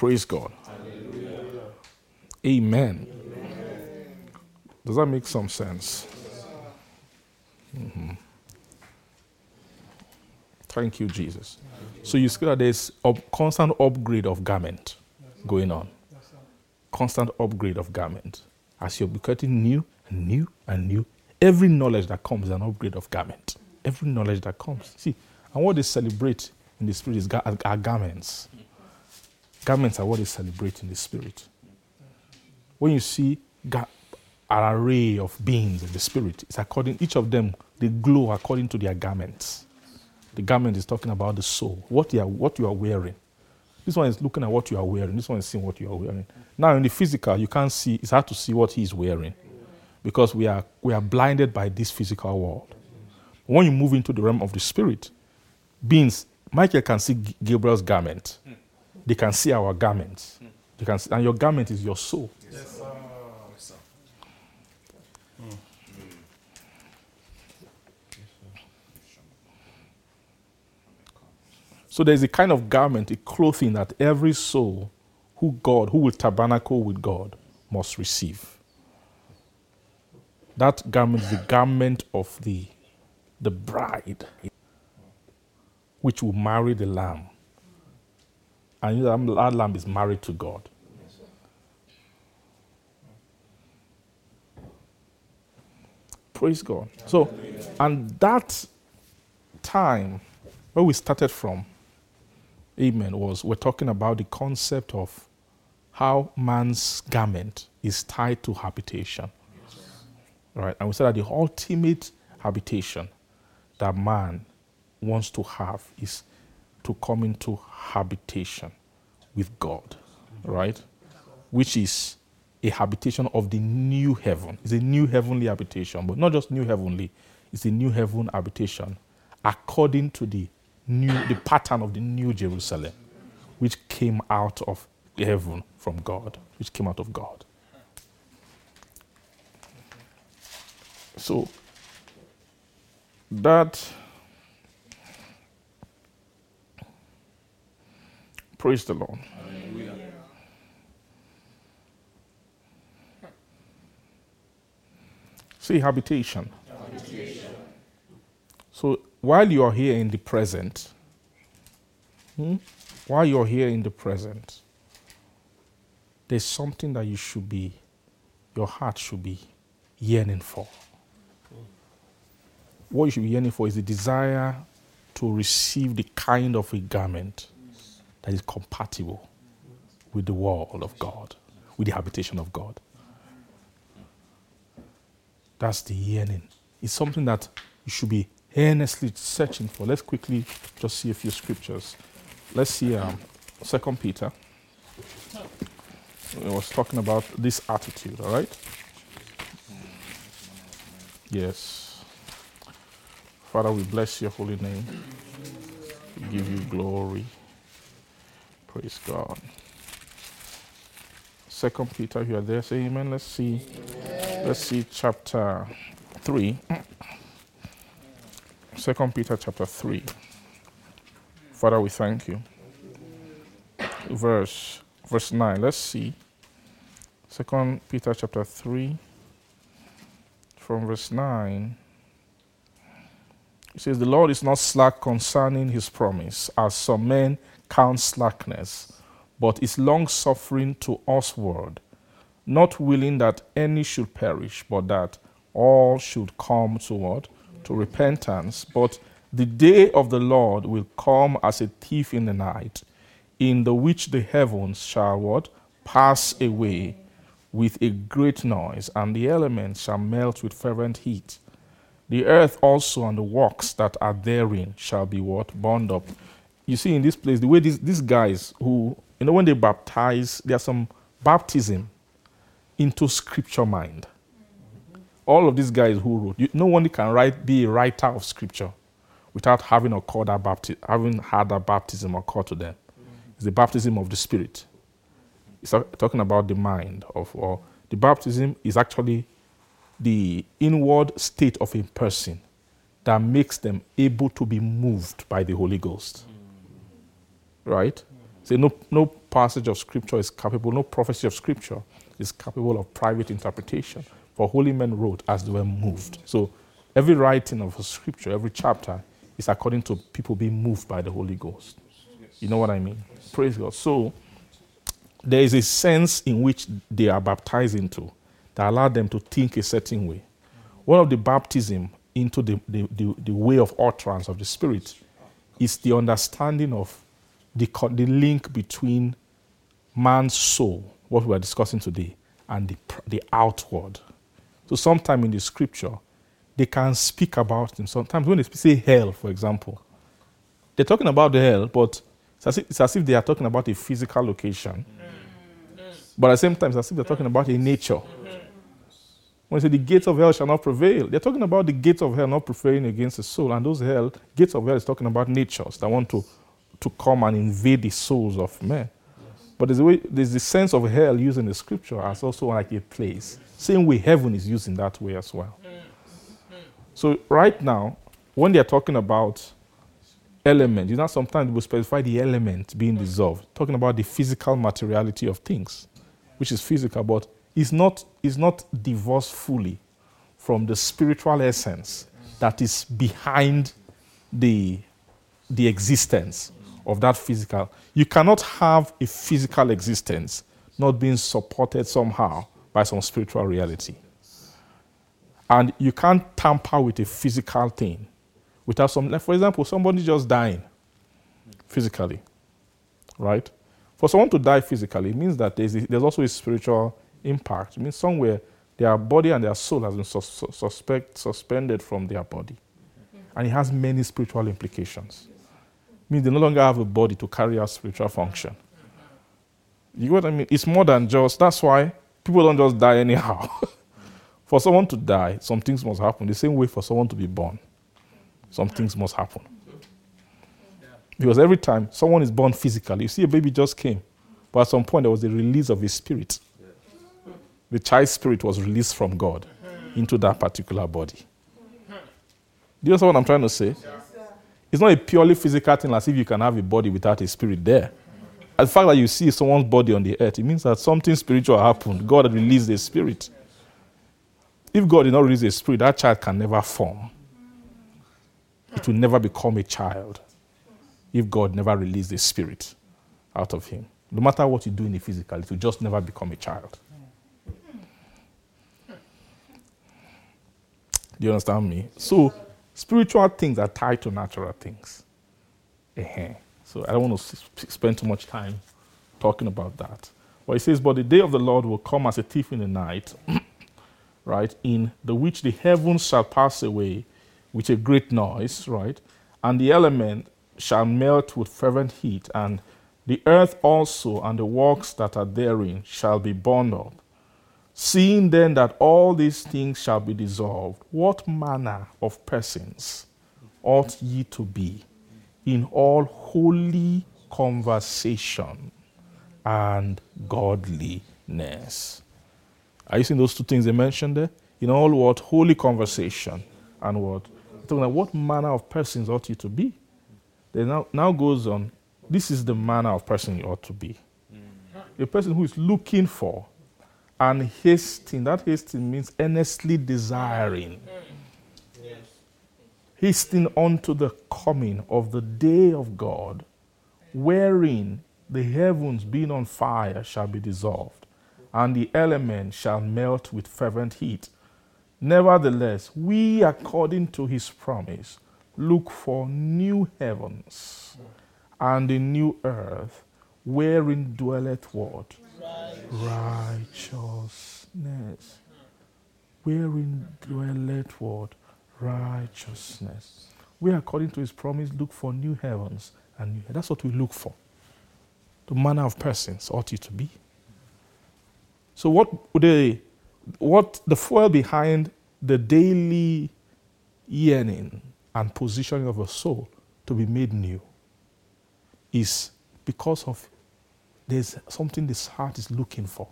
Praise God. Amen. Does that make some sense? Mhm. Thank you, Jesus. So you see that there's a constant upgrade of garment going on. Constant upgrade of garment. As you're becoming new and new and new, every knowledge that comes is an upgrade of garment. Every knowledge that comes. See, and what they celebrate in the spirit is ga- garments. Garments are what they celebrate in the spirit. When you see ga- an array of beings in the spirit, it's according each of them they glow according to their garments. The garment is talking about the soul, what you are, what you are wearing. This one is looking at what you are wearing. This one is seeing what you are wearing. Now, in the physical, you can't see. It's hard to see what he is wearing because we are we are blinded by this physical world. When you move into the realm of the spirit, beings Michael can see Gabriel's garment. They can see our garments. They can see, and your garment is your soul. Yes, sir. Oh, yes, sir. Hmm. So there's a kind of garment, a clothing that every soul who God, who will tabernacle with God, must receive. That garment is the garment of the, the bride, which will marry the lamb. And that that lamb is married to God. Praise God. So, and that time where we started from, amen, was we're talking about the concept of how man's garment is tied to habitation. Right? And we said that the ultimate habitation that man wants to have is to come into habitation with God. Right? Which is a habitation of the new heaven. It's a new heavenly habitation, but not just new heavenly, it's a new heaven habitation according to the new the pattern of the new Jerusalem, which came out of heaven from God, which came out of God. So that praise the Lord. See habitation. So while you are here in the present, hmm, while you're here in the present, there's something that you should be, your heart should be yearning for. What you should be yearning for is the desire to receive the kind of a garment that is compatible with the world of God, with the habitation of God. That's the yearning. It's something that you should be earnestly searching for. Let's quickly just see a few scriptures. Let's see um, 2 Peter. I was talking about this attitude, all right? Yes. Father, we bless your holy name. We give you glory. Praise God. Second Peter, you are there. Say amen. Let's see. Let's see chapter 3. Second Peter chapter 3. Father, we thank you. Verse verse 9. Let's see. Second Peter chapter 3 from verse 9. It says, The Lord is not slack concerning his promise, as some men count slackness, but is long suffering to usward, not willing that any should perish, but that all should come to what? To repentance. But the day of the Lord will come as a thief in the night, in the which the heavens shall what? Pass away with a great noise, and the elements shall melt with fervent heat. The earth also and the works that are therein shall be what? Burned up. You see, in this place, the way these, these guys who, you know, when they baptize, there's some baptism into scripture mind. All of these guys who wrote, you, no one can write, be a writer of scripture without having occurred that bapti- having had that baptism occur to them. It's the baptism of the Spirit. It's talking about the mind of, or the baptism is actually the inward state of a person that makes them able to be moved by the Holy Ghost. Right? Say no, no passage of scripture is capable, no prophecy of scripture is capable of private interpretation. For holy men wrote as they were moved. So every writing of scripture, every chapter, is according to people being moved by the Holy Ghost. You know what I mean? Praise God. So there is a sense in which they are baptized into that allow them to think a certain way. One of the baptism into the, the, the, the way of utterance of the Spirit is the understanding of the, the link between man's soul, what we are discussing today, and the, the outward. So, sometimes in the scripture, they can speak about them. Sometimes when they say hell, for example, they're talking about the hell, but it's as if, it's as if they are talking about a physical location. But at the same time, it's as if they're talking about a nature. When they say the gates of hell shall not prevail, they're talking about the gates of hell not prevailing against the soul. And those hell, gates of hell is talking about natures that want to to come and invade the souls of men. But there's, a way, there's the sense of hell used in the scripture as also like a place. Same way heaven is used in that way as well. So right now, when they're talking about element, you know, sometimes we specify the element being dissolved, talking about the physical materiality of things, which is physical, but is not, is not divorced fully from the spiritual essence that is behind the, the existence of that physical. You cannot have a physical existence not being supported somehow by some spiritual reality. And you can't tamper with a physical thing without some, like for example, somebody just dying physically, right? For someone to die physically, it means that there's, there's also a spiritual impact. It means somewhere their body and their soul has been sus- suspect, suspended from their body. And it has many spiritual implications. It means they no longer have a body to carry out spiritual function. You know what I mean? It's more than just, that's why people don't just die anyhow. for someone to die, some things must happen. The same way for someone to be born, some things must happen. Because every time someone is born physically, you see a baby just came, but at some point there was a release of his spirit. The child's spirit was released from God into that particular body. Do you understand what I'm trying to say? It's not a purely physical thing as if you can have a body without a spirit there. The fact that you see someone's body on the earth, it means that something spiritual happened. God had released a spirit. If God did not release a spirit, that child can never form. It will never become a child if God never released the spirit out of him. No matter what you do in the physical, it will just never become a child. Do you understand me? So, spiritual things are tied to natural things. uh So, I don't want to sp- spend too much time talking about that. But it says, But the day of the Lord will come as a thief in the night, right? In the which the heavens shall pass away with a great noise, right? And the element shall melt with fervent heat, and the earth also and the works that are therein shall be burned up. Seeing then that all these things shall be dissolved, what manner of persons ought ye to be in all holy conversation and godliness? Are you seeing those two things they mentioned there? In all what holy conversation and what? What manner of persons ought you to be? Then now, now goes on. This is the manner of person you ought to be. Mm. A person who is looking for and hasting. That hasting means earnestly desiring. Mm. Hasting unto the coming of the day of God, wherein the heavens being on fire shall be dissolved, and the elements shall melt with fervent heat. Nevertheless, we, according to his promise, look for new heavens and a new earth, wherein dwelleth what? Righteousness. Wherein dwelleth what? Righteousness. We, according to his promise, look for new heavens and new That's what we look for. The manner of persons ought you to be. So, what the, what the foil behind the daily yearning and positioning of a soul to be made new is because of there's something this heart is looking for.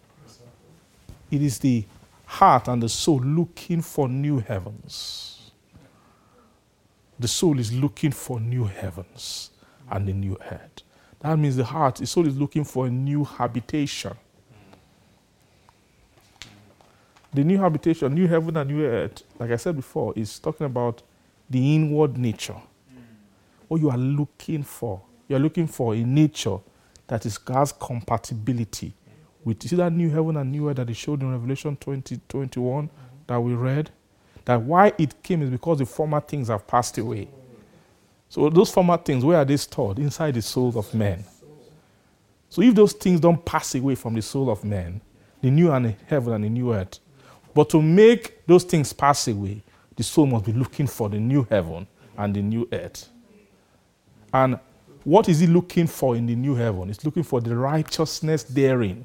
It is the heart and the soul looking for new heavens. The soul is looking for new heavens and a new earth. That means the heart, the soul is looking for a new habitation. The new habitation, new heaven and new earth, like I said before, is talking about the inward nature. What you are looking for. You are looking for a nature that is has compatibility with see that new heaven and new earth that showed in Revelation 20, 21 that we read? That why it came is because the former things have passed away. So those former things, where are they stored? Inside the souls of men. So if those things don't pass away from the soul of man, the new and the heaven and the new earth, but to make those things pass away, the soul must be looking for the new heaven and the new earth. And what is he looking for in the new heaven? He's looking for the righteousness therein.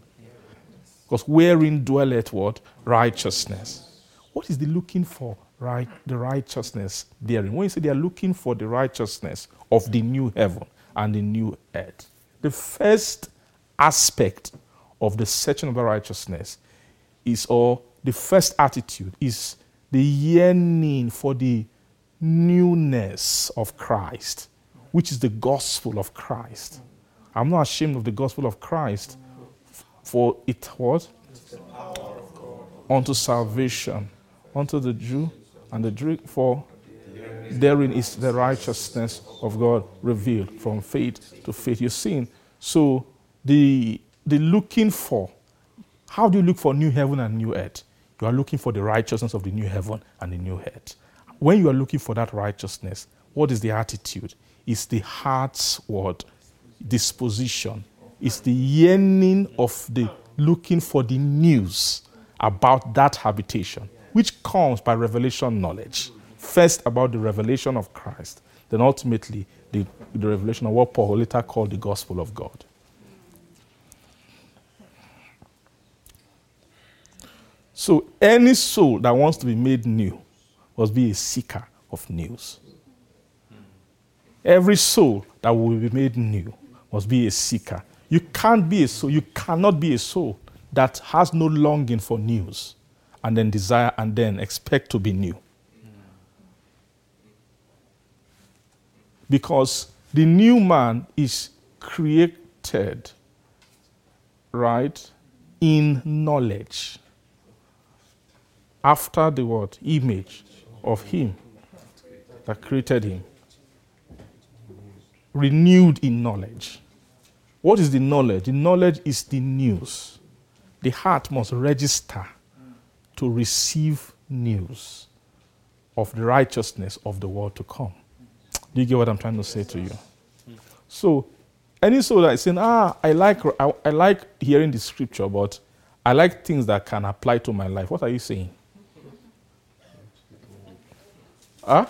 Because wherein dwelleth what? Righteousness. What is the looking for? Right, the righteousness therein. When you say they are looking for the righteousness of the new heaven and the new earth. The first aspect of the searching of the righteousness is, or the first attitude is the yearning for the newness of Christ, which is the gospel of Christ. I'm not ashamed of the gospel of Christ, for it was unto salvation, unto the Jew and the Greek, for therein is the righteousness of God revealed from faith to faith. You're seeing, so the the looking for, how do you look for new heaven and new earth? You are looking for the righteousness of the new heaven and the new earth. When you are looking for that righteousness, what is the attitude? It's the heart's word, disposition. It's the yearning of the looking for the news about that habitation, which comes by revelation knowledge. First, about the revelation of Christ, then ultimately, the, the revelation of what Paul later called the gospel of God. So, any soul that wants to be made new must be a seeker of news. Every soul that will be made new must be a seeker. You can't be a soul, you cannot be a soul that has no longing for news and then desire and then expect to be new. Because the new man is created, right, in knowledge after the word image of him that created him. Renewed in knowledge. What is the knowledge? The knowledge is the news. The heart must register to receive news of the righteousness of the world to come. Do you get what i'm trying to say to you? So any soul that is saying ah i like I, I like hearing the scripture but i like things that can apply to my life what are you saying Huh?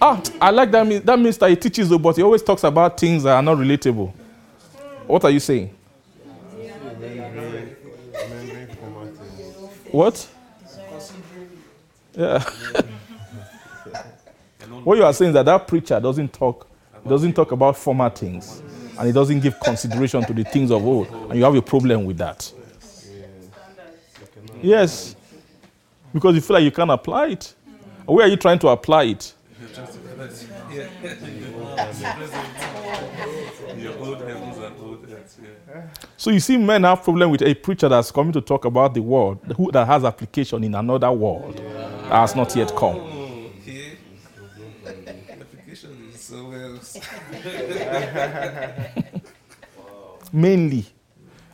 Ah, I like that. That means that he teaches, though, but he always talks about things that are not relatable. What are you saying? What? Yeah. what you are saying is that that preacher doesn't talk, doesn't talk about former things, and he doesn't give consideration to the things of old, and you have a problem with that. Yes. Because you feel like you can't apply it. Where are you trying to apply it? So you see, men have problem with a preacher that's coming to talk about the world who, that has application in another world that has not yet come. So. Mainly.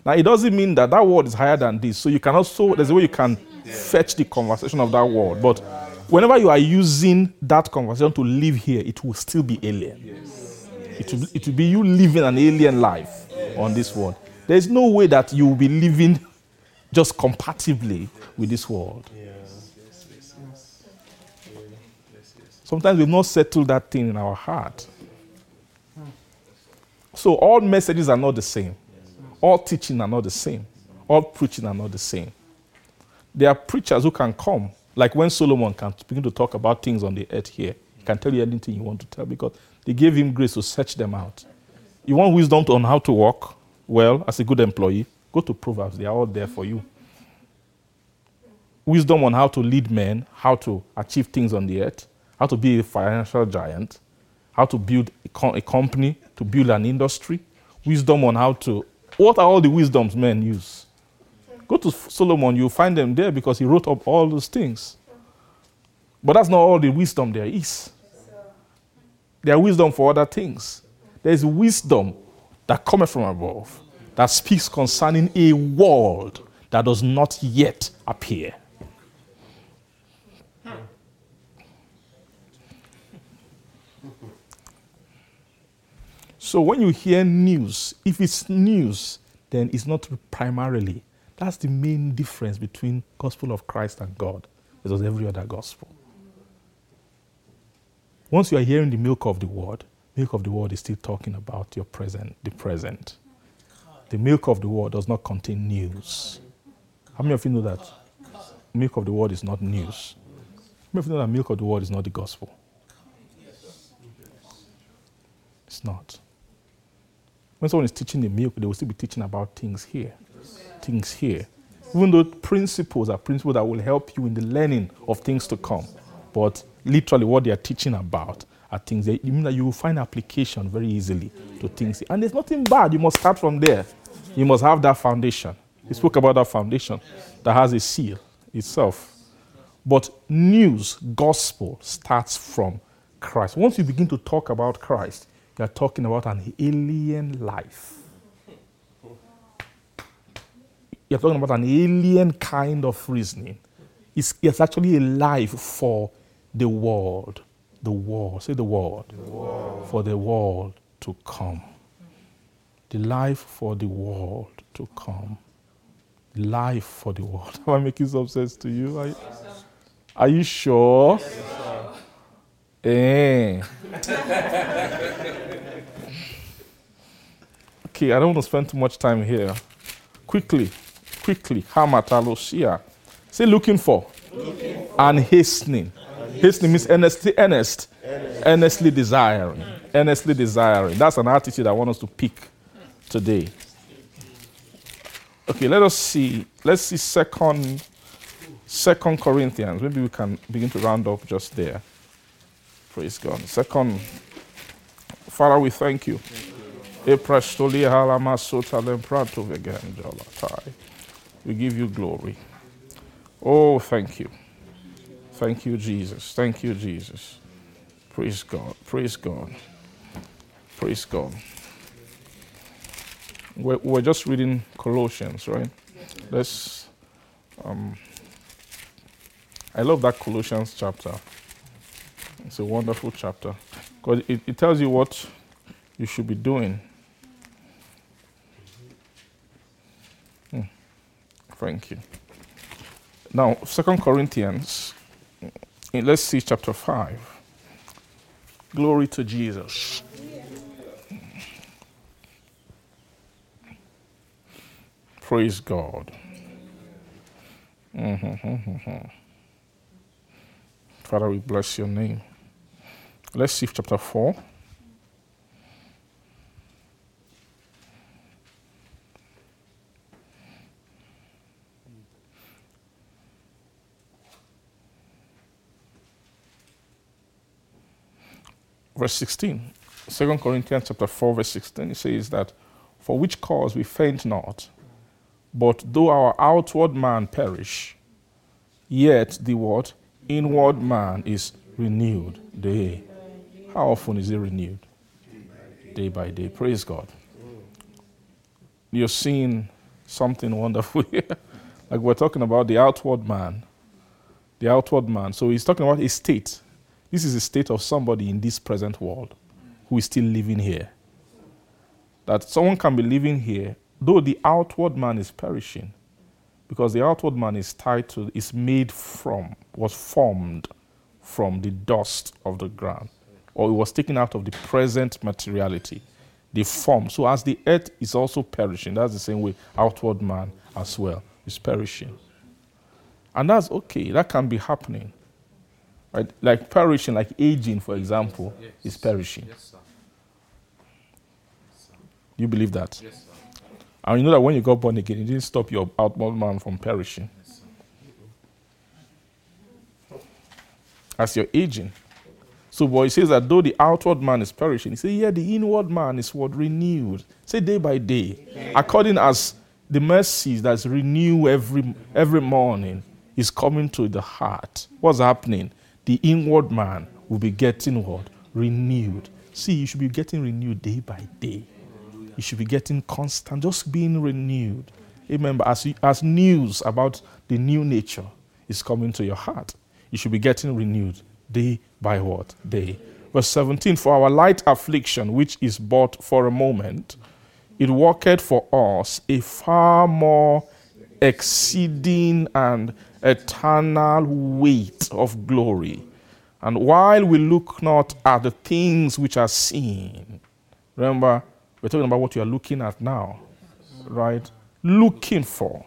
Now, it doesn't mean that that word is higher than this. So you can also, there's a way you can fetch the conversation of that word. But whenever you are using that conversation to live here, it will still be alien. It, will, it will be you living an alien life on this world. There's no way that you will be living just compatibly with this world. Sometimes we've not settled that thing in our heart. So all messages are not the same. All teaching are not the same. All preaching are not the same. There are preachers who can come, like when Solomon can begin to talk about things on the earth here. He can tell you anything you want to tell because they gave him grace to search them out. You want wisdom on how to work well as a good employee? Go to Proverbs. They are all there for you. Wisdom on how to lead men, how to achieve things on the earth, how to be a financial giant, how to build a, co- a company, to build an industry. Wisdom on how to. What are all the wisdoms men use? Go to Solomon, you'll find them there because he wrote up all those things. But that's not all the wisdom there is. There are wisdom for other things. There is wisdom that cometh from above that speaks concerning a world that does not yet appear. So when you hear news, if it's news, then it's not primarily. That's the main difference between gospel of Christ and God versus every other gospel. Once you are hearing the milk of the word, milk of the word is still talking about your present, the present. The milk of the word does not contain news. How many of you know that? Milk of the word is not news. How many of you know that milk of the word is not the gospel? It's not. When someone is teaching the milk, they will still be teaching about things here. Things here. Even though principles are principles that will help you in the learning of things to come. But literally, what they are teaching about are things that you mean that you will find application very easily to things. And there's nothing bad. You must start from there. You must have that foundation. We spoke about that foundation that has a seal itself. But news, gospel, starts from Christ. Once you begin to talk about Christ, you are talking about an alien life. You're talking about an alien kind of reasoning. It's, it's actually a life for the world. The world. Say the world. the world. For the world to come. The life for the world to come. Life for the world. Am I making some sense to you? Are, are you sure? Eh. okay, I don't want to spend too much time here. Quickly, quickly. Hamatalosia. Say looking for. Looking for. And hastening. Hastening means earnestly, earnest. Earnest. Earnestly desiring. Earnestly desiring. That's an attitude I want us to pick today. Okay, let us see. Let's see second Second Corinthians. Maybe we can begin to round up just there. Praise God. Second, Father, we thank you. We give you glory. Oh, thank you. Thank you, Jesus. Thank you, Jesus. Praise God. Praise God. Praise God. We're, we're just reading Colossians, right? Let's. Um, I love that Colossians chapter. It's a wonderful chapter because it, it tells you what you should be doing. Thank you. Now, Second Corinthians, let's see chapter 5. Glory to Jesus. Praise God. Mm-hmm. Father, we bless your name. Let's see chapter 4. Verse 16. 2 Corinthians chapter 4, verse 16, it says that, For which cause we faint not, but though our outward man perish, yet the what? Inward man is renewed day how often is it renewed? Day by day. Praise God. You're seeing something wonderful here. like we're talking about the outward man. The outward man. So he's talking about a state. This is a state of somebody in this present world who is still living here. That someone can be living here, though the outward man is perishing, because the outward man is tied to, is made from, was formed from the dust of the ground or it was taken out of the present materiality, the form. So as the earth is also perishing, that's the same way outward man as well is perishing. And that's okay, that can be happening. Right? Like perishing, like aging, for example, yes. is perishing. Yes, Do you believe that? Yes, and you know that when you got born again, it didn't stop your outward man from perishing. As you're aging, so, but he says that though the outward man is perishing, he says, yeah, the inward man is what? Renewed. Say day by day. According as the mercies that's renewed every, every morning is coming to the heart. What's happening? The inward man will be getting what? Renewed. See, you should be getting renewed day by day. You should be getting constant, just being renewed. Remember, as, as news about the new nature is coming to your heart, you should be getting renewed day by what? Day. Verse 17 For our light affliction, which is but for a moment, it worketh for us a far more exceeding and eternal weight of glory. And while we look not at the things which are seen, remember, we're talking about what you are looking at now, right? Looking for.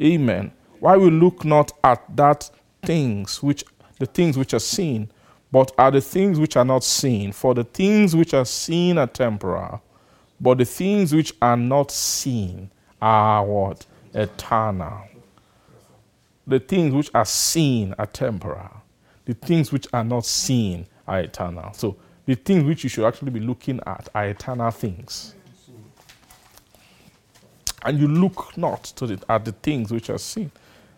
Amen. Why we look not at that things which the things which are seen, but are the things which are not seen. For the things which are seen are temporal, but the things which are not seen are what? Eternal. The things which are seen are temporal. The things which are not seen are eternal. So the things which you should actually be looking at are eternal things. And you look not to the, at the things which are seen.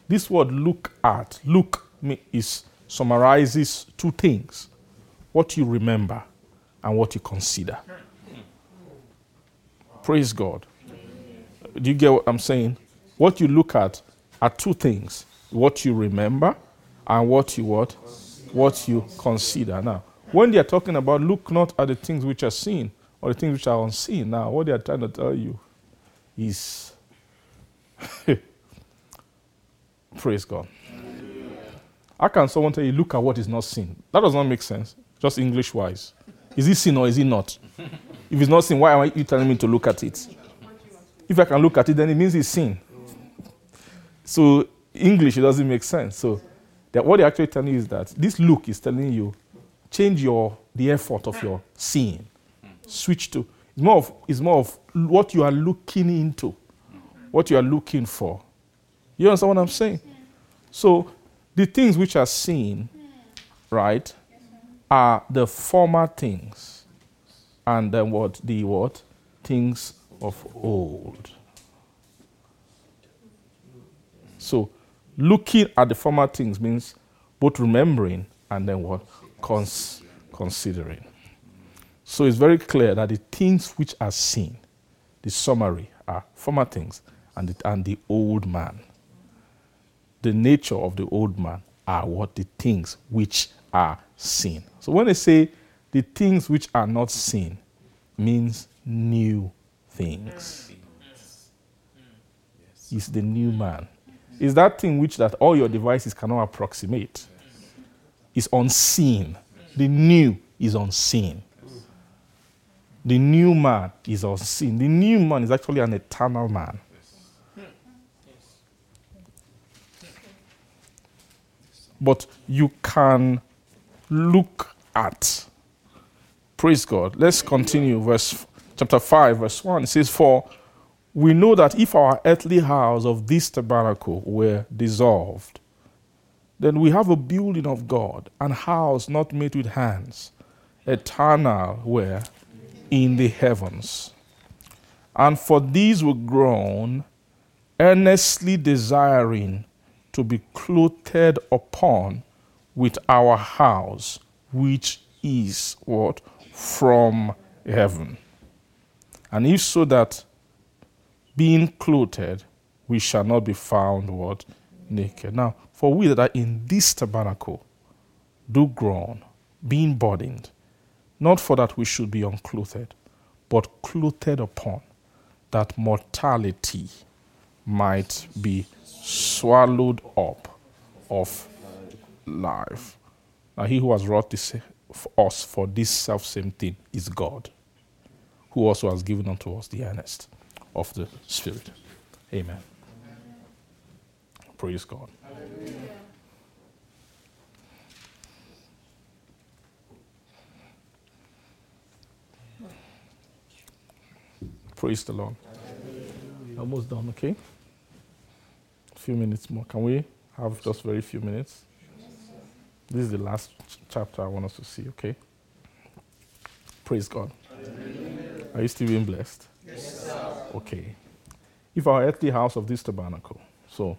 This word look at, look is summarizes two things what you remember and what you consider. Praise God. Do you get what I'm saying? What you look at are two things what you remember and what you what? What you consider. Now, when they are talking about look not at the things which are seen or the things which are unseen, now what they are trying to tell you is praise God. How can someone tell you, look at what is not seen? That does not make sense, just English wise. Is it seen or is it not? If it's not seen, why are you telling me to look at it? If I can look at it, then it means it's seen. So, English, it doesn't make sense. So, that what they're actually telling you is that this look is telling you, change your the effort of your seeing. Switch to it's more of it's more of what you are looking into, what you are looking for. You understand what I'm saying? So the things which are seen, right, are the former things, and then what the what things of old. So looking at the former things means both remembering and then what Cons- considering. So it's very clear that the things which are seen, the summary, are former things and the, and the old man. The nature of the old man are what the things which are seen. So when they say the things which are not seen, means new things. Is the new man. Is that thing which that all your devices cannot approximate. Is unseen. The new is unseen. The new man is unseen. The new man is actually an eternal man. But you can look at. Praise God. Let's continue. Verse chapter 5, verse 1. It says, For we know that if our earthly house of this tabernacle were dissolved, then we have a building of God, an house not made with hands, eternal where in the heavens. And for these we groan, earnestly desiring to be clothed upon with our house, which is what? From heaven. And if so that being clothed, we shall not be found what? Naked. Now, for we that are in this tabernacle do groan, being burdened, not for that we should be unclothed, but clothed upon, that mortality might be swallowed up of life. Now, he who has wrought this for us for this self same thing is God, who also has given unto us the earnest of the Spirit. Amen. Praise God. Praise the Lord. Almost done, okay? A few minutes more. Can we have just very few minutes? This is the last ch- chapter I want us to see, okay? Praise God. Are you still being blessed? Yes, Okay. If our earthly house of this tabernacle, so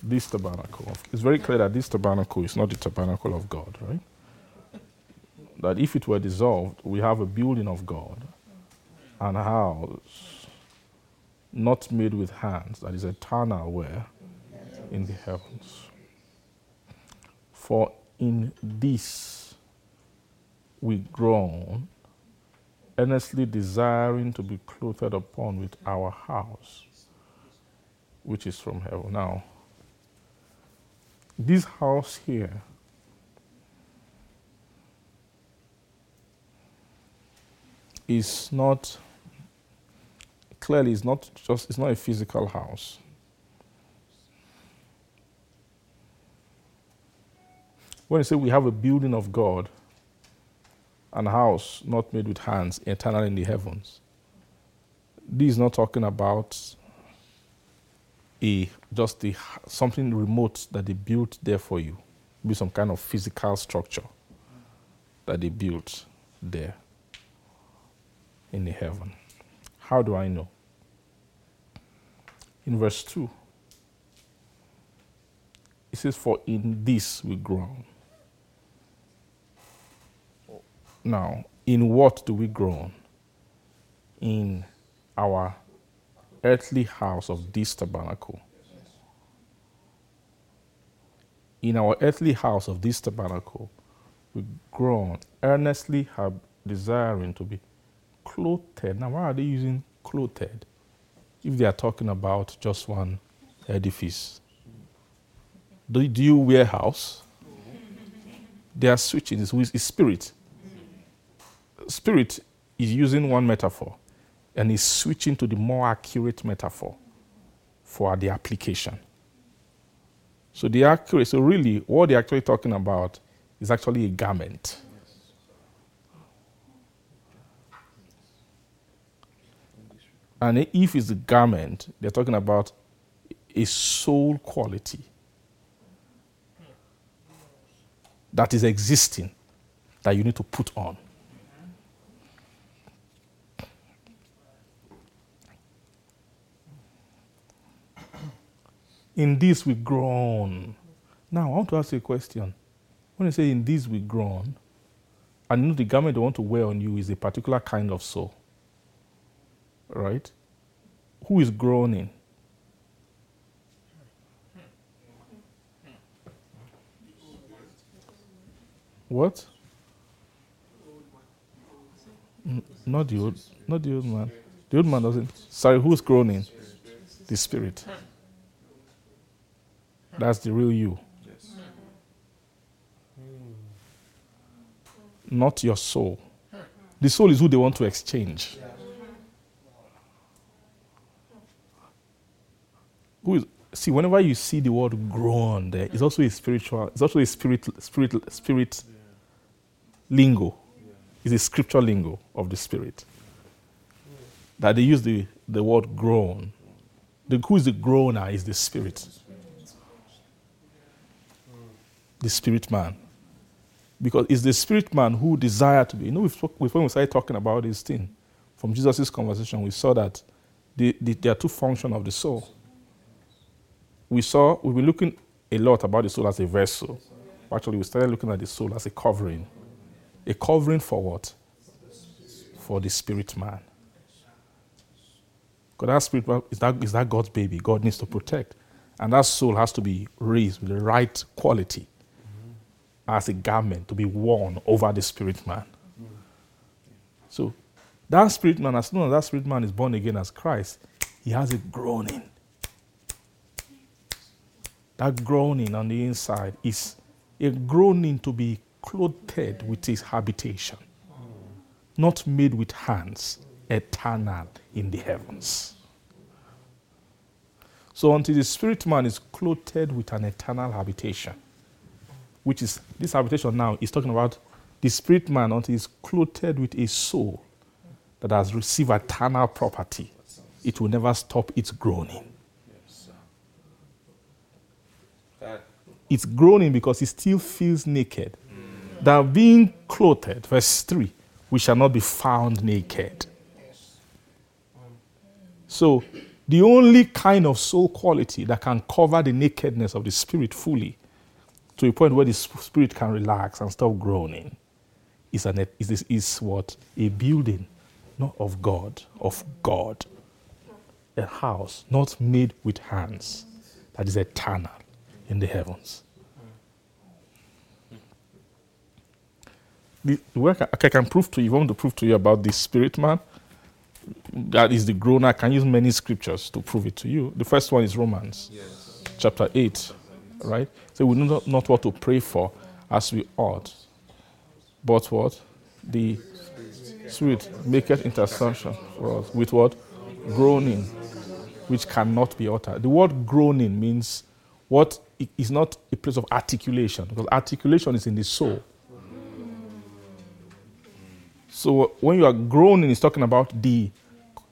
this tabernacle, it's very clear that this tabernacle is not the tabernacle of God, right? That if it were dissolved, we have a building of God, an house not made with hands, that is eternal where? In the heavens. For in this we groan, earnestly desiring to be clothed upon with our house, which is from heaven. Now, this house here is not clearly it's not just it's not a physical house. When you say we have a building of God, and house not made with hands, eternal in the heavens, this is not talking about a just the, something remote that they built there for you, be some kind of physical structure that they built there in the heaven. How do I know? In verse 2, it says, For in this we groan. Now, in what do we groan? In our earthly house of this tabernacle. In our earthly house of this tabernacle, we groan, earnestly have desiring to be clothed. Now, why are they using clothed? If they are talking about just one edifice, do, do you wear house? They are switching. It's, it's spirit. Spirit is using one metaphor and is switching to the more accurate metaphor for the application. So the accurate, so really what they're actually talking about is actually a garment. And if it's a garment, they're talking about a soul quality that is existing that you need to put on. In this we groan. Now, I want to ask you a question. When you say in this we groan, and you know the garment they want to wear on you is a particular kind of soul, right? Who is groaning? What? N- not the old, not the old man. The old man doesn't. Sorry, who's groaning? The spirit. That's the real you. Yes. Hmm. Not your soul. The soul is who they want to exchange. Who is, see, whenever you see the word groan there, it's also a spiritual, it's also a spirit, spirit, spirit lingo. It's a scripture lingo of the spirit. That they use the, the word groan. The, who is the groaner is the spirit the spirit man. Because it's the spirit man who desire to be. You know, when we started talking about this thing, from Jesus' conversation, we saw that the, the, there are two functions of the soul. We saw, we've been looking a lot about the soul as a vessel. Actually, we started looking at the soul as a covering. A covering for what? For the spirit man. Because that spirit man is that, is that God's baby. God needs to protect. And that soul has to be raised with the right quality as a garment to be worn over the spirit man. So, that spirit man, as soon as that spirit man is born again as Christ, he has a groaning. That groaning on the inside is a groaning to be clothed with his habitation, not made with hands, eternal in the heavens. So, until the spirit man is clothed with an eternal habitation, which is this habitation now is talking about the spirit man until he's clothed with a soul that has received eternal property. It will never stop its groaning. It's groaning because it still feels naked. Mm. That being clothed, verse 3, we shall not be found naked. So, the only kind of soul quality that can cover the nakedness of the spirit fully to a point where the spirit can relax and stop groaning is, an, is, this, is what? A building, not of God, of God. A house not made with hands, that is eternal in the heavens. The work I can prove to you, I want to prove to you about the spirit man, that is the groaner. I can use many scriptures to prove it to you. The first one is Romans yes. chapter 8 right? So we know not, what to pray for as we ought, but what? The Spirit maketh intercession for us with what? Groaning, which cannot be uttered. The word groaning means what is not a place of articulation because articulation is in the soul. So when you are groaning, it's talking about the,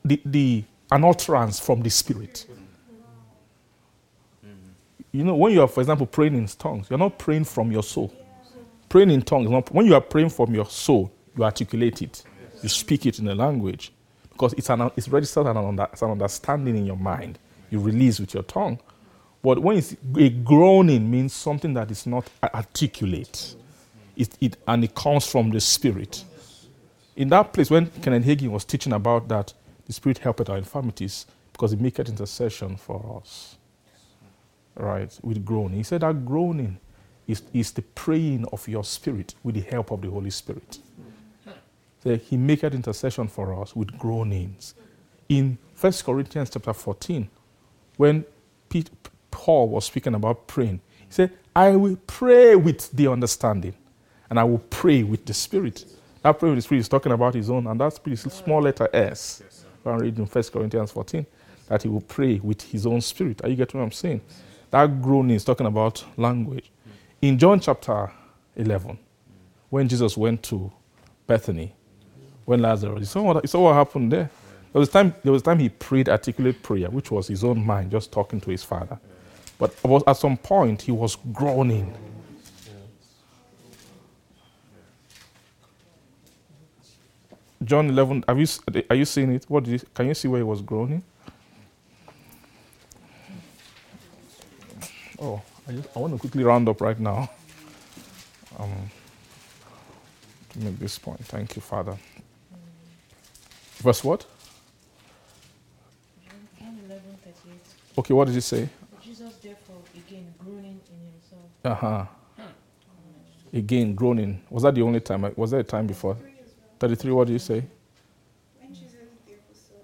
the, the an utterance from the spirit. You know, when you are, for example, praying in tongues, you're not praying from your soul. Praying in tongues, not, when you are praying from your soul, you articulate it, you speak it in a language, because it's, an, it's registered an, as an understanding in your mind. You release with your tongue. But when it's a groaning means something that is not articulate, it, it, and it comes from the spirit. In that place, when Kenneth Hagin was teaching about that, the spirit helped our infirmities because it maketh intercession for us. Right, with groaning. He said that groaning is, is the praying of your spirit with the help of the Holy Spirit. So he maketh intercession for us with groanings. In 1 Corinthians chapter 14, when Paul was speaking about praying, he said, I will pray with the understanding, and I will pray with the spirit. That prayer with the spirit is talking about his own, and that spirit is small letter S. I'm reading 1 Corinthians 14, that he will pray with his own spirit. Are you getting what I'm saying? That groaning is talking about language. In John chapter 11, when Jesus went to Bethany, when Lazarus, you saw what, you saw what happened there. There was, time, there was time he prayed articulate prayer, which was his own mind, just talking to his father. But at some point, he was groaning. John 11, have you, are you seeing it? What you, can you see where he was groaning? Oh, I, just, I want to quickly round up right now. Um, to make this point. Thank you, Father. Verse what? John 11, 38. Okay, what did he say? Jesus, therefore, again groaning in himself. Uh huh. Again, groaning. Was that the only time? Was there a time before? 33, what did you say? When Jesus therefore saw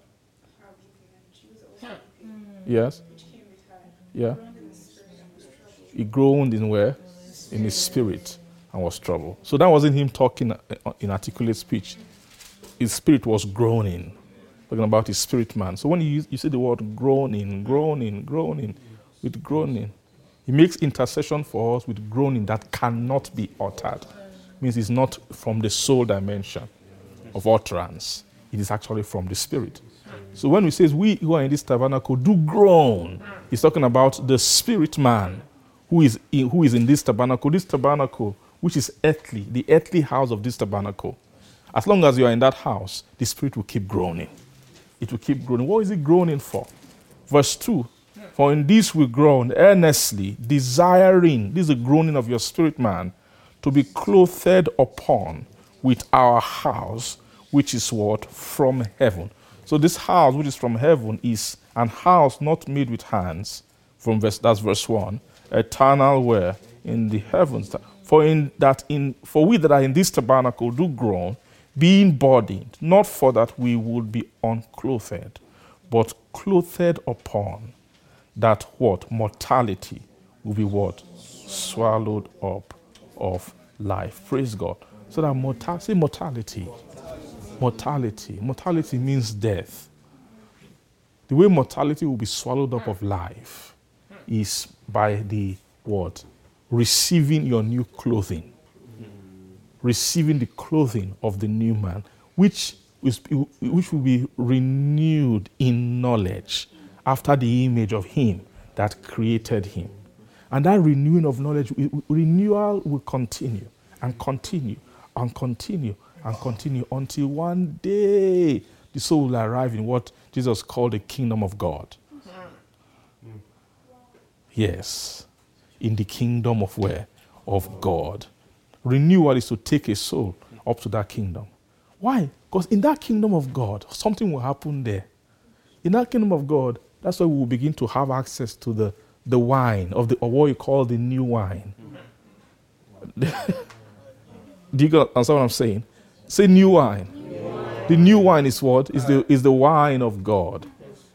her weeping, and she was also weeping, Yes? which came with her, Yeah? groaned in the spirit and was troubled. He groaned in where? In his spirit and was troubled. So that wasn't him talking uh, in articulate speech. His spirit was groaning. Talking about his spirit man. So when you, you say the word groaning, groaning, groaning, with groaning, he makes intercession for us with groaning that cannot be uttered. Means it's not from the soul dimension of utterance. It is actually from the spirit. So when we say we who are in this tabernacle do groan, he's talking about the spirit man who is in, who is in this tabernacle. This tabernacle, which is earthly, the earthly house of this tabernacle. As long as you are in that house, the spirit will keep groaning. It will keep groaning. What is it groaning for? Verse 2 For in this we groan earnestly, desiring, this is the groaning of your spirit man, to be clothed upon with our house, which is what? From heaven. So this house, which is from heaven, is an house not made with hands. From verse that's verse one. Eternal where in the heavens. For in that in for we that are in this tabernacle do groan, being burdened, not for that we would be unclothed, but clothed upon that what mortality will be what swallowed up of life. Praise God. So that mortality, say mortality. Mortality. Mortality means death. The way mortality will be swallowed up of life is by the word Receiving your new clothing. Receiving the clothing of the new man, which is, which will be renewed in knowledge after the image of him that created him. And that renewing of knowledge, renewal will continue and continue and continue and continue until one day the soul will arrive in what Jesus called the kingdom of God. Yes, in the kingdom of where? Of God. Renewal is to take a soul up to that kingdom. Why? Because in that kingdom of God, something will happen there. In that kingdom of God, that's why we will begin to have access to the, the wine of the or what you call the new wine. Do you understand what I'm saying? Say new wine. The new wine is what? Is the is the wine of God.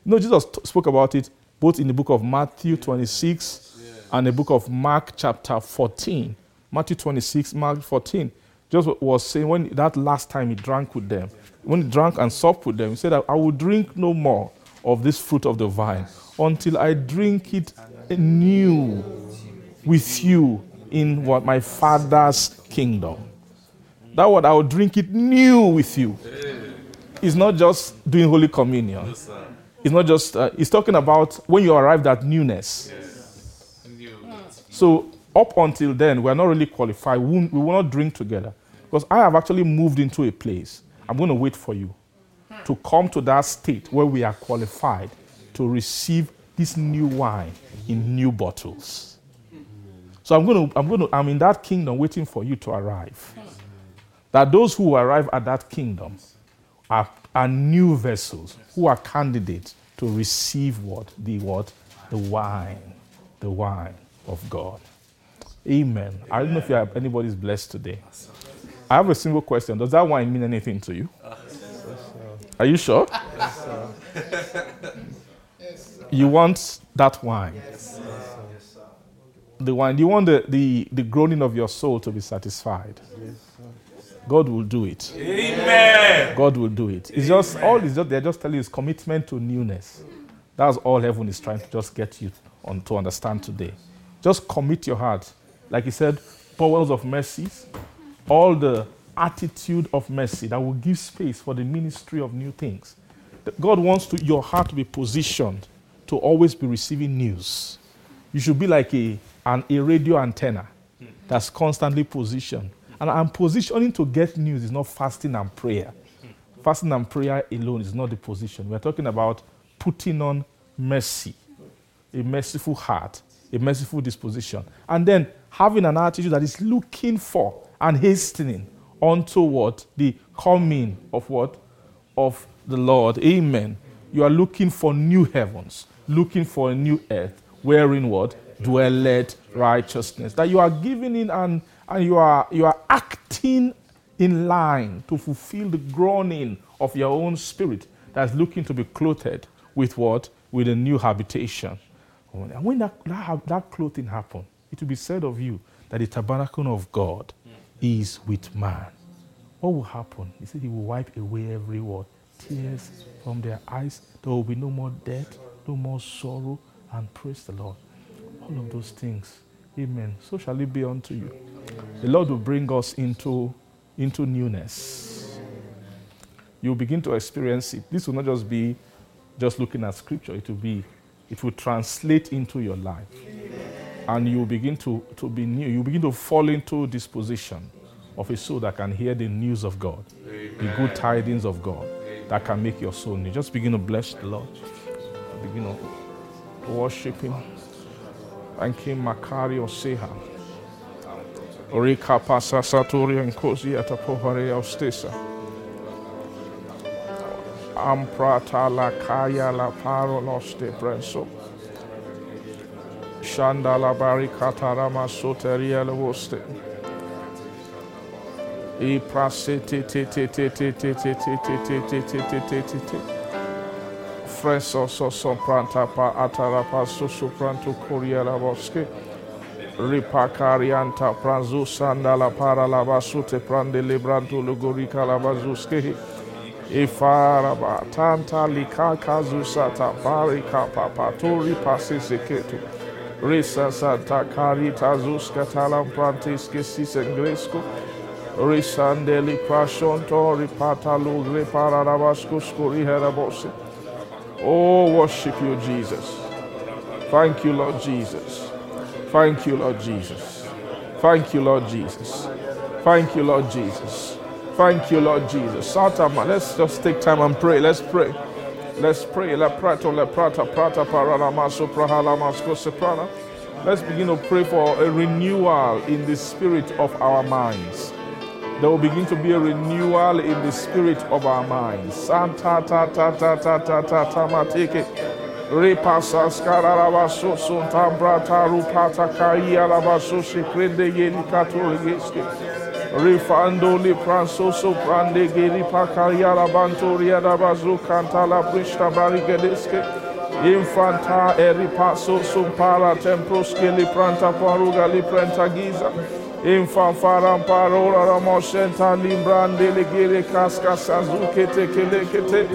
You know, Jesus t- spoke about it both in the book of Matthew 26 and the book of Mark chapter 14. Matthew 26, Mark 14. Just was saying when that last time he drank with them, when he drank and supped with them, he said, I will drink no more of this fruit of the vine until I drink it anew with you in what my father's kingdom. That word, I will drink it new with you. It's not just doing Holy Communion. It's not just, uh, it's talking about when you arrived at newness. So, up until then, we are not really qualified. We, we will not drink together. Because I have actually moved into a place. I'm going to wait for you to come to that state where we are qualified to receive this new wine in new bottles. So I'm going to, I'm going to, I'm in that kingdom waiting for you to arrive. That those who arrive at that kingdom are, are new vessels who are candidates to receive what? The what? The wine. The wine of God. Amen. I don't know if have, anybody's blessed today. I have a simple question. Does that wine mean anything to you? Are you sure? You want that wine. The wine. Do You want the, the, the groaning of your soul to be satisfied. God will do it. Amen. God will do it. It's just all is just they're just telling you is commitment to newness. That's all heaven is trying to just get you on to understand today. Just commit your heart. Like he said, powers of mercies, all the attitude of mercy that will give space for the ministry of new things. God wants to, your heart to be positioned to always be receiving news. You should be like a, an, a radio antenna that's constantly positioned. And I'm positioning to get news is not fasting and prayer. Fasting and prayer alone is not the position. We're talking about putting on mercy, a merciful heart, a merciful disposition, and then having an attitude that is looking for and hastening unto what? The coming of what? Of the Lord. Amen. You are looking for new heavens, looking for a new earth, wherein what? Dwelleth righteousness. That you are giving in and, and you are you are acting in line to fulfill the groaning of your own spirit that's looking to be clothed with what? With a new habitation. And when that, that, that clothing happens, it will be said of you that the tabernacle of God is with man. What will happen? He said he will wipe away every word, tears from their eyes. There will be no more death, no more sorrow, and praise the Lord. All of those things. Amen. So shall it be unto you. The Lord will bring us into, into newness. You'll begin to experience it. This will not just be just looking at scripture, it will be, it will translate into your life. And you will begin to, to be new. You begin to fall into this position of a soul that can hear the news of God, the good tidings of God that can make your soul new. Just begin to bless the Lord. Begin to worship Him. Thank Him, Makari Oseha. Orika pasa satori and kozi atapovare ostesa. Amprata la kaya la paro loste preso. Shanda la barikata rama soteria le voste. E prasete te te te te te te te te te te te te te te te fresso so so, sopranta pa atalapasu, so pranto atarapa susuprantu kurielaboski ripakarianta pranzu sandala para labasute prande lebrantu lugurika labazuski ifaraba tanta likakazusata barika papaturi pasisiketu risa santa carita zusca talamprantis che si sengresco risandeli prashonto ripata lugre para rabasco scuri herabose Oh, worship you, Jesus. Thank you, Lord Jesus. Thank you, Lord Jesus. Thank you, Lord Jesus. Thank you, Lord Jesus. Thank you, Lord Jesus. Satama, let's just take time and pray. Let's pray. Let's pray. La prato, la prata, prata. Let's begin to pray for a renewal in the spirit of our minds. There will begin to be a renewal in the spirit of our minds. Santa ta ta ta ta ta ta ta. Repasa kanta la prishta barigedeske infanta e ripasso sum para tempus che li pranta paruga li prenta giza infan faran parola ramoscenta limbrande le gire casca sazukete kelekete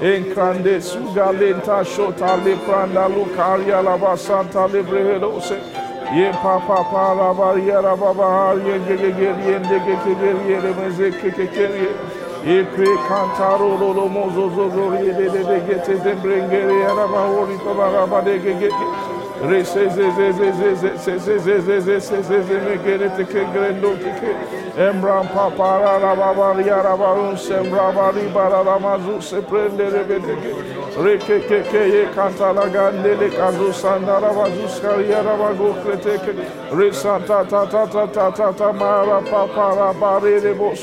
encrande suga lenta shota le pranda lucaria la basanta le brehedose ye papa para variera baba ye gege gege ye gege gege ye meze keke ye. Ipre kantaro lolo mozo zozo riye de de de gete de bringe hori kabara ba de ge ge. Se prende ye ta ta ta ta ta ta bo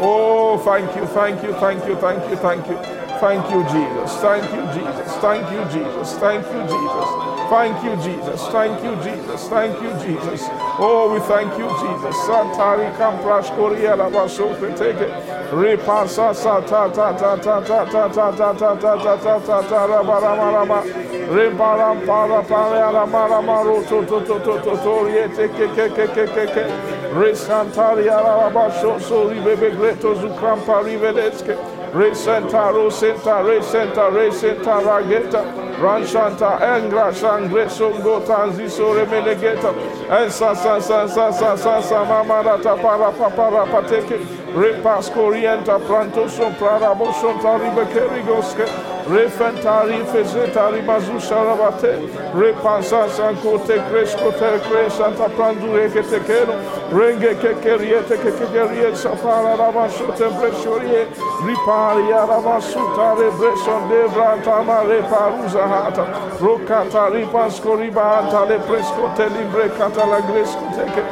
Oh, thank you, thank you, thank you, thank you, thank you. Thank you, Jesus. Thank you, Jesus. Thank you, Jesus. Thank you, Jesus. Thank you, Jesus. Thank you, Jesus. Thank you, Jesus. Oh, we thank you, Jesus. Santari kamprash koria la baso peteke. Repasa sa ta ta ta ta ta ta ta ta ta ta ta ta ta ta ra ba ra ma ra ma. Rebaram para para la mara maro to to to to to to riete ke ke ke ke ke ke. Resantari la baso so ribebe greto zukram parivedeske. Resenta Rusenta Resenta Resenta Rageta Ranshanta Engra Shangre Sungo Tanziso Remelegeta Ensa San San San San San San Mamarata Para Papara Pateke Repas Corienta Prantoson Praraboson Taribekerigoske refentari fezetari bazusharabate repansansankote kreskotekresanta prandureketekero rengekekerietekekekerie kata ripariarabasutare bresondevratama reparuzahata rokataripanskoribaantale preskotelimbrekatalagreskoteke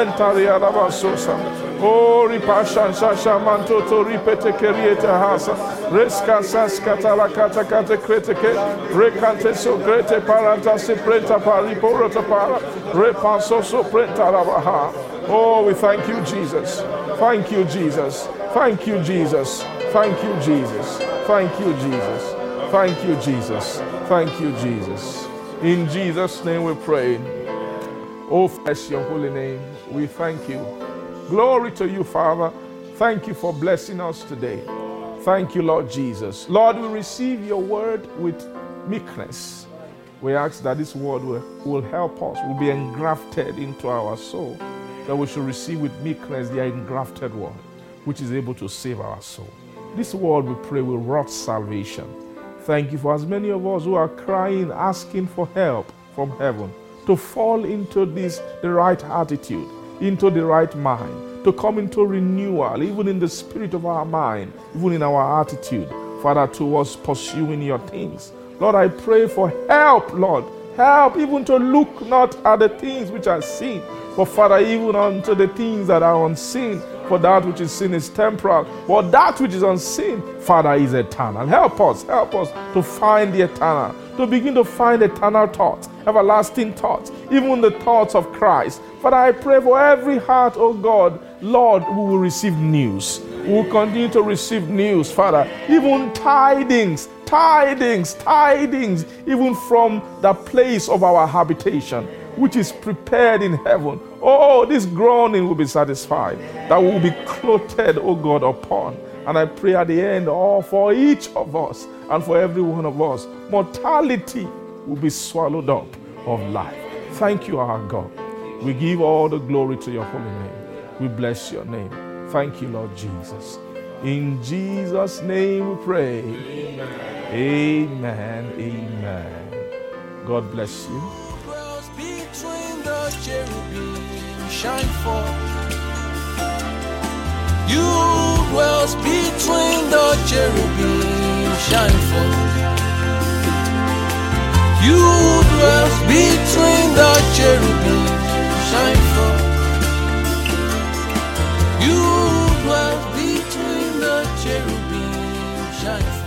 entariarabasosa Kori pasha shasha manto tori pete kerieta hasa. Reska saska talakata kate kreteke. Rekante so grete paranta se preta pariporata para. Repanso so preta lavaha. Oh, we thank you, Jesus. Thank you, Jesus. Thank you, Jesus. Thank you, Jesus. Thank you, Jesus. Thank you, Jesus. Thank you, Jesus. In Jesus' name we pray. Oh, bless your holy name. We thank you. Glory to you, Father. Thank you for blessing us today. Thank you, Lord Jesus. Lord, we receive your word with meekness. We ask that this word will, will help us, will be engrafted into our soul, that we should receive with meekness the engrafted word, which is able to save our soul. This word, we pray, will wrought salvation. Thank you for as many of us who are crying, asking for help from heaven, to fall into this the right attitude, into the right mind, to come into renewal, even in the spirit of our mind, even in our attitude, Father, towards pursuing your things. Lord, I pray for help, Lord. Help even to look not at the things which are seen, but Father, even unto the things that are unseen. For that which is seen is temporal, but that which is unseen, Father, is eternal. Help us, help us to find the eternal, to begin to find eternal thoughts, everlasting thoughts, even the thoughts of Christ. Father, I pray for every heart, oh God, Lord, we will receive news. We will continue to receive news, Father, even tidings, tidings, tidings, even from the place of our habitation, which is prepared in heaven. Oh, this groaning will be satisfied, that will be clothed, oh God, upon. And I pray at the end, oh, for each of us and for every one of us, mortality will be swallowed up of life. Thank you, our God. We give all the glory to your holy name. We bless your name. Thank you, Lord Jesus. In Jesus' name we pray. Amen. Amen. Amen. God bless you. dwells between the cherubim, shine for You dwell between the cherubim, shine for You dwell between the cherubim, shine.